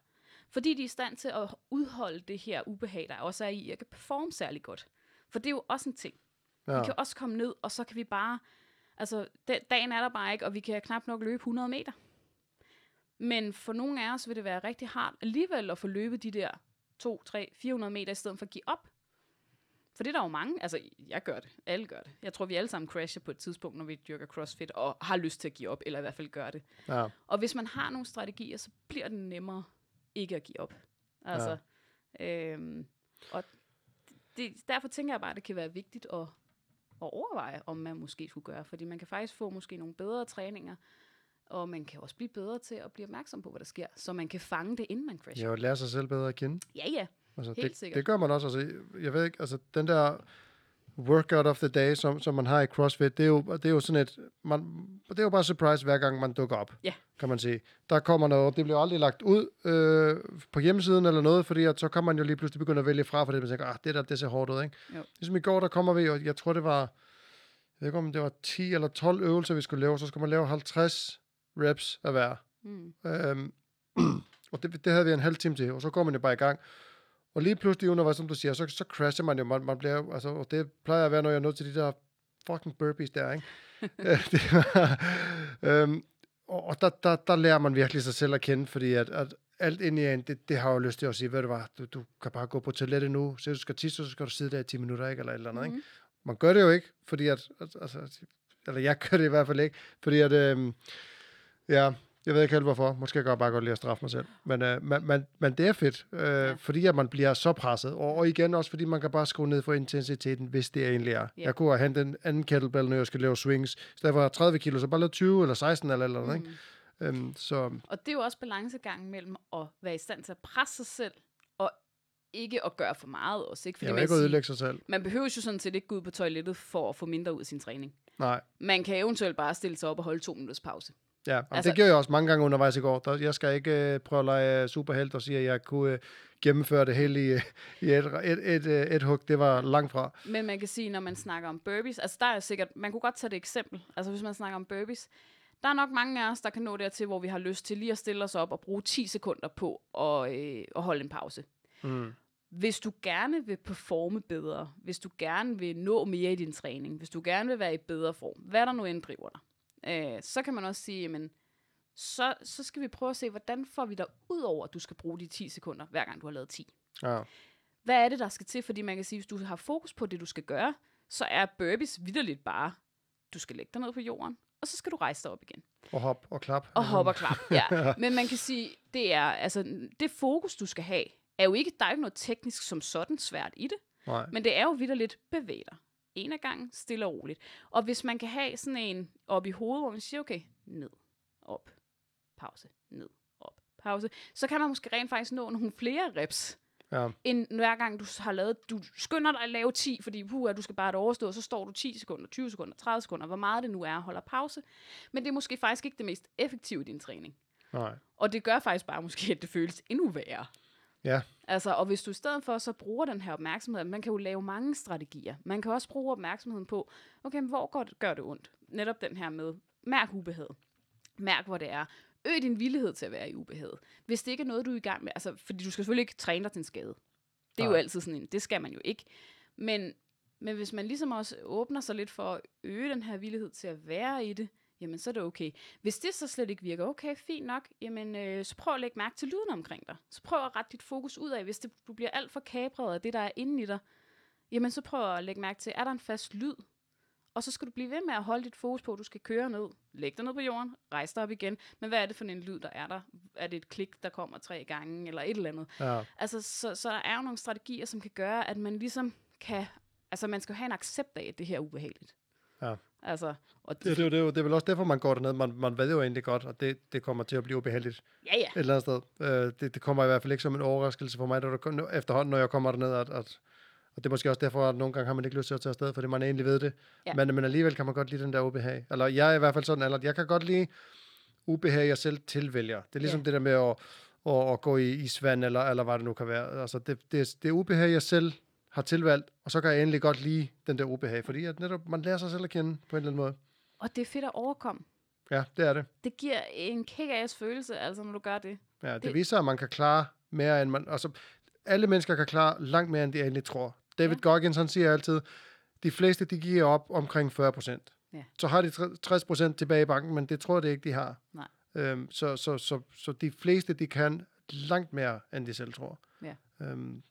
Fordi de er i stand til at udholde det her ubehag, der også er i, at kan performe særlig godt. For det er jo også en ting. Ja. Vi kan også komme ned, og så kan vi bare... Altså, da- dagen er der bare ikke, og vi kan knap nok løbe 100 meter. Men for nogle af os vil det være rigtig hardt alligevel at få løbet de der 2, 3, 400 meter, i stedet for at give op. For det er der jo mange, altså jeg gør det, alle gør det. Jeg tror, vi alle sammen crasher på et tidspunkt, når vi dyrker CrossFit, og har lyst til at give op, eller i hvert fald gør det. Ja. Og hvis man har nogle strategier, så bliver det nemmere ikke at give op. Altså, ja. øhm, og det, derfor tænker jeg bare, at det kan være vigtigt at, at overveje, om man måske skulle gøre. Fordi man kan faktisk få måske nogle bedre træninger, og man kan også blive bedre til at blive opmærksom på, hvad der sker, så man kan fange det, inden man crasher. Jeg lære sig selv bedre at kende. Ja, ja. Altså, Helt det, sikkert. det gør man også. Altså, jeg ved ikke, altså den der workout of the day, som, som man har i CrossFit, det er jo, det er jo sådan et, man, det er jo bare surprise hver gang man dukker op, Ja. kan man sige. Der kommer noget, det bliver aldrig lagt ud øh, på hjemmesiden eller noget, fordi at så kan man jo lige pludselig begynde at vælge fra, fordi man tænker, ah, det der, det ser hårdt ud, ikke? Jo. Ligesom i går, der kommer vi, og jeg tror det var, jeg ved ikke om det var 10 eller 12 øvelser, vi skulle lave, så skulle man lave 50 reps af hver. Mm. Øhm, [CLEARS THROAT] og det, det havde vi en halv time til, og så går man jo bare i gang. Og lige pludselig undervejs, som du siger, så, så crasher man jo. Man, man bliver, altså, og det plejer at være, når jeg er nødt til de der fucking burpees der, ikke? [LAUGHS] Øh, [LAUGHS] det var, øhm, og og der, der, der lærer man virkelig sig selv at kende, fordi at, at alt ind i en, det, det har jo lyst til at sige, ved du hvad, du, du kan bare gå på toilettet nu, så du skal tisse, så skal du sidde der i 10 minutter, ikke? Eller et eller andet, ikke? Mm. Man gør det jo ikke, fordi at, at altså, eller jeg gør det i hvert fald ikke, fordi at, øh, ja, jeg ved ikke helt hvorfor. Måske jeg bare godt lide at straffe mig selv. Men, øh, man, man, men det er fedt, øh, ja. fordi at man bliver så presset. Og, og igen også, fordi man kan bare skrue ned for intensiteten, hvis det egentlig er. Ja. Jeg kunne have hentet en anden kettlebell, når jeg skal lave swings. I stedet for 30 kilo, så bare lave 20 eller 16 eller eller andet, Mm. ikke? Øhm, så Og det er jo også balancegangen mellem at være i stand til at presse sig selv, og ikke at gøre for meget også. Ikke? jeg man vil ikke ødelægge sig selv. man behøver jo sådan set ikke gå ud på toilettet for at få mindre ud af sin træning. Nej. Man kan eventuelt bare stille sig op og holde to minutters pause. Ja, altså, Altså- det gjorde jeg også mange gange undervejs i går. Der, jeg skal ikke øh, prøve at lege øh, superhelt og sige, at jeg kunne øh, gennemføre det hele i, øh, i et, et, et, øh, et hug. Det var langt fra. Men man kan sige, når man snakker om burpees, altså der er sikkert, man kunne godt tage et eksempel. Altså hvis man snakker om burpees, der er nok mange af os, der kan nå dertil, hvor vi har lyst til lige at stille os op og bruge 10 sekunder på at, øh, at holde en pause. Mm. Hvis du gerne vil performe bedre, hvis du gerne vil nå mere i din træning, hvis du gerne vil være i bedre form, hvad der nu end driver dig, øh, så kan man også sige, jamen, så, så skal vi prøve at se, hvordan får vi dig ud over, at du skal bruge de 10 sekunder, hver gang du har lavet 10. Ja. Hvad er det, der skal til? Fordi man kan sige, hvis du har fokus på det, du skal gøre, så er burpees vidderligt bare, du skal lægge dig ned på jorden, og så skal du rejse dig op igen. Og hop og klap. Og hoppe og [LAUGHS] klap, ja. Men man kan sige, det er, altså, det fokus, du skal have, er jo ikke, der er ikke noget teknisk som sådan svært i det, Nej. men det er jo vidderligt bevæg dig. En af gangen, stille og roligt. Og hvis man kan have sådan en op i hovedet, hvor man siger, okay, ned, op, pause, ned, op, pause, så kan man måske rent faktisk nå nogle flere reps, Ja. end hver gang du har lavet, du skynder dig at lave 10, fordi puh, du skal bare have det overstået, og så står du 10 sekunder, 20 sekunder, 30 sekunder, hvor meget det nu er, holder pause. Men det er måske faktisk ikke det mest effektive i din træning. Nej. Og det gør faktisk bare måske, at det føles endnu værre. Ja. Altså, og hvis du i stedet for så bruger den her opmærksomhed, man kan jo lave mange strategier. Man kan også bruge opmærksomheden på, okay, hvor gør det, gør det ondt? Netop den her med, mærk ubehaget. Mærk, hvor det er. Øg din villighed til at være i ubehaget. Hvis det ikke er noget, du er i gang med, altså, fordi du skal selvfølgelig ikke træne dig til en skade. Det er jo Nej. altid sådan en, det skal man jo ikke. Men, men hvis man ligesom også åbner sig lidt for at øge den her villighed til at være i det, jamen så er det okay. Hvis det så slet ikke virker, okay, fint nok, jamen øh, så prøv at lægge mærke til lyden omkring dig. Så prøv at rette dit fokus ud af, hvis det, du bliver alt for kabret af det, der er inde i dig, jamen så prøv at lægge mærke til, er der en fast lyd? Og så skal du blive ved med at holde dit fokus på, at du skal køre ned. Læg dig ned på jorden, rejse dig op igen. Men hvad er det for en lyd, der er der? Er det et klik, der kommer tre gange, eller et eller andet? Ja. Altså, så, så der er jo nogle strategier, som kan gøre, at man ligesom kan... Altså, man skal jo have en accept af, at det her er ubehageligt. Ja. Altså, og Det, det, det, det, det er vel også derfor, man går derned. Man, man ved jo egentlig godt, at det, det kommer til at blive ubehageligt ja, ja. et eller andet sted. Øh, det, det kommer i hvert fald ikke som en overraskelse for mig, kun- efterhånden, når jeg kommer derned, at, at og det er måske også derfor, at nogle gange har man ikke lyst til at tage afsted, fordi man egentlig ved det. Ja. Men, men alligevel kan man godt lide den der ubehag. Eller jeg er i hvert fald sådan, at jeg kan godt lide ubehag, jeg selv tilvælger. Det er ligesom Ja. det der med at, at, at gå i isvand, eller, eller hvad det nu kan være. Altså, det, det, det er ubehag, jeg selv har tilvalgt, og så kan jeg endelig godt lide den der ubehag, fordi at netop, man lærer sig selv at kende på en eller anden måde. Og det er fedt at overkomme. Ja, det er det. Det giver en kick-ass følelse, altså, når du gør det. Ja, det, Det- viser, at man kan klare mere, end man... Altså, alle mennesker kan klare langt mere, end de egentlig tror. David ja. Goggins, han siger altid, de fleste, de giver op omkring 40 procent. Ja. Så har de 60 procent tilbage i banken, men det tror jeg det ikke, de har. Nej. Øhm, så, så, så, så de fleste, de kan langt mere, end de selv tror. Ja. Øhm,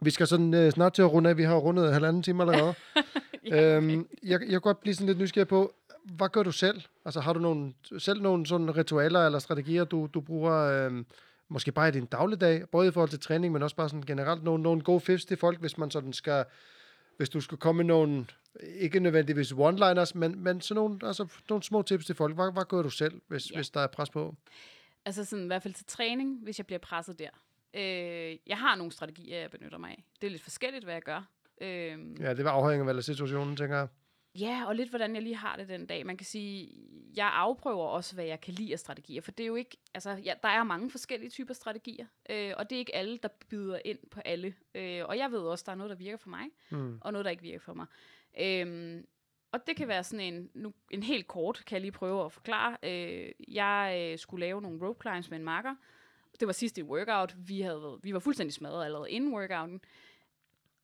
vi skal sådan øh, snart til at runde af. Vi har rundet halvanden time allerede. [LAUGHS] Ja, øhm, jeg, jeg kan godt blive sådan lidt nysgerrig på, hvad gør du selv? Altså har du nogle, selv nogle sådan ritualer eller strategier, du, du bruger øhm, måske bare i din dagligdag, både i forhold til træning, men også bare sådan generelt nogle, nogle gode fifs til folk, hvis man sådan skal, hvis du skal komme med nogle, ikke nødvendigvis one-liners, men, men sådan nogle, altså, nogle små tips til folk. Hvad, hvad gør du selv, hvis, Ja. hvis der er pres på? Altså sådan, i hvert fald til træning, hvis jeg bliver presset der. Øh, jeg har nogle strategier, jeg benytter mig af. Det er lidt forskelligt, hvad jeg gør. Øh, Ja, det var afhængig af situationen, tænker jeg. Ja, og lidt hvordan jeg lige har det den dag. Man kan sige, jeg afprøver også, hvad jeg kan lide af strategier, for det er jo ikke, altså, ja, der er mange forskellige typer strategier, øh, og det er ikke alle, der byder ind på alle. Øh, og jeg ved også, der er noget, der virker for mig, Hmm. og noget, der ikke virker for mig. Øhm, og det kan være sådan en, nu, en helt kort, kan jeg lige prøve at forklare. Øh, jeg øh, skulle lave nogle rope climbs med en marker. Det var sidste workout. Vi, havde, været- vi var fuldstændig smadret allerede inden workouten.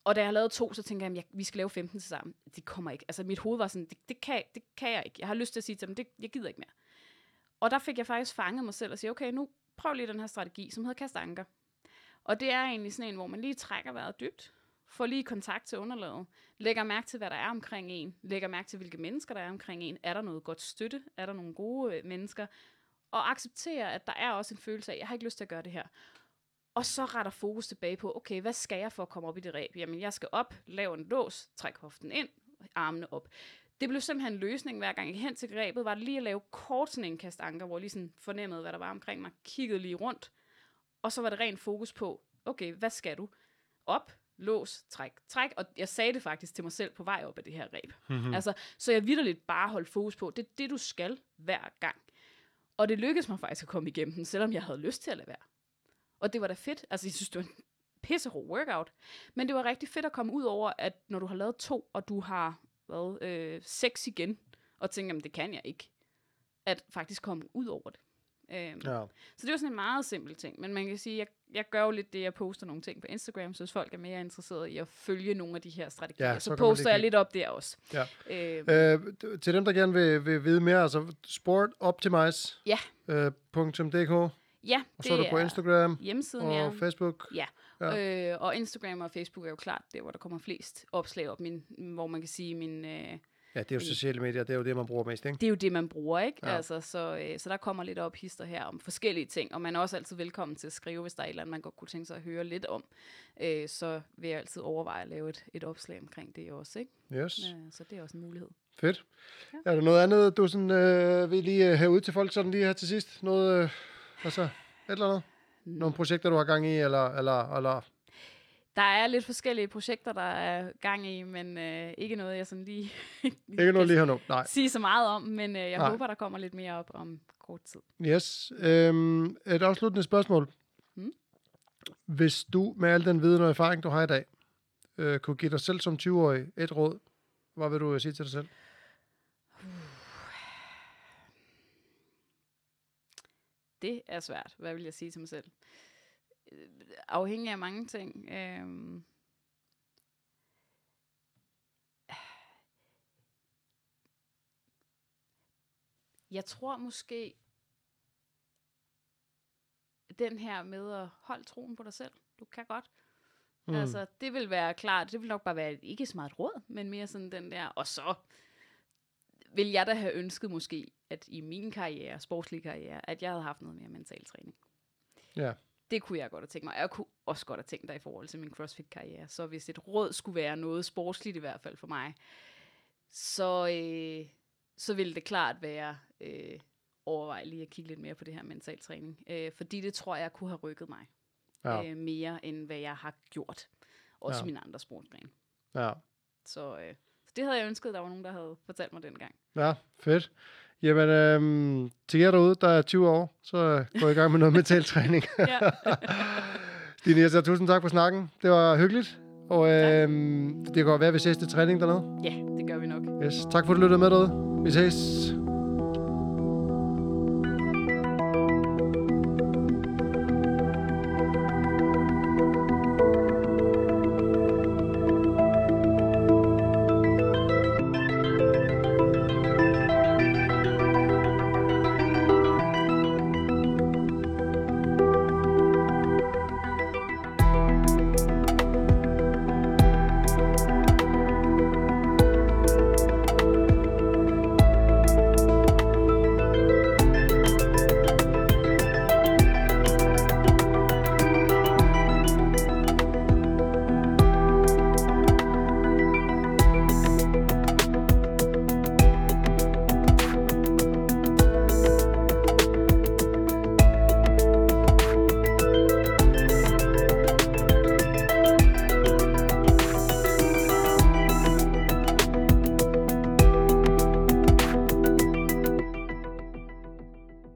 Og da jeg lavede to, så tænkte jeg, at jeg, vi skal lave 15 til sammen. Det kommer ikke. Altså mit hoved var sådan, det, det, kan, det kan jeg ikke. Jeg har lyst til at sige til dem, det, jeg gider ikke mere. Og der fik jeg faktisk fanget mig selv og sige, okay, nu prøv lige den her strategi, som hedder kast anker. Og det er egentlig sådan en, hvor man lige trækker vejret dybt, får lige kontakt til underlaget, lægger mærke til, hvad der er omkring en, lægger mærke til, hvilke mennesker der er omkring en, er der noget godt støtte, er der nogle gode øh, mennesker, og accepterer, at der er også en følelse af, jeg har ikke lyst til at gøre det her. Og så retter fokus tilbage på, okay, hvad skal jeg for at komme op i det ræb? Jamen, jeg skal op, lave en lås, træk hoften ind, armene op. Det blev simpelthen en løsning, hver gang jeg hen til grebet, var det lige at lave kort sådan en kastanker, hvor jeg lige sådan fornemmede, hvad der var omkring mig, kiggede lige rundt, og så var det rent fokus på, okay, hvad skal du? Op, lås, træk, træk, og jeg sagde det faktisk til mig selv på vej op af det her ræb. Mm-hmm. Altså, så jeg vidderligt bare holdt fokus på, det er det, du skal hver gang. Og det lykkedes mig faktisk at komme igennem den, selvom jeg havde lyst til at lade være. Og det var da fedt. Altså, jeg synes, det var en pissero workout. Men det var rigtig fedt at komme ud over, at når du har lavet to, og du har hvad, øh, seks igen, og tænker, jamen det kan jeg ikke, at faktisk komme ud over det. Øhm, ja. Så det var sådan en meget simpel ting, men man kan sige, jeg, jeg gør jo lidt det, jeg poster nogle ting på Instagram, så hvis folk er mere interesserede i at følge nogle af de her strategier, ja, så, så poster jeg lidt op der også. Ja. Øhm, øh, til dem, der gerne vil, vil vide mere, altså sportoptimize.dk ja. øh, Ja, og så er du på Instagram hjemmesiden, og ja. Facebook. Ja, ja. Øh, og Instagram og Facebook er jo klart der, hvor der kommer flest opslag op, min, hvor man kan sige, min... Øh, Ja, det er jo sociale medier, det er jo det, man bruger mest, ikke? Det er jo det, man bruger, ikke? Ja. Altså, så, øh, så der kommer lidt op hister her om forskellige ting, og man er også altid velkommen til at skrive, hvis der er et eller andet, man godt kunne tænke sig at høre lidt om. Øh, så vil jeg altid overveje at lave et, et opslag omkring det også, ikke? Yes. Ja, så det er også en mulighed. Fedt. Ja. Er der noget andet, du sådan, øh, vil lige have ud til folk sådan lige her til sidst? Noget, øh, altså, et eller andet? Nogle projekter, du har gang i, eller, eller, eller der er lidt forskellige projekter, der er gang i, men øh, ikke noget, jeg sådan lige [LAUGHS] ikke noget lige her nu. Nej. sige så meget om, men øh, jeg Nej. håber, der kommer lidt mere op om kort tid. Yes. Øhm, et afsluttende spørgsmål. Hmm? Hvis du med al den viden og erfaring, du har i dag, øh, kunne give dig selv som 20-årig et råd, hvad vil du sige til dig selv? Det er svært. Hvad vil jeg sige til mig selv? Afhængig af mange ting. Øhm, jeg tror måske, den her med at holde troen på dig selv. Du kan godt. Mm. Altså, det vil være klart, det vil nok bare være ikke så meget råd, men mere sådan den der, og så vil jeg da have ønsket måske, at i min karriere, sportslige karriere, at jeg havde haft noget mere mental træning. Ja. Det kunne jeg godt have tænkt mig. Jeg kunne også godt have tænkt dig i forhold til min CrossFit-karriere. Så hvis et råd skulle være noget sportsligt i hvert fald for mig, så, øh, så ville det klart være øh, overvej lige at kigge lidt mere på det her mental træning. Øh, fordi det tror jeg kunne have rykket mig ja. øh, mere, end hvad jeg har gjort. Også ja. mine andre sportsgrene. Ja. Så, øh, så det havde jeg ønsket, der var nogen, der havde fortalt mig dengang. Ja, fedt. Jamen, øhm, til jer derude, der er 20 år, så gå i gang med noget mentaltræning. [LAUGHS] Stine [LAUGHS] Jesser, tusind tak for snakken. Det var hyggeligt. Og øhm, det kan godt være, at vi ses til træning dernede. Ja, det gør vi nok. Yes. Tak for, at du lyttede med derude. Vi ses.